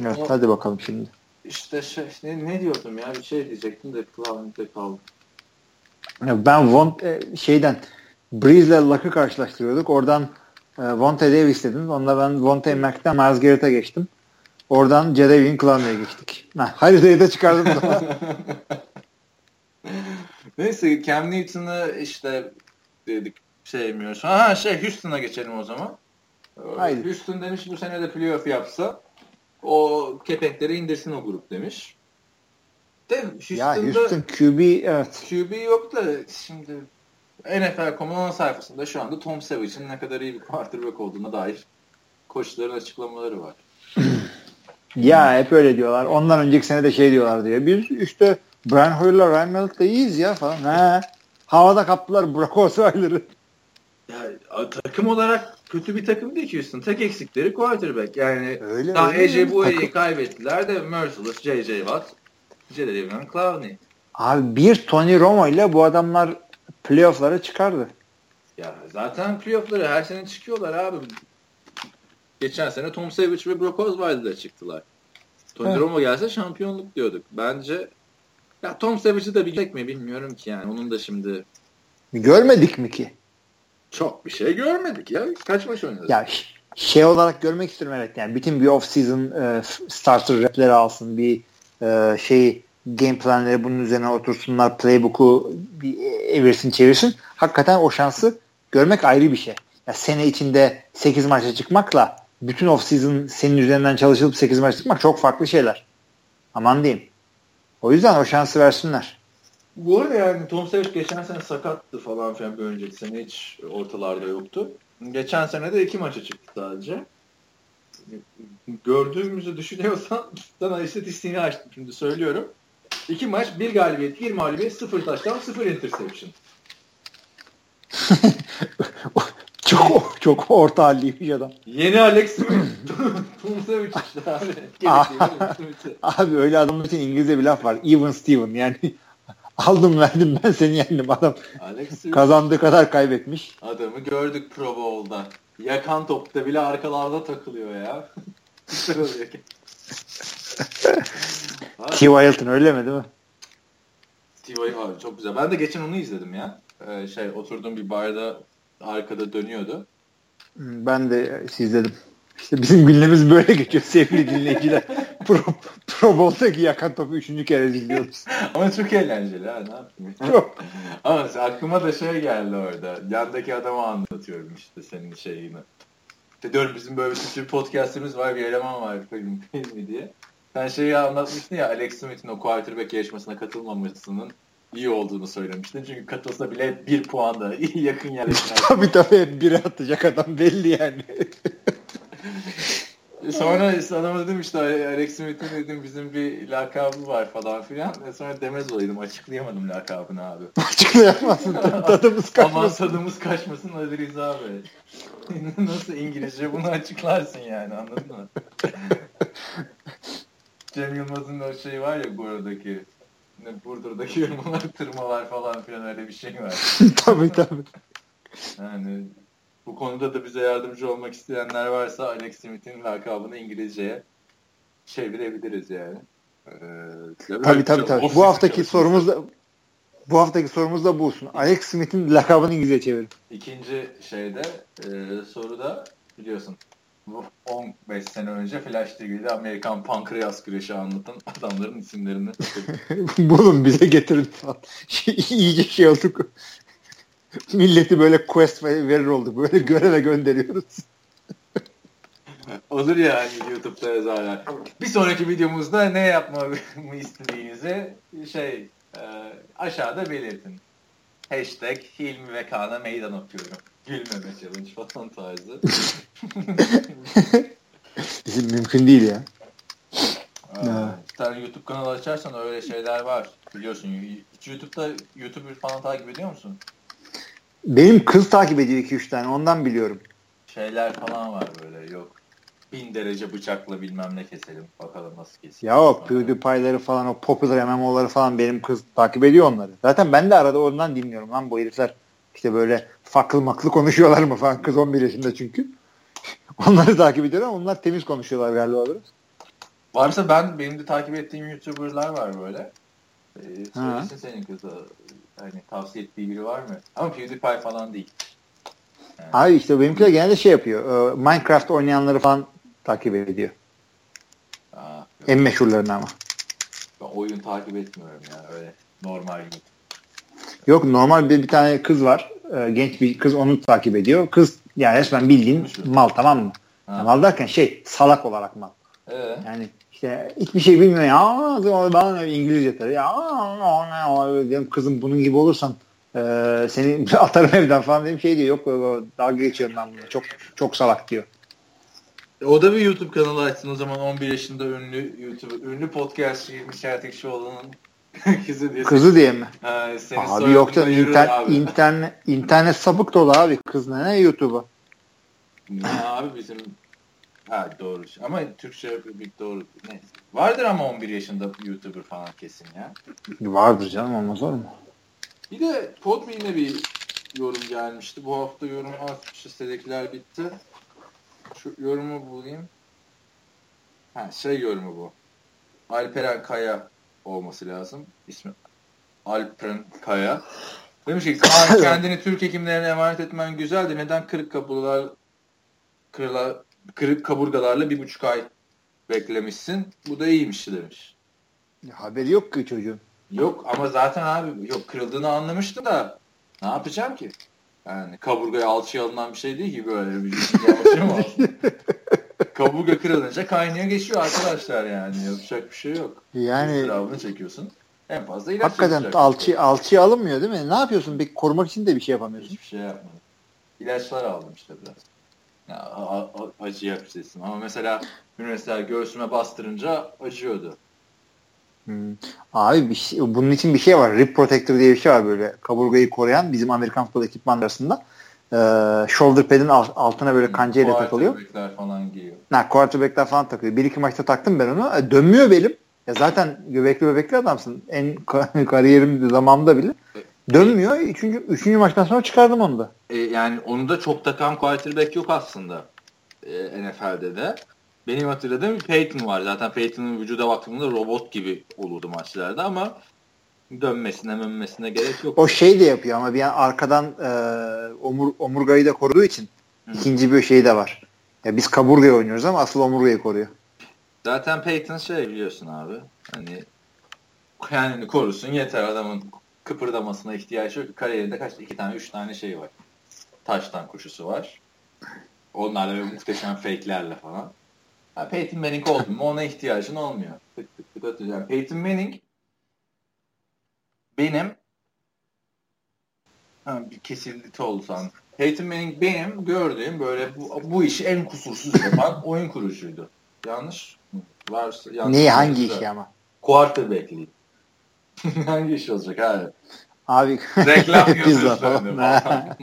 Evet, o, hadi bakalım şimdi. İşte şey, ne, ne diyordum ya bir şey diyecektim de Clowney'de kaldım. Ben Von e, şeyden Breeze ile Luck'ı karşılaştırıyorduk. Oradan e, Vontae Davis dedim. Onunla ben Vontae Mac'ten Miles Garrett'a geçtim. Oradan Jadavion Clowney'e geçtik. Ha, haritayı da çıkardım. Neyse Cam Newton'ı işte dedik sevmiyorsun. Ha şey Houston'a geçelim o zaman. Haydi. Houston demiş bu sene de playoff yapsa o kepenkleri indirsin o grup demiş. De ya Houston QB evet. QB yok da şimdi NFL.com'un sayfasında şu anda Tom Savage'in ne kadar iyi bir quarterback olduğuna dair koçların açıklamaları var. Ya hep öyle diyorlar. Ondan önceki sene de şey diyorlar diyor. Biz işte Brian Hoyer'la Ryan Mallett'la iyiyiz ya falan. He. Havada kaptılar Brock Osweiler'ı. Ya, takım olarak kötü bir takım değil ki Houston. Tek eksikleri quarterback. Yani öyle, daha Ece Bue'yi kaybettiler de Merciless, J.J. Watt, Jadavion Clowney. Abi bir Tony Romo ile bu adamlar playoff'lara çıkardı. Ya zaten playoff'lara her sene çıkıyorlar abi. Geçen sene Tom Savage ve Brock Osweiler'la çıktılar. Tony evet. Romo gelse şampiyonluk diyorduk. Bence ya Tom Savage'ı da bilecek mi bilmiyorum ki yani. Onun da şimdi görmedik mi ki? Çok bir şey görmedik ya. Kaç maç oynadı? Ya şey olarak görmek istiyorum evet. Yani bütün bir off season e, starter repleri alsın. Bir e, şey game planları bunun üzerine otursunlar. Playbook'u bir evirsin çevirsin. Hakikaten o şansı görmek ayrı bir şey. Ya sene içinde 8 maça çıkmakla bütün off season senin üzerinden çalışılıp 8 maç çıkmak çok farklı şeyler. Aman diyeyim. O yüzden o şansı versinler. Bu arada yani Tom Savage geçen sene sakattı falan filan bir önceki sene hiç ortalarda yoktu. Geçen sene de iki maça çıktı sadece. Gördüğümüzü düşünüyorsan sana istatistiğini açtım şimdi söylüyorum. İki maç, bir galibiyet, bir mağlubiyet, sıfır taştan, sıfır interception. çok çok orta halliymiş adam. Yeni Alex Savage işte abi. abi öyle adamın için İngilizce bir laf var. Even Steven yani aldım verdim ben seni yendim adam. Alex kazandığı kadar kaybetmiş. Adamı gördük Pro Bowl'da. Yakan topta bile arkalarda takılıyor ya. T.Y. Hilton öyle mi değil mi? T.Y. abi çok güzel. Ben de geçen onu izledim ya. Ee, şey oturduğum bir barda arkada dönüyordu. Ben de izledim. İşte bizim gündemimiz böyle geçiyor sevgili dinleyiciler. Pro, Pro Bowl'daki yakan topu üçüncü kere izliyoruz. Ama çok eğlenceli ha ne yapayım. Çok. Ama aklıma da şey geldi orada. Yandaki adamı anlatıyorum işte senin şeyini. İşte diyorum bizim böyle bir podcastimiz var bir eleman var film, filmi diye. Sen şeyi anlatmıştın ya Alex Smith'in o quarterback yarışmasına katılmamasının iyi olduğunu söylemiştin. Çünkü katılsa bile bir puan da yakın yerleşmez. tabii tabii biri atacak adam belli yani. Sonra adama dedim işte Alex Smith'in dedim bizim bir lakabı var falan filan. Sonra demez olaydım açıklayamadım lakabını abi. Açıklayamazsın tadımız kaçmasın. Ama tadımız kaçmasın Ali Rıza Bey. Nasıl İngilizce bunu açıklarsın yani anladın mı? Cem Yılmaz'ın o şey var ya buradaki Burdur'daki yırmalar, tırmalar falan filan öyle bir şey var. tabii tabii. Yani bu konuda da bize yardımcı olmak isteyenler varsa Alex Smith'in lakabını İngilizceye çevirebiliriz yani. Ee, tabii tabii tabii. Bu haftaki sorumuz da bu haftaki sorumuz da bu olsun. Alex Smith'in lakabını İngilizce çevirin. İkinci şeyde e, soruda biliyorsun 15 sene önce Flash TV'de Amerikan pankreas güreşi anlatan adamların isimlerini bulun bize getirin falan. İyice şey olduk. Milleti böyle quest verir olduk. Böyle göreve gönderiyoruz. Olur ya hani YouTube'da yazarlar. Bir sonraki videomuzda ne yapmamı istediğinizi şey e, aşağıda belirtin. Hashtag Hilmi ve Kaan'a meydan okuyorum. Gülmeme challenge falan tarzı. Bizim mümkün değil ya. Aa, bir tane YouTube kanalı açarsan öyle şeyler var. Biliyorsun hiç YouTube'da YouTuber falan takip ediyor musun? Benim kız takip ediyor 2-3 tane ondan biliyorum. Şeyler falan var böyle yok. Bin derece bıçakla bilmem ne keselim. Bakalım nasıl keselim. Ya o PewDiePie'ları falan o popular MMO'ları falan benim kız takip ediyor onları. Zaten ben de arada oradan dinliyorum lan bu herifler. İşte böyle faklı maklı konuşuyorlar mı falan. Kız 11 yaşında çünkü. Onları takip ediyorum ama onlar temiz konuşuyorlar galiba biraz. Varsa ben benim de takip ettiğim YouTuber'lar var böyle. Ee, söylesin senin kızı. Hani tavsiye ettiği biri var mı? Ama PewDiePie falan değil. Yani. Abi işte benimkiler genelde şey yapıyor. E, Minecraft oynayanları falan takip ediyor. Aa, en meşhurlarını ama. Ben oyun takip etmiyorum ya öyle normal gibi. Yok normal bir, bir tane kız var. E, genç bir kız onu takip ediyor. Kız yani resmen bildiğin mal tamam mı? Ha. mal derken şey salak olarak mal. Ee? Yani işte hiçbir şey bilmiyor ya. Ben İngilizce tabii. Ya diyorum kızım bunun gibi olursan e, seni atarım evden falan dedim şey diyor. Yok dalga geçiyorum ben bunu. Çok çok salak diyor. O da bir YouTube kanalı açsın o zaman 11 yaşında ünlü YouTube, ünlü podcast Mişer Tekşioğlu'nun kızı diye. Kızı diye mi? Ha, abi yok da inter, abi. internet, internet sapık dolu abi. Kız ne, ne YouTube'a? Ne abi bizim Ha doğru. Ama Türkçe bir doğru. Neyse. Vardır ama 11 yaşında YouTuber falan kesin ya. Vardır canım olmaz olur mu? Bir de Podbean'e bir yorum gelmişti. Bu hafta yorum az. Listedekiler bitti. Şu yorumu bulayım. Ha şey yorumu bu. Alperen Kaya olması lazım. İsmi Alperen Kaya. Demiş ki Kaan kendini Türk hekimlerine emanet etmen güzeldi. Neden kırık kapılar kırıla, kırık kaburgalarla bir buçuk ay beklemişsin. Bu da iyiymiş demiş. Ya, haberi yok ki çocuğun. Yok ama zaten abi yok kırıldığını anlamıştı da ne yapacağım ki? Yani kaburgaya alçıya alınan bir şey değil ki böyle bir şey mu Kaburga kırılınca kaynıyor geçiyor arkadaşlar yani. Yapacak bir şey yok. Yani Sırabını çekiyorsun. En fazla ilaç Hakikaten alçı, alçıya alınmıyor değil mi? Ne yapıyorsun? Bir korumak için de bir şey yapamıyorsun. Hiçbir şey yapmadım. İlaçlar aldım işte biraz. Ya, acı yapacaksın. Ama mesela mesela göğsüme bastırınca acıyordu. Hmm. Abi bir şey, bunun için bir şey var. Rip Protector diye bir şey var böyle kaburgayı koruyan bizim Amerikan futbol ekipman arasında. Ee, shoulder pad'in altına böyle kancayla takılıyor. Quarterback'ler falan giyiyor. Ha, quarterback'ler falan takılıyor. Bir iki maçta taktım ben onu. E, dönmüyor belim. Ya zaten göbekli bebekli adamsın. En kariyerim zamanında bile. Dönmüyor. Üçüncü, üçüncü maçtan sonra çıkardım onu da. E, yani onu da çok takan quarterback yok aslında. E, NFL'de de. Benim hatırladığım Peyton var. Zaten Peyton'ın vücuda baktığımda robot gibi olurdu maçlarda ama dönmesine dönmesine gerek yok. O şey de yapıyor ama bir an arkadan e, omur, omurgayı da koruduğu için Hı. ikinci bir şey de var. Ya biz kaburgayı oynuyoruz ama asıl omurgayı koruyor. Zaten Peyton şey biliyorsun abi. Hani kendini korusun yeter adamın kıpırdamasına ihtiyaç yok. Kariyerinde kaç iki tane üç tane şey var. Taştan kuşusu var. Onlarla böyle muhteşem fake'lerle falan. Yani Peyton Manning oldu mu ona ihtiyacın olmuyor. Tık tık tık atacağım. Peyton Manning benim ha, bir kesildi oldu sanırım. Peyton Manning benim gördüğüm böyle bu, bu işi en kusursuz yapan oyun kurucuydu. Yanlış mı? Varsa, yanlış Neyi hangi işi ama? Quarterback'liği. hangi iş olacak abi? Abi reklam pizza falan.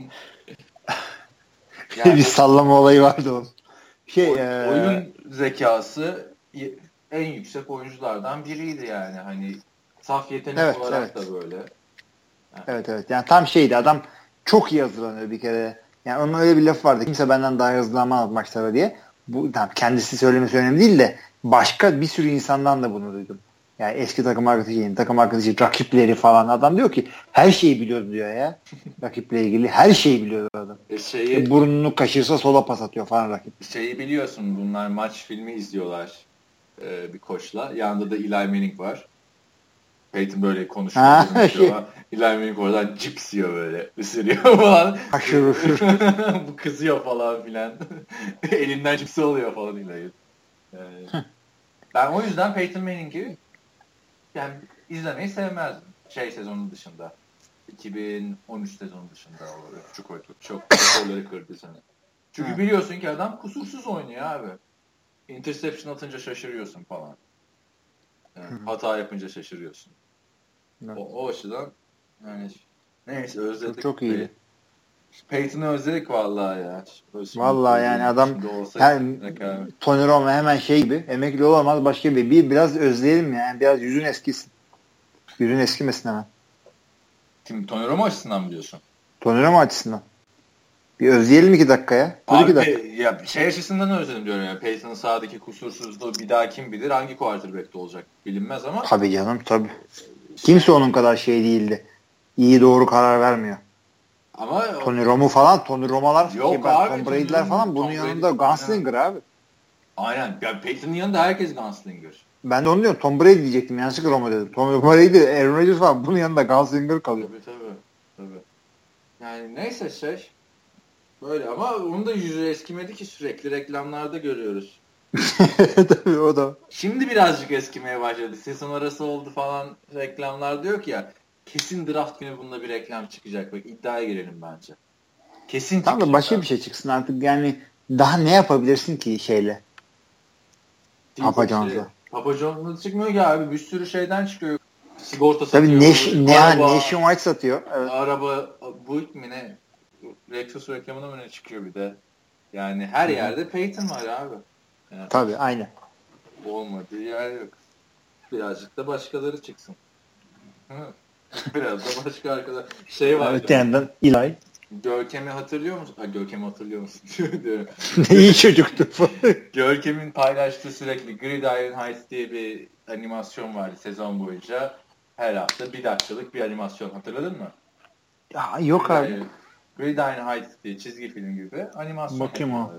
yani, bir sallama olayı vardı onun. Şey, o, e... oyun zekası en yüksek oyunculardan biriydi yani. Hani saf yetenek evet, olarak evet. da böyle. Yani. Evet evet. Yani tam şeydi adam çok iyi hazırlanıyor bir kere. Yani onun öyle bir lafı vardı. Kimse benden daha hazırlanmaz maçlara diye. Bu tamam, kendisi söylemesi önemli değil de başka bir sürü insandan da bunu duydum. Yani eski takım arkadaşı, yeni takım arkadaşı, rakipleri falan. Adam diyor ki her şeyi biliyorum diyor ya. Rakiple ilgili her şeyi biliyor adam. E şeyi, E, burnunu kaşırsa sola pas atıyor falan rakip. şeyi biliyorsun bunlar maç filmi izliyorlar e, bir koçla. Yanında da Eli Manning var. Peyton böyle konuşuyor. Ha, konuşuyor. Eli Manning oradan cips yiyor böyle. ısırıyor falan. Haşır. Bu kızıyor falan filan. Elinden cipsi oluyor falan Eli'nin. Yani, ben o yüzden Peyton Manning'i yani izlemeyi sevmezdim. Şey sezonun dışında. 2013 sezonu dışında o çok çok rekorları kırdı seni. Çünkü Hı. biliyorsun ki adam kusursuz oynuyor abi. Interception atınca şaşırıyorsun falan. Yani hata yapınca şaşırıyorsun. Evet. O, o açıdan yani neyse özledik. Çok- çok iyiydi. Peyton'u özledik vallahi ya. Şimdi- Vallahi yani adam her. Tony Romo hemen şey gibi emekli olamaz başka bir. Bir biraz özleyelim yani. Biraz yüzün eskisin. Yüzün eskimesin hemen. Kim Tony Romo açısından mı diyorsun? Tony Romo açısından. Bir özleyelim iki dakikaya. Dur iki Abi dakika. ya şey açısından özledim diyorum ya. Peyton'ın sağdaki kusursuzluğu bir daha kim bilir hangi quarterback'te olacak bilinmez ama Tabii canım tabii. Kimse onun kadar şey değildi. İyi doğru karar vermiyor. ama Tony Romo falan, Tony Romo'lar, Yok şey, abi, Tom Brady'ler falan bunun Tom yanında Brady. Gunslinger abi. aynen ya Peyton'ın yanında herkes gunslinger. Ben de onu diyorum. Tom Brady diyecektim. Yanlışlıkla Romo dedim. Tom Brady, Aaron Rodgers falan bunun yanında Gunslinger kalıyor. Tabii tabii. tabii. Yani neyse şey böyle ama onun da yüzü eskimedi ki sürekli reklamlarda görüyoruz. tabii o da. Şimdi birazcık eskimeye başladı. Sezon arası oldu falan reklamlar diyor ki ya kesin draft günü bunda bir reklam çıkacak. Bak iddiaya girelim bence. Kesin Tamam da başka abi. bir şey çıksın artık yani daha ne yapabilirsin ki şeyle? Papa Değil mi? John's'la. Papa John's'la çıkmıyor ki abi. Bir sürü şeyden çıkıyor. Sigorta Tabii satıyor. Nash, ne, araba, Nationwide satıyor. Evet. araba Buick mi ne? Lexus reklamına mı ne çıkıyor bir de. Yani her yerde Peyton var abi. Yani Tabii aynen. olmadığı yer yok. Birazcık da başkaları çıksın. Biraz da başka arkadaş. Şey var. Öte yandan Eli. Görkem'i hatırlıyor musun? Ha, Görkem'i hatırlıyor musun? diyorum. İyi çocuktu. Görkem'in paylaştığı sürekli Gridiron Heights diye bir animasyon vardı sezon boyunca. Her hafta bir dakikalık bir animasyon. Hatırladın mı? ya yok abi. Ee, Gridiron Heights diye çizgi film gibi animasyon. Bakayım o.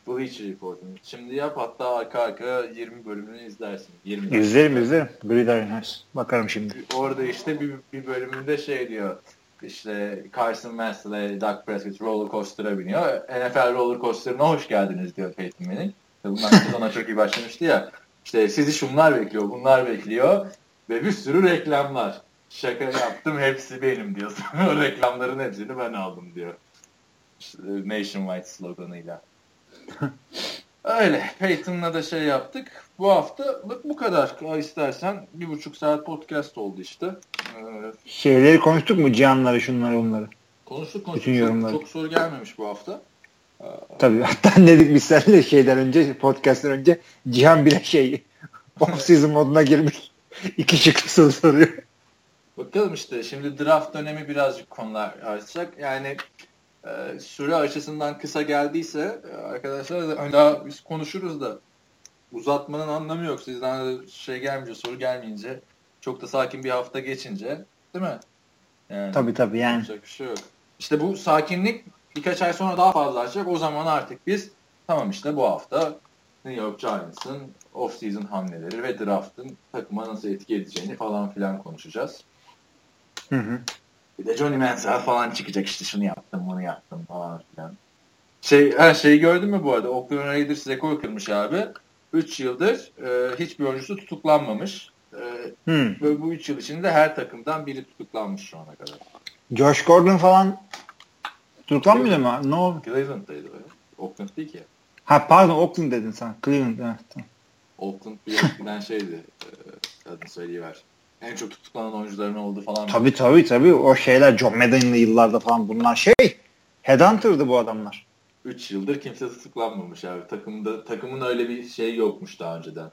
yapıyorlardı. Bleacher Report'un. Şimdi yap hatta arka arka 20 bölümünü izlersin. 20 dakika. İzlerim izlerim. Gridiron House. Bakarım şimdi. Orada işte bir, bir bölümünde şey diyor. İşte Carson Wentz ile Dak Prescott roller coaster'a biniyor. NFL roller coaster'ına hoş geldiniz diyor Peyton Manning. Bundan sezona çok iyi başlamıştı ya. İşte sizi şunlar bekliyor, bunlar bekliyor. Ve bir sürü reklamlar. Şaka yaptım hepsi benim diyor. o reklamların hepsini ben aldım diyor. İşte Nationwide sloganıyla. Öyle. Peyton'la da şey yaptık. Bu hafta bak bu kadar. İstersen bir buçuk saat podcast oldu işte. Ee, Şeyleri konuştuk mu? Cihanları, şunları, onları. konuştuk konuştuk. Bütün Çok, yorumları. çok soru gelmemiş bu hafta. Tabii. Hatta dedik biz seninle şeyden önce, podcast'ten önce Cihan bile şey off season moduna girmiş. İki şıklı soru soruyor. Bakalım işte şimdi draft dönemi birazcık konular açacak. Yani e, süre açısından kısa geldiyse e, arkadaşlar da hani daha biz konuşuruz da uzatmanın anlamı yok. Sizden de şey gelmeyince soru gelmeyince çok da sakin bir hafta geçince değil mi? Yani, Tabii tabii yani. Bir şey yok. İşte bu sakinlik birkaç ay sonra daha fazla artacak. O zaman artık biz tamam işte bu hafta New York Giants'ın off-season hamleleri ve draft'ın takıma nasıl etki edeceğini falan filan konuşacağız. Hı hı. Bir de Johnny Manziel falan çıkacak işte şunu yaptım bunu yaptım falan filan. Şey, her şeyi gördün mü bu arada? Oakland Raiders rekor kırmış abi. 3 yıldır e, hiçbir oyuncusu tutuklanmamış. E, Hı. ve bu 3 yıl içinde her takımdan biri tutuklanmış şu ana kadar. Josh Gordon falan tutuklanmıyor mu? Ne oldu? Cleveland'daydı öyle. Oakland değil ki. Ha pardon Oakland dedin sen. Cleveland. Evet. Oakland bir eskiden şeydi. E, adını söyleyiver. En çok tutuklanan oyuncuların olduğu falan. Tabii tabii tabii. O şeyler John Madden'lı yıllarda falan bunlar şey Headhunter'dı bu adamlar. 3 yıldır kimse tutuklanmamış abi. Takımda takımın öyle bir şey yokmuş daha önceden.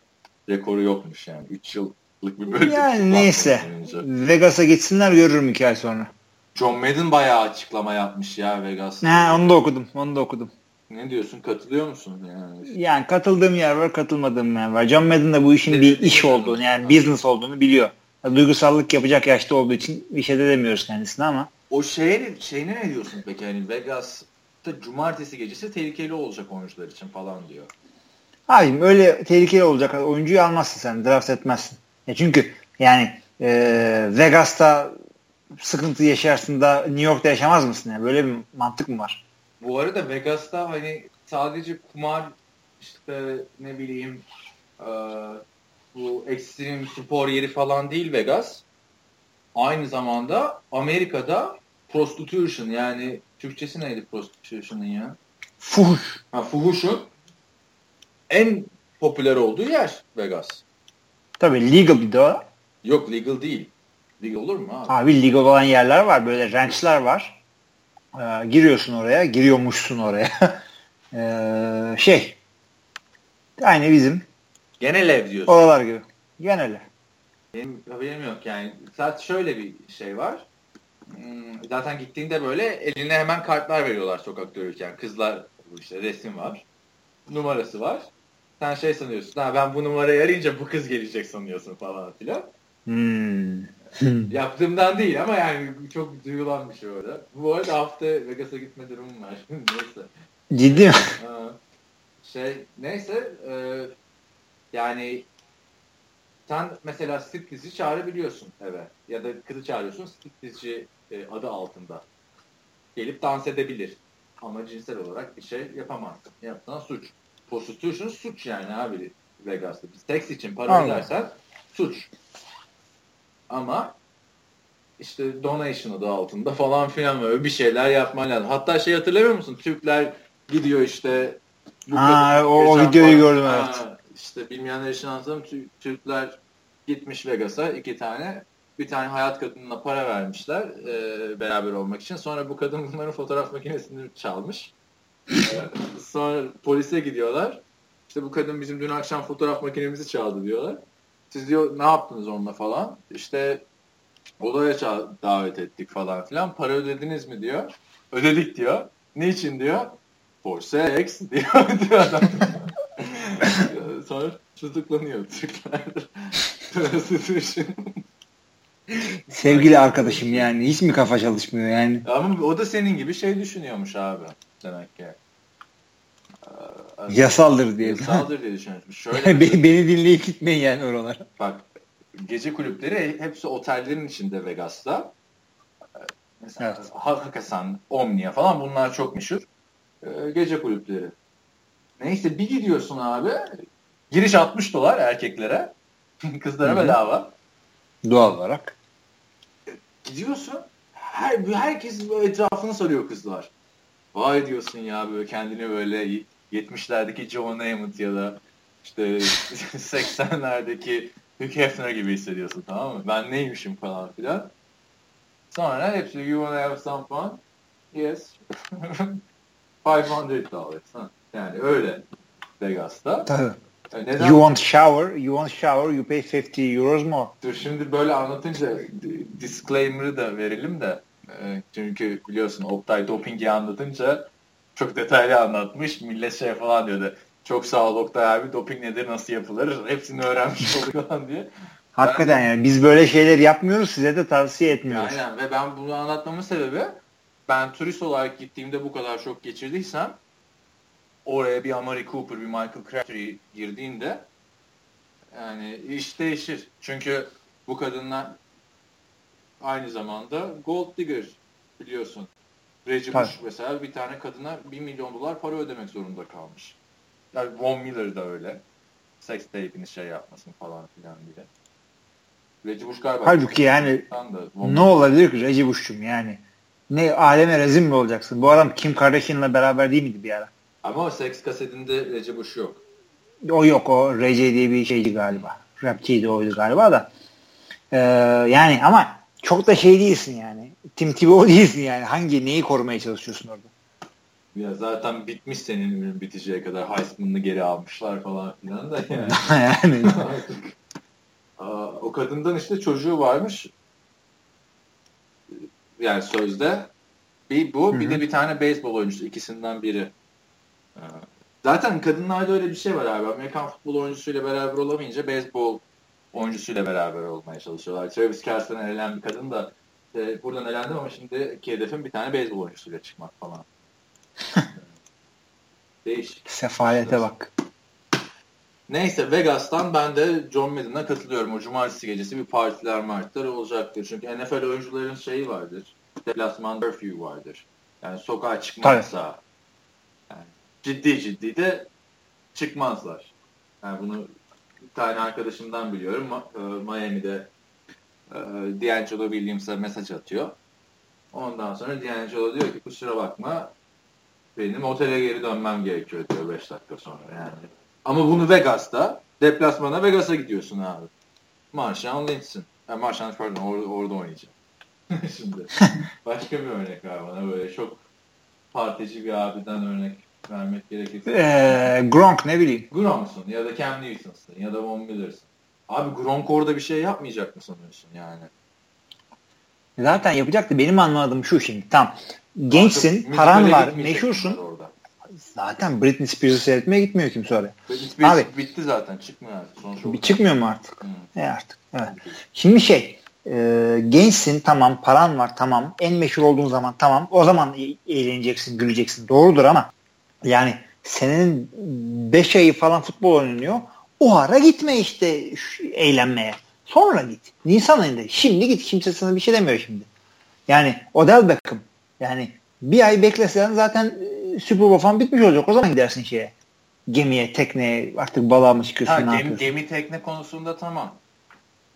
Rekoru yokmuş yani. 3 yıllık bir bölge. Yani neyse. Vegas'a gitsinler görürüm iki ay sonra. John Madden bayağı açıklama yapmış ya Vegas. Ha, onu da okudum. Onu da okudum. Ne diyorsun? Katılıyor musun? Yani, yani katıldığım yer var, katılmadığım yer var. John Madden da bu işin bir iş olduğunu, yani business olduğunu biliyor. Duygusallık yapacak yaşta olduğu için bir şey de demiyoruz kendisine ama. O şeye, şeyine ne diyorsun peki? Hani Vegas'ta cumartesi gecesi tehlikeli olacak oyuncular için falan diyor. Abim öyle tehlikeli olacak oyuncuyu almazsın sen. Draft etmezsin. Ya çünkü yani e, Vegas'ta sıkıntı yaşarsın da New York'ta yaşamaz mısın? Yani böyle bir mantık mı var? Bu arada Vegas'ta hani sadece kumar işte ne bileyim e, bu ekstrem spor yeri falan değil Vegas. Aynı zamanda Amerika'da prostitution yani Türkçesi neydi prostitution'ın ya? Fuhuş. Ha, fuhuşun en popüler olduğu yer Vegas. Tabii legal bir de. Yok legal değil. Legal olur mu abi? Abi legal olan yerler var. Böyle ranchlar var. Ee, giriyorsun oraya. Giriyormuşsun oraya. ee, şey aynı bizim genel ev diyorsun. Oralar gibi. Genel ev. Benim haberim yok yani. Zaten şöyle bir şey var. Hmm, zaten gittiğinde böyle eline hemen kartlar veriyorlar sokakta yürürken. Kızlar işte resim var. Numarası var. Sen şey sanıyorsun. Ha ben bu numarayı arayınca bu kız gelecek sanıyorsun falan filan. Hmm. Yaptığımdan değil ama yani çok duyulan bir şey orada. Bu arada hafta Vegas'a gitme durumum var. neyse. Ciddi mi? şey neyse e, yani sen mesela striptizci çağırabiliyorsun eve. Ya da kızı çağırıyorsun striptizci e, adı altında. Gelip dans edebilir. Ama cinsel olarak bir şey yapamazsın. Yaptığın suç. Prostitution suç yani abi Vegas'ta. Seks için para ödersen suç. Ama işte donation adı altında falan filan böyle bir şeyler yapman lazım. Hatta şey hatırlamıyor musun? Türkler gidiyor işte ha, o, o videoyu gördüm ha, evet. İşte bilmeyenler için anlatalım. Türkler gitmiş Vegas'a iki tane bir tane hayat kadınına para vermişler e, beraber olmak için. Sonra bu kadın bunların fotoğraf makinesini çalmış. e, sonra polise gidiyorlar. İşte bu kadın bizim dün akşam fotoğraf makinemizi çaldı diyorlar. Siz diyor ne yaptınız onunla falan. İşte odaya davet ettik falan filan. Para ödediniz mi diyor. Ödedik diyor. Niçin diyor. For sex diyor, diyor adam. Sonra tutuklanıyor Türkler. Sevgili arkadaşım yani hiç mi kafa çalışmıyor yani? Ama o da senin gibi şey düşünüyormuş abi demek ki. Ee, Yasaldır diye. Yasaldır diye düşünüyormuş. Şöyle beni, beni dinleyip gitmeyin yani oralara. Bak gece kulüpleri hepsi otellerin içinde Vegas'ta. Ee, mesela evet. Hakikaten Omnia falan bunlar çok meşhur. Ee, gece kulüpleri. Neyse bir gidiyorsun abi. Giriş 60 dolar erkeklere. Kızlara Hı-hı. bedava. Doğal olarak. Gidiyorsun. Her, herkes böyle etrafını sarıyor kızlar. Vay diyorsun ya böyle kendini böyle 70'lerdeki John Hammond ya da işte 80'lerdeki Hugh Hefner gibi hissediyorsun tamam mı? Ben neymişim falan filan. Sonra hepsi you wanna have some fun? Yes. 500 dollars. Yani öyle Vegas'ta. Tabii. Neden? You want shower, you want shower, you pay 50 euros more. Dur şimdi böyle anlatınca disclaimer'ı da verelim de. E, çünkü biliyorsun Oktay dopingi anlatınca çok detaylı anlatmış. Millet şey falan diyordu. Çok sağ ol Oktay abi doping nedir nasıl yapılır hepsini öğrenmiş olduk falan diye. Hakikaten ben, yani biz böyle şeyler yapmıyoruz size de tavsiye etmiyoruz. Aynen ve ben bunu anlatmamın sebebi ben turist olarak gittiğimde bu kadar çok geçirdiysem oraya bir Amari Cooper, bir Michael Crabtree girdiğinde yani iş değişir. Çünkü bu kadınlar aynı zamanda gold digger biliyorsun. Reggie Bush mesela bir tane kadına 1 milyon dolar para ödemek zorunda kalmış. Yani Von Miller da öyle. Sex tape'ini şey yapmasın falan filan diye. Reggie Bush galiba. Halbuki yani ne olabilir ki Reggie Bush'cum yani. Ne aleme rezil mi olacaksın? Bu adam Kim Kardashian'la beraber değil miydi bir ara? Ama o seks kasetinde Recep Bush yok. O yok o Recep diye bir şeydi galiba. Rapçiydi oydu galiba da. Ee, yani ama çok da şey değilsin yani. Tim Tebow değilsin yani. Hangi neyi korumaya çalışıyorsun orada? Ya zaten bitmiş senin ürün biteceği kadar Heisman'ını geri almışlar falan filan da yani. yani. Aa, o kadından işte çocuğu varmış. Yani sözde bir bu Hı-hı. bir de bir tane beyzbol oyuncusu ikisinden biri Zaten kadınlarda öyle bir şey var abi. Amerikan futbol oyuncusuyla beraber olamayınca beyzbol oyuncusuyla beraber olmaya çalışıyorlar. Travis Kelce'den elenen bir kadın da e, buradan elendim ama şimdi iki hedefim bir tane beyzbol oyuncusuyla çıkmak falan. Değişik. Sefalete bak. Neyse Vegas'tan ben de John Madden'a katılıyorum. O cumartesi gecesi bir partiler martlar olacaktır. Çünkü NFL oyuncuların şeyi vardır. Deplasman curfew vardır. Yani sokağa çıkmazsa yani ciddi ciddi de çıkmazlar. Yani bunu bir tane arkadaşımdan biliyorum. E, Miami'de e, D'Angelo Williams'a mesaj atıyor. Ondan sonra D'Angelo diyor ki kusura bakma benim otele geri dönmem gerekiyor diyor 5 dakika sonra yani. Ama bunu Vegas'ta deplasmana Vegas'a gidiyorsun abi. Marshawn Lynch'sin. Yani Marshawn pardon orada, orada oynayacak. Şimdi başka bir örnek var bana böyle çok partici bir abiden örnek vermek gerekirse. Ee, Gronk ne bileyim. Gronk'sun ya da Cam Newton'sın ya da Von Miller'sın. Abi Gronk orada bir şey yapmayacak mı sanıyorsun yani? Zaten yapacaktı. Benim anladığım şu şimdi. Tam gençsin, paran var, meşhursun. Zaten Britney Spears'ı seyretmeye gitmiyor kimse oraya. Britney Spears Abi, bitti zaten. Çıkmıyor artık. Sonuç bir çıkmıyor mu artık? Hmm. E artık. Evet. Şimdi şey e, gençsin tamam paran var tamam en meşhur olduğun zaman tamam o zaman eğleneceksin güleceksin doğrudur ama yani senin 5 ayı falan futbol oynanıyor. O ara gitme işte eğlenmeye. Sonra git. Nisan ayında. Şimdi git. Kimse sana bir şey demiyor şimdi. Yani Odell Beckham. Yani bir ay beklesen zaten e, Super Bowl falan bitmiş olacak. O zaman gidersin şeye. Gemiye tekneye. Artık balığa mı çıkıyorsun ha, gemi, gemi tekne konusunda tamam.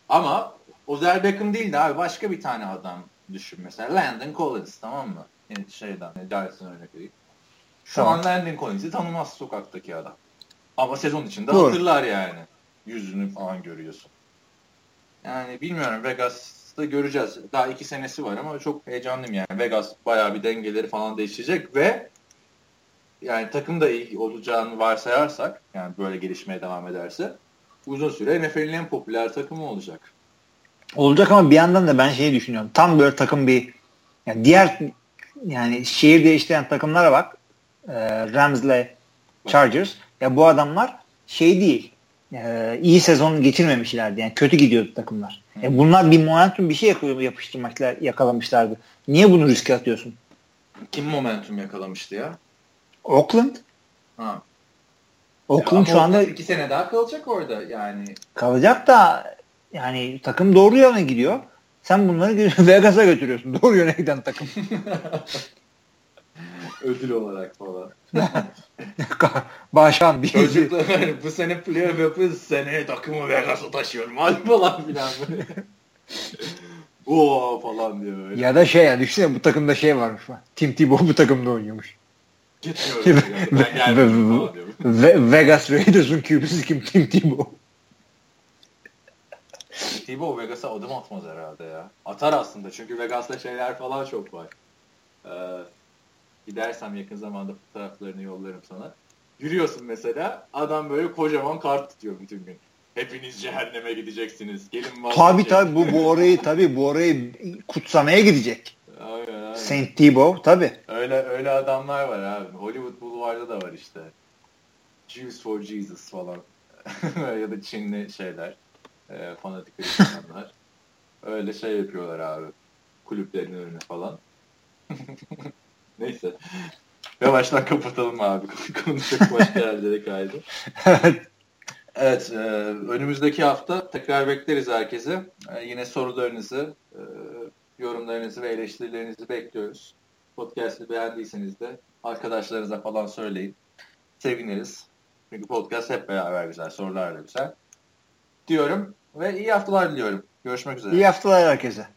Ama Ozel Beckham değil de abi başka bir tane adam düşün mesela. Landon Collins tamam mı? Yani şeyden, Giants'ın örnek vereyim. Şu tamam. an Landon Collins'i tanımaz sokaktaki adam. Ama sezon içinde Doğru. hatırlar yani. Yüzünü falan görüyorsun. Yani bilmiyorum Vegas'ta göreceğiz. Daha iki senesi var ama çok heyecanlıyım yani. Vegas bayağı bir dengeleri falan değişecek ve yani takım da iyi olacağını varsayarsak yani böyle gelişmeye devam ederse uzun süre NFL'in en popüler takımı olacak. Olacak ama bir yandan da ben şeyi düşünüyorum. Tam böyle takım bir yani diğer yani şehir değiştiren takımlara bak. E, Rams'le Chargers. Ya bu adamlar şey değil. E, iyi sezon geçirmemişlerdi. Yani kötü gidiyordu takımlar. E, bunlar bir momentum bir şey yapıştırmaklar yakalamışlardı. Niye bunu riske atıyorsun? Kim momentum yakalamıştı ya? Oakland. Ha. Oakland ya şu anda iki sene daha kalacak orada yani. Kalacak da yani takım doğru yöne gidiyor. Sen bunları Vegas'a götürüyorsun. Doğru yöne giden takım. Ödül olarak falan. Başkan bir Çocuklar bu sene playoff yapıyoruz. Seneye takımı Vegas'a taşıyorum. Hadi falan filan böyle. Oo falan diyor böyle. Ya da şey ya düşünsene bu takımda şey varmış. Tim Tebow bu takımda oynuyormuş. Gitmiyorum. Vegas Raiders'ın QB'si kim? Tim Tebow. Tebow Vegas'a adım atmaz herhalde ya. Atar aslında çünkü Vegas'ta şeyler falan çok var. Ee, gidersem yakın zamanda fotoğraflarını yollarım sana. Yürüyorsun mesela adam böyle kocaman kart tutuyor bütün gün. Hepiniz cehenneme gideceksiniz. Gelin var. Tabii tabii bu, bu orayı tabii bu orayı kutsamaya gidecek. Aynen, aynen. Saint Tebow tabii. Öyle öyle adamlar var abi. Hollywood Boulevard'da da var işte. Jews for Jesus falan. ya da Çinli şeyler e, fanatik Hristiyanlar. Öyle şey yapıyorlar abi. Kulüplerin önüne falan. Neyse. Yavaştan kapatalım abi. Konu çok başka yerlere kaydı. evet. Evet. E, önümüzdeki hafta tekrar bekleriz herkese. E, yine sorularınızı, e, yorumlarınızı ve eleştirilerinizi bekliyoruz. Podcast'ı beğendiyseniz de arkadaşlarınıza falan söyleyin. Seviniriz. Çünkü podcast hep beraber güzel, sorular da güzel. Diyorum. Ve iyi haftalar diliyorum. Görüşmek üzere. İyi haftalar herkese.